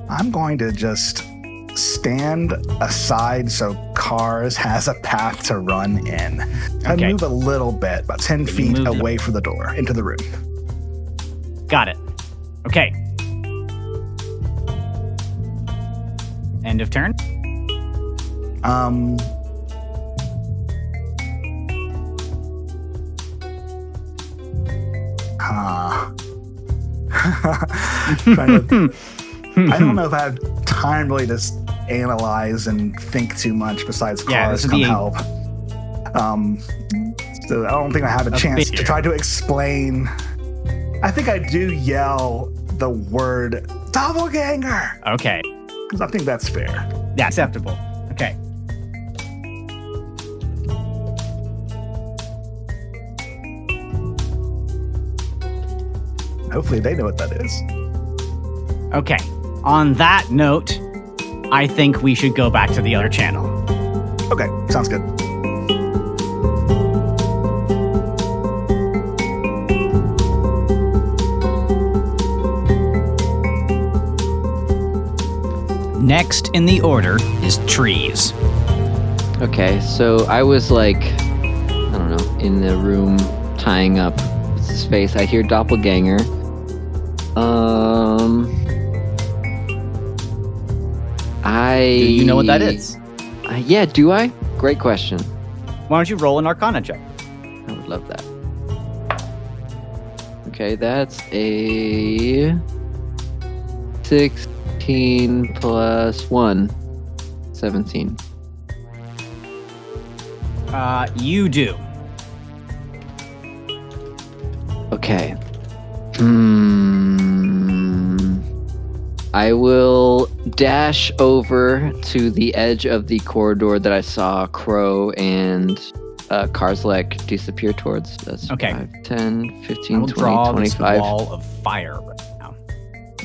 Speaker 4: I'm going to just stand aside so Cars has a path to run in. I
Speaker 1: Okay.
Speaker 4: move a little bit, about 10 feet away from the door, into the room.
Speaker 1: Got it. Okay. End of turn.
Speaker 4: Um, I don't know if I have time really to analyze and think too much besides
Speaker 1: Yeah,
Speaker 4: cars
Speaker 1: this would
Speaker 4: come
Speaker 1: be
Speaker 4: help. Um, so I don't think I have a,
Speaker 1: A
Speaker 4: chance to try to explain. I think I do yell the word doppelganger
Speaker 1: Okay.
Speaker 4: because I think that's fair.
Speaker 1: Yeah, acceptable.
Speaker 4: Hopefully they know what that is.
Speaker 1: Okay. On that note, I think we should go back to the other channel.
Speaker 4: Okay, sounds good.
Speaker 1: Next in the order is trees.
Speaker 3: Okay, so I was like, I don't know, in the room tying up what's his face. I hear doppelganger. Um, I.
Speaker 1: Do you know what that is?
Speaker 3: Uh, yeah, do I? Great question.
Speaker 1: Why don't you roll an Arcana check?
Speaker 3: I would love that. Okay, that's a 16 plus 1. 17.
Speaker 1: Uh, you do.
Speaker 3: Okay. Hmm. I will dash over to the edge of the corridor that I saw Crow and uh, Karzlek disappear towards. That's
Speaker 1: Okay.
Speaker 3: 5, 10,
Speaker 1: I
Speaker 3: 15,
Speaker 1: will
Speaker 3: 20,
Speaker 1: draw this
Speaker 3: 25.
Speaker 1: wall of fire right now.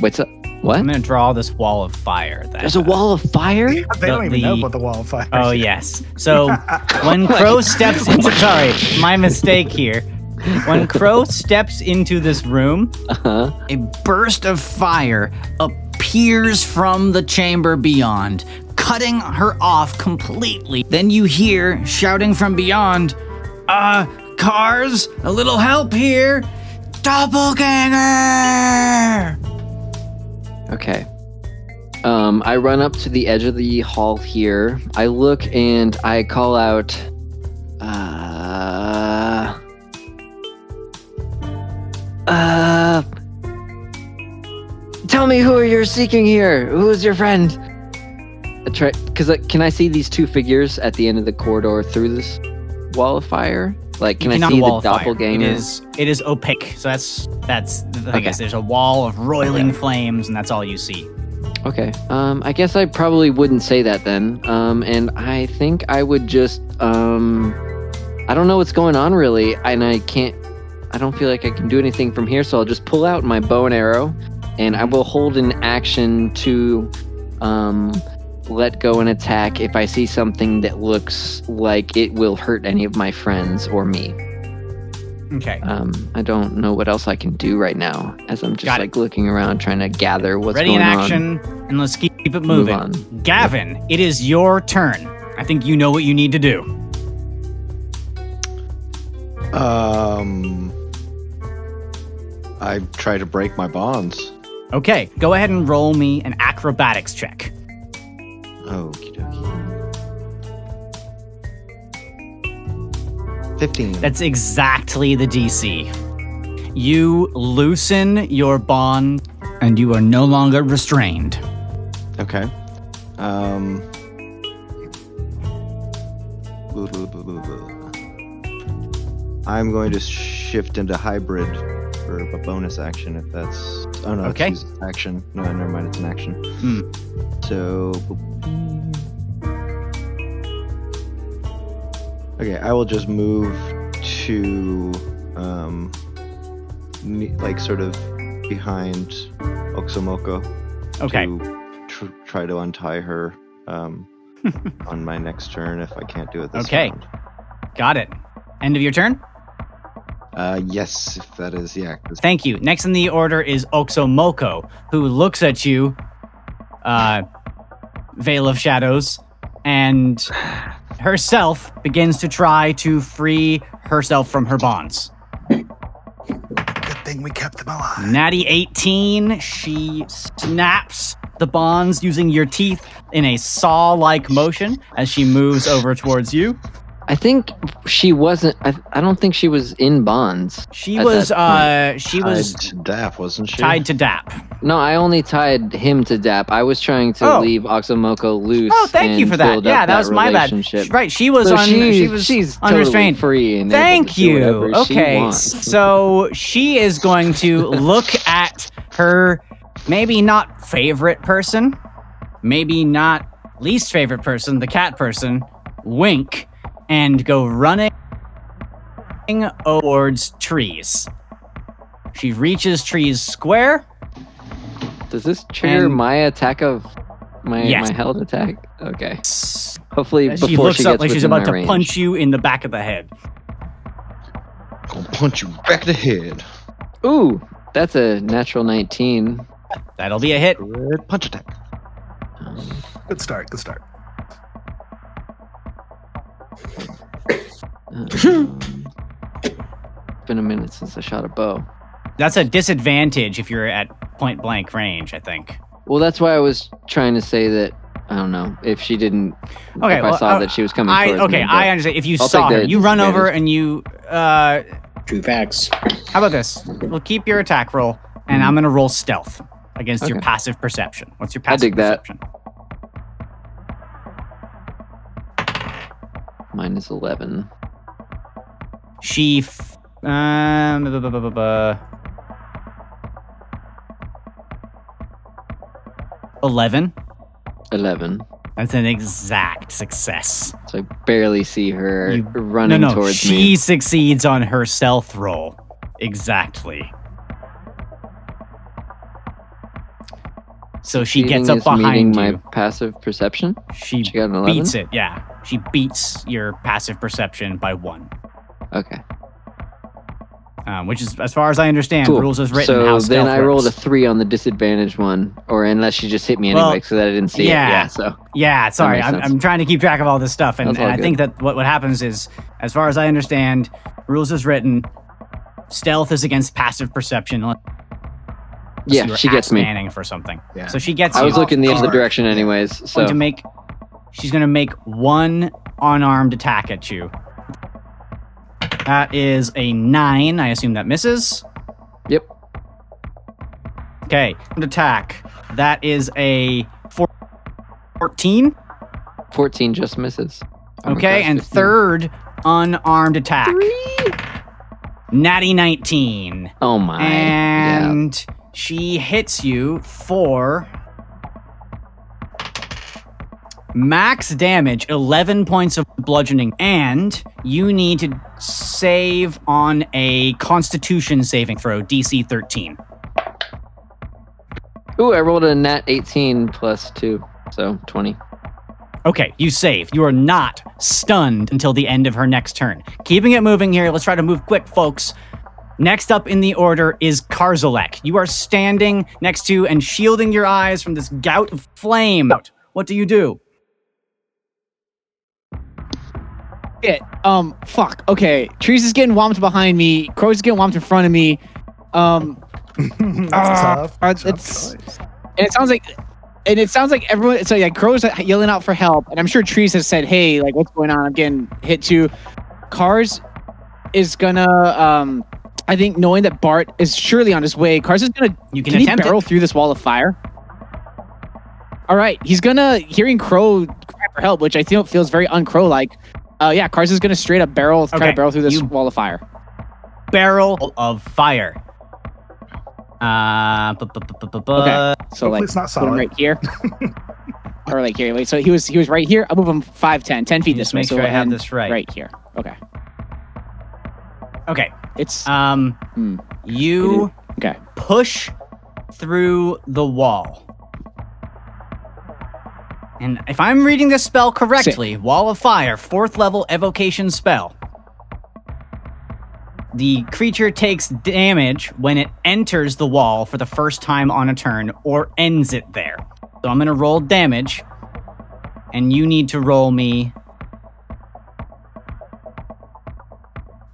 Speaker 3: Wait, so, what?
Speaker 1: I'm gonna draw this wall of fire. That,
Speaker 3: There's a wall of fire?
Speaker 4: They don't
Speaker 1: The-
Speaker 4: even know
Speaker 1: the-
Speaker 4: about the wall of fire.
Speaker 1: Oh yes. So when Crow steps into sorry, my mistake here. When Crow steps into this room,
Speaker 3: Uh-huh.
Speaker 7: A burst of fire appears from the chamber beyond, cutting her off completely. Then you hear shouting from beyond, Uh, cars, a little help here. Doppelganger!
Speaker 3: Okay. Um, I run up to the edge of the hall here. I look and I call out. Uh. Uh. Tell me who you're seeking here. Who is your friend? Cause uh, can I see these two figures at the end of the corridor through this wall of fire? Like, can I see the doppelganger?
Speaker 1: It is it is opaque. So that's that's the thing
Speaker 3: Okay.
Speaker 1: is there's a wall of roiling flames, and that's all you see.
Speaker 3: Okay. Um, I guess I probably wouldn't say that then. Um, and I think I would just um, I don't know what's going on really, and I can't. I don't feel like I can do anything from here, so I'll just pull out my bow and arrow, and I will hold an action to um, let go and attack if I see something that looks like it will hurt any of my friends or me.
Speaker 1: Okay.
Speaker 3: Um, I don't know what else I can do right now, as I'm just
Speaker 1: Got it.
Speaker 3: like looking around trying to gather what's going on.
Speaker 1: Ready
Speaker 3: going
Speaker 1: in
Speaker 3: on.
Speaker 1: action, and let's keep, keep it
Speaker 3: Move
Speaker 1: moving.
Speaker 3: on.
Speaker 1: Gaven, it is your turn. I think you know what you need to do.
Speaker 2: Um, I try to break my bonds.
Speaker 1: Okay, go ahead and roll me an acrobatics check.
Speaker 2: Okie dokie. 15.
Speaker 1: That's exactly the DC. You loosen your bond, and you are no longer restrained.
Speaker 2: Okay. Um. blah, blah, blah, blah, blah. I'm going to shift into hybrid for a bonus action if that's. Oh no,
Speaker 1: Okay.
Speaker 2: it's action. No, never mind. It's an action.
Speaker 1: Hmm.
Speaker 2: So. Okay, I will just move to, um, like sort of behind Oxomoko
Speaker 1: Okay.
Speaker 2: to tr- try to untie her um, on my next turn if I can't do it this
Speaker 1: Okay.
Speaker 2: round.
Speaker 1: Got it. End of your turn?
Speaker 2: Uh, yes, if that is, yeah. 'cause-
Speaker 1: Thank you. Next in the order is Oxomoko, who looks at you, uh, Veil of Shadows, and herself begins to try to free herself from her bonds.
Speaker 4: Good thing we kept them alive.
Speaker 1: Natty 18, she snaps the bonds using your teeth in a saw like motion as she moves over towards you.
Speaker 3: I think she wasn't. I, I don't think she was in bonds.
Speaker 1: She was, uh, she was
Speaker 2: Tied to Dap, wasn't she?
Speaker 1: tied to Dap.
Speaker 3: No, I only tied him to Dap. I was trying to
Speaker 1: Oh.
Speaker 3: leave Oxomoko loose.
Speaker 1: Oh, thank you for that. Yeah,
Speaker 3: up
Speaker 1: that was my bad. Right, she was
Speaker 3: So
Speaker 1: on.
Speaker 3: she,
Speaker 1: she was
Speaker 3: she's
Speaker 1: unrestrained.
Speaker 3: totally free and
Speaker 1: Thank you.
Speaker 3: whatever she
Speaker 1: Okay, so she is going to look at her maybe not favorite person, maybe not least favorite person, the cat person, wink, and go running towards trees. She reaches trees square.
Speaker 3: Does this trigger
Speaker 1: And-
Speaker 3: my attack of my
Speaker 1: Yes.
Speaker 3: my held attack? Okay. Hopefully before
Speaker 1: she looks
Speaker 3: she
Speaker 1: up
Speaker 3: gets
Speaker 1: like she's about to
Speaker 3: range.
Speaker 1: punch you in the back of the head.
Speaker 2: Gonna punch you back in the head.
Speaker 3: Ooh, that's a natural 19.
Speaker 1: That'll be a hit.
Speaker 2: Red punch attack.
Speaker 3: Um,
Speaker 4: Good start. Good start.
Speaker 3: It's been a minute since I shot a bow.
Speaker 1: That's a disadvantage if you're at point blank range, I think.
Speaker 3: Well, that's why I was trying to say that. I don't know if she didn't.
Speaker 1: Okay,
Speaker 3: if I saw
Speaker 1: uh,
Speaker 3: that she was coming
Speaker 1: I
Speaker 3: towards
Speaker 1: okay,
Speaker 3: me.
Speaker 1: I understand. If you
Speaker 3: I'll
Speaker 1: saw
Speaker 3: take
Speaker 1: her, you run over and you uh
Speaker 6: True facts.
Speaker 1: how about this? We'll keep your attack roll and I'm gonna roll stealth against your passive perception. What's your
Speaker 3: I
Speaker 1: passive
Speaker 3: dig
Speaker 1: perception?
Speaker 3: Mine is 11.
Speaker 1: She. F- um. bu- bu- bu- bu- bu- 11.
Speaker 3: 11.
Speaker 1: That's an exact success.
Speaker 3: So I barely see her
Speaker 1: You-
Speaker 3: running
Speaker 1: no, no,
Speaker 3: towards
Speaker 1: she
Speaker 3: me.
Speaker 1: succeeds on her stealth roll. Exactly. So she gets up behind
Speaker 3: my
Speaker 1: you.
Speaker 3: passive perception.
Speaker 1: She
Speaker 3: She got an 11.
Speaker 1: beats it. Yeah, she beats your passive perception by one.
Speaker 3: Okay.
Speaker 1: Um, which is, as far as I understand,
Speaker 3: Cool.
Speaker 1: rules as written.
Speaker 3: so
Speaker 1: how
Speaker 3: then
Speaker 1: stealth
Speaker 3: I rolled a three on the disadvantaged one, or unless she just hit me
Speaker 1: Well,
Speaker 3: anyway, because that I didn't see
Speaker 1: yeah.
Speaker 3: it. Yeah. So
Speaker 1: Yeah, sorry, I'm. I'm trying to keep track of all this stuff, and, and I think that what, what happens is, as far as I understand, rules as written, stealth is against passive perception. unless
Speaker 3: yeah, she gets me.
Speaker 1: scanning for something.
Speaker 4: Yeah.
Speaker 1: So she gets
Speaker 3: I
Speaker 1: you.
Speaker 3: was looking the other direction anyways. So
Speaker 1: to make she's going to make one unarmed attack at you. That is a 9. I assume that misses.
Speaker 3: Yep.
Speaker 1: Okay, attack. That is a four- 14.
Speaker 3: 14 just misses. I'm
Speaker 1: Okay, and
Speaker 3: 15.
Speaker 1: third unarmed attack. Natty 19.
Speaker 3: Oh my. yeah.
Speaker 1: And she hits you for max damage 11 points of bludgeoning. And you need to save on a constitution saving throw, DC 13.
Speaker 3: Ooh, I rolled a nat 18 plus 2, so 20.
Speaker 1: Okay, you save. You are not stunned until the end of her next turn. Keeping it moving here. Let's try to move quick, folks. Next up in the order is Karzalek. You are standing next to and shielding your eyes from this gout of flame. What do you do?
Speaker 5: Shit. Um. Fuck. Okay. Trees is getting whomped behind me. Crow's is getting whomped in front of me. Um.
Speaker 4: That's
Speaker 5: Ah,
Speaker 4: tough.
Speaker 5: uh,
Speaker 4: Tough
Speaker 5: it's- And it sounds like, and it sounds like everyone. So yeah, Crow's yelling out for help, and I'm sure Trees has said, "Hey, like, what's going on? I'm getting hit too." Cars is gonna. Um. I think knowing that Bart is surely on his way, Cars is gonna.
Speaker 1: You can,
Speaker 5: Can he
Speaker 1: attempt
Speaker 5: barrel
Speaker 1: it.
Speaker 5: through this wall of fire? All right, he's gonna hearing Crow cry for help, which I feel feels very uncrow like. Uh, yeah, Cars is gonna straight up barrel, try
Speaker 1: Okay,
Speaker 5: to barrel through this
Speaker 1: you-
Speaker 5: wall of fire.
Speaker 1: Barrel of fire. Uh, bu- bu- bu- bu- bu- bu-
Speaker 5: Okay. So
Speaker 4: Hopefully
Speaker 5: like
Speaker 4: it's not
Speaker 5: put him
Speaker 4: solid.
Speaker 5: right here, or like here. Wait, so he was he was right here. I'll move him 5, 10, 10 feet this way.
Speaker 1: make
Speaker 5: so
Speaker 1: sure I have this right.
Speaker 5: Right here. Okay.
Speaker 1: Okay.
Speaker 5: It's
Speaker 1: Um,
Speaker 5: Hmm.
Speaker 1: you
Speaker 5: okay.
Speaker 1: push through the wall. And if I'm reading this spell correctly, Wall of Fire, fourth level evocation spell. The creature takes damage when it enters the wall for the first time on a turn or ends it there. So I'm going to roll damage, and you need to roll me.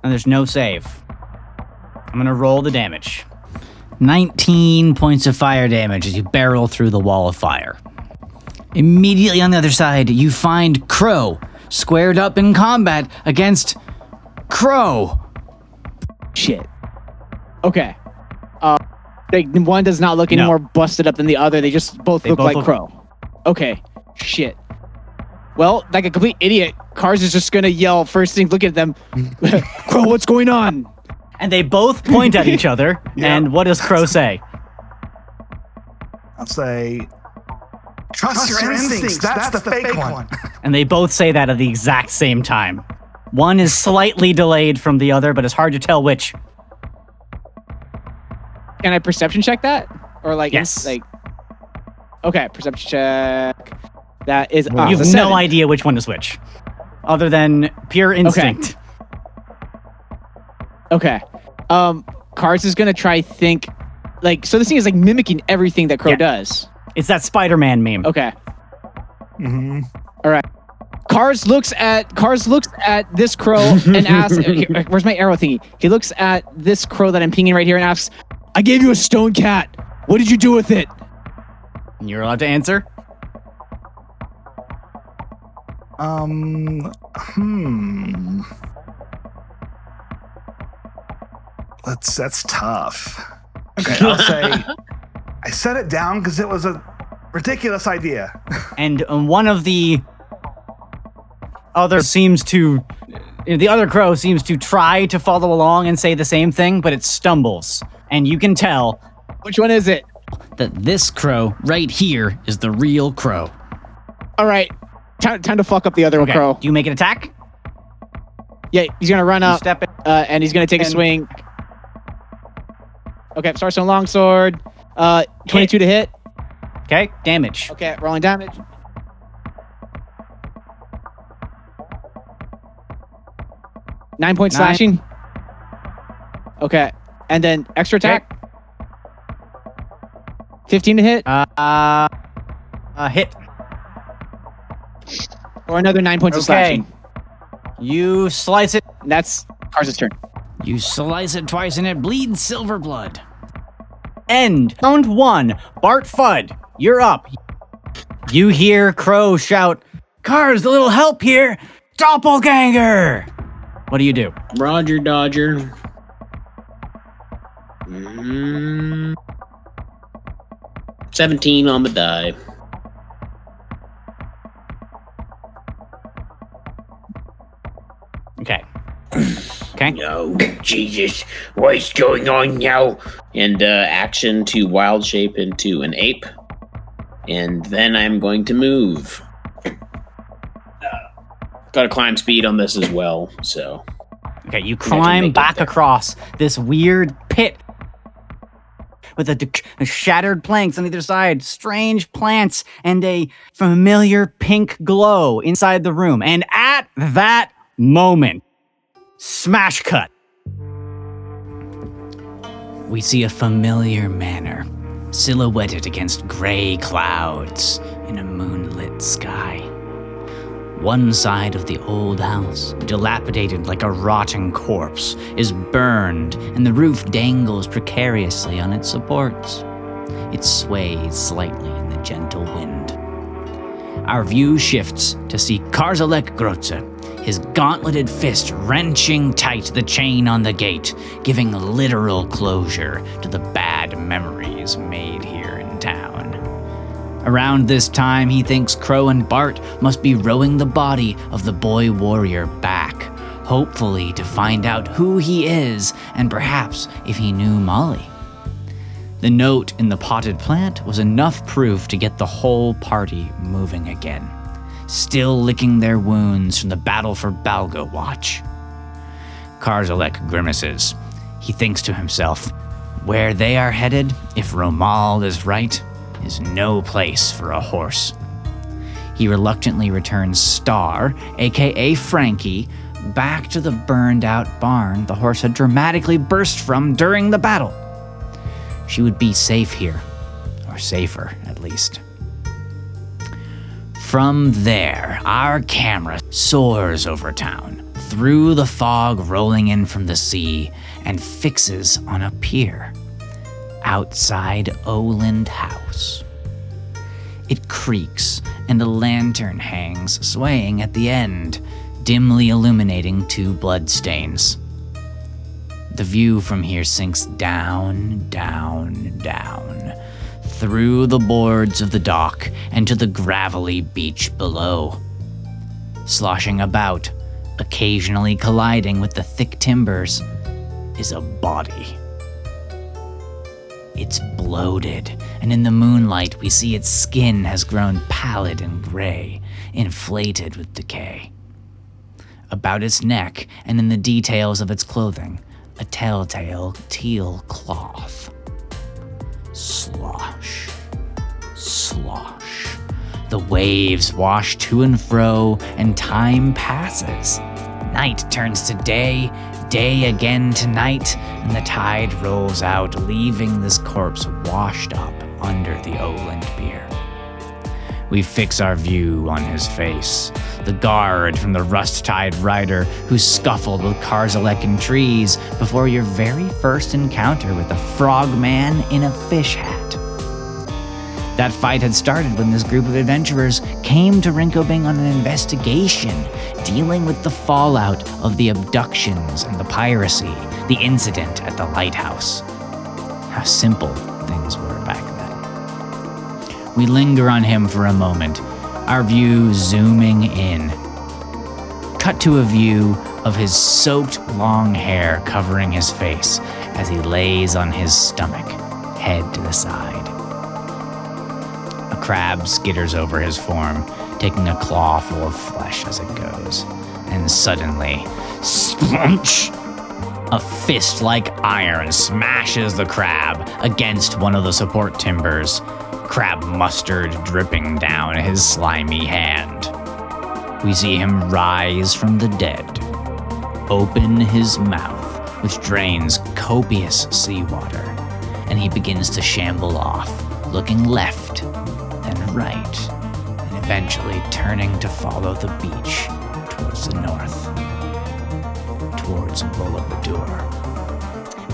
Speaker 1: And there's no save. I'm going to roll the damage. 19 points of fire damage as you barrel through the wall of fire. Immediately on the other side, you find Crow squared up in combat against Crow.
Speaker 5: Shit. Okay. Uh, like one does not look any
Speaker 1: No.
Speaker 5: more busted up than the other. They just both
Speaker 1: They
Speaker 5: look
Speaker 1: both
Speaker 5: like
Speaker 1: look-
Speaker 5: Crow. Okay. Shit. Well, like a complete idiot, Cars is just gonna yell first thing. Look at them, Crow. What's going on?
Speaker 1: And they both point at each other.
Speaker 4: Yeah.
Speaker 1: And what does Crow say?
Speaker 4: I'll say, trust, your, instincts. That's, the, fake, one.
Speaker 1: And they both say that at the exact same time. One is slightly delayed from the other, but it's hard to tell which.
Speaker 5: Can I perception check that? Or like
Speaker 1: Yes.
Speaker 5: like Okay, perception check. That is
Speaker 4: Wow.
Speaker 5: uh,
Speaker 1: you have no idea which one is which, other than pure instinct.
Speaker 5: Okay. Um Cars is gonna try think like so this thing is like mimicking everything that Crow
Speaker 1: Yeah.
Speaker 5: does.
Speaker 1: It's that Spider Man meme.
Speaker 5: Okay.
Speaker 4: hmm All right.
Speaker 5: Cars looks at Cars looks at this crow and asks, "Where's my arrow thingy?" He looks at this crow that I'm pinging right here and asks, "I gave you a stone cat. What did you do with it?"
Speaker 1: You're allowed to answer.
Speaker 4: Um, hmm. That's that's tough. Okay, I'll say I set it down because it was a ridiculous idea.
Speaker 1: and um, one of the
Speaker 13: other seems to the other crow seems to try to follow along and say the same thing, but it stumbles. And you can tell
Speaker 5: Which one is it?
Speaker 1: That this crow right here is the real crow.
Speaker 5: All right. Time, time to fuck up the other
Speaker 13: okay,
Speaker 5: crow.
Speaker 13: Do you make an attack?
Speaker 5: Yeah, he's gonna run
Speaker 13: You
Speaker 5: up
Speaker 13: step in.
Speaker 5: uh, and he's gonna take a swing. Okay, starts on longsword. Uh, 22 to hit.
Speaker 13: Okay, damage.
Speaker 5: Okay, rolling damage. Nine Nine point
Speaker 13: Nine.
Speaker 5: slashing. Okay, and then extra attack. 15 to hit,
Speaker 13: Uh, uh, uh hit.
Speaker 5: or another nine points of slashing.
Speaker 13: You slice it.
Speaker 5: And that's Cars' turn.
Speaker 1: You slice it twice and it bleeds silver blood.
Speaker 13: End. Round one. Bart Fudd, you're up. You hear Crow shout, Cars, a little help here. Doppelganger. What do you do?
Speaker 6: Roger Dodger. Mm, 17 on the die.
Speaker 13: Okay.
Speaker 14: No, Jesus, what's going on now?
Speaker 6: And uh, action to wild shape into an ape. And then I'm going to move. Got a climb speed on this as well, so.
Speaker 13: Okay, you climb back across this weird pit with a, d- shattered planks on either side, strange plants, and a familiar pink glow inside the room. And at that moment, smash cut.
Speaker 1: We see a familiar manor, silhouetted against gray clouds in a moonlit sky. One side of the old house, dilapidated like a rotting corpse, is burned, and the roof dangles precariously on its supports. It sways slightly in the gentle wind. Our view shifts to see Karzalek Grotze, his gauntleted fist wrenching tight the chain on the gate, giving literal closure to the bad memories made here in town. Around this time, he thinks Crow and Bart must be rowing the body of the boy warrior back, hopefully to find out who he is and perhaps if he knew Molly. The note in the potted plant was enough proof to get the whole party moving again, still licking their wounds from the battle for Balgo Watch. Karzalek grimaces. He thinks to himself, where they are headed, if Romald is right, is no place for a horse. He reluctantly returns Star, aka Frankie, back to the burned out barn the horse had dramatically burst from during the battle. She would be safe here, or safer at least. From there, our camera soars over town, through the fog rolling in from the sea, and fixes on a pier outside Oland House. It creaks, and a lantern hangs, swaying at the end, dimly illuminating two bloodstains. The view from here sinks down, down, down, through the boards of the dock and to the gravelly beach below. Sloshing about, occasionally colliding with the thick timbers, is a body. It's bloated, and in the moonlight, we see its skin has grown pallid and gray, inflated with decay. About its neck and in the details of its clothing, a telltale teal cloth. Slosh. Slosh. The waves wash to and fro, and time passes. Night turns to day, day again to night, and the tide rolls out, leaving this corpse washed up under the Oland pier. We fix our view on his face, the guard from the rust tied rider who scuffled with Karzalek in trees before your very first encounter with a frogman in a fish hat. That fight had started when this group of adventurers came to Rinkobing on an investigation dealing with the fallout of the abductions and the piracy, the incident at the lighthouse. How simple things were. We linger on him for a moment, our view zooming in. cut to a view of his soaked long hair covering his face as he lays on his stomach, head to the side. A crab skitters over his form, taking a claw full of flesh as it goes. And suddenly, splunch! A fist like iron smashes the crab against one of the support timbers, crab mustard dripping down his slimy hand. We see him rise from the dead, open his mouth, which drains copious seawater, and he begins to shamble off, looking left, then right, and eventually turning to follow the beach towards the north, towards Bullabudur.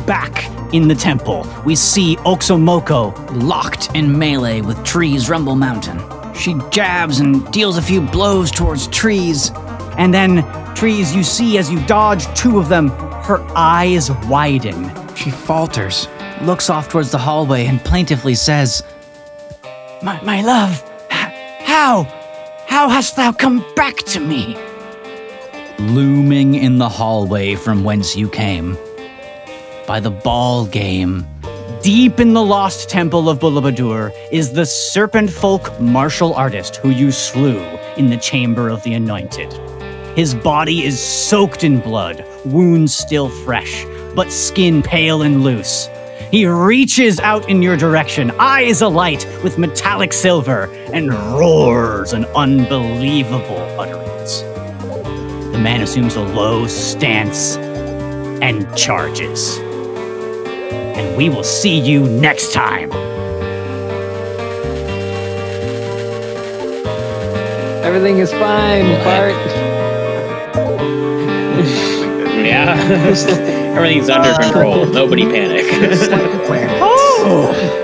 Speaker 4: Back in the temple, we see Oxomoko
Speaker 1: Locked in melee with Trees Rumble Mountain.
Speaker 4: She jabs and deals a few blows towards trees. And then, trees, you see as you dodge two of them, her eyes widen.
Speaker 1: She falters, looks off towards the hallway, and plaintively says,
Speaker 15: My, my love, how? How hast thou come back to me?
Speaker 1: looming in the hallway from whence you came. By the ball game,
Speaker 4: Deep in the lost temple of Bullabudur is the serpent folk martial artist who you slew in the chamber of the anointed. His body is soaked in blood, wounds still fresh, but skin pale and loose. He reaches out in your direction, eyes alight with metallic silver, and roars an unbelievable utterance. The man assumes a low stance and charges. And we will see you next time.
Speaker 3: Everything is fine, Bart.
Speaker 6: Yeah. Everything's under ah. control. Nobody panic.
Speaker 4: Oh!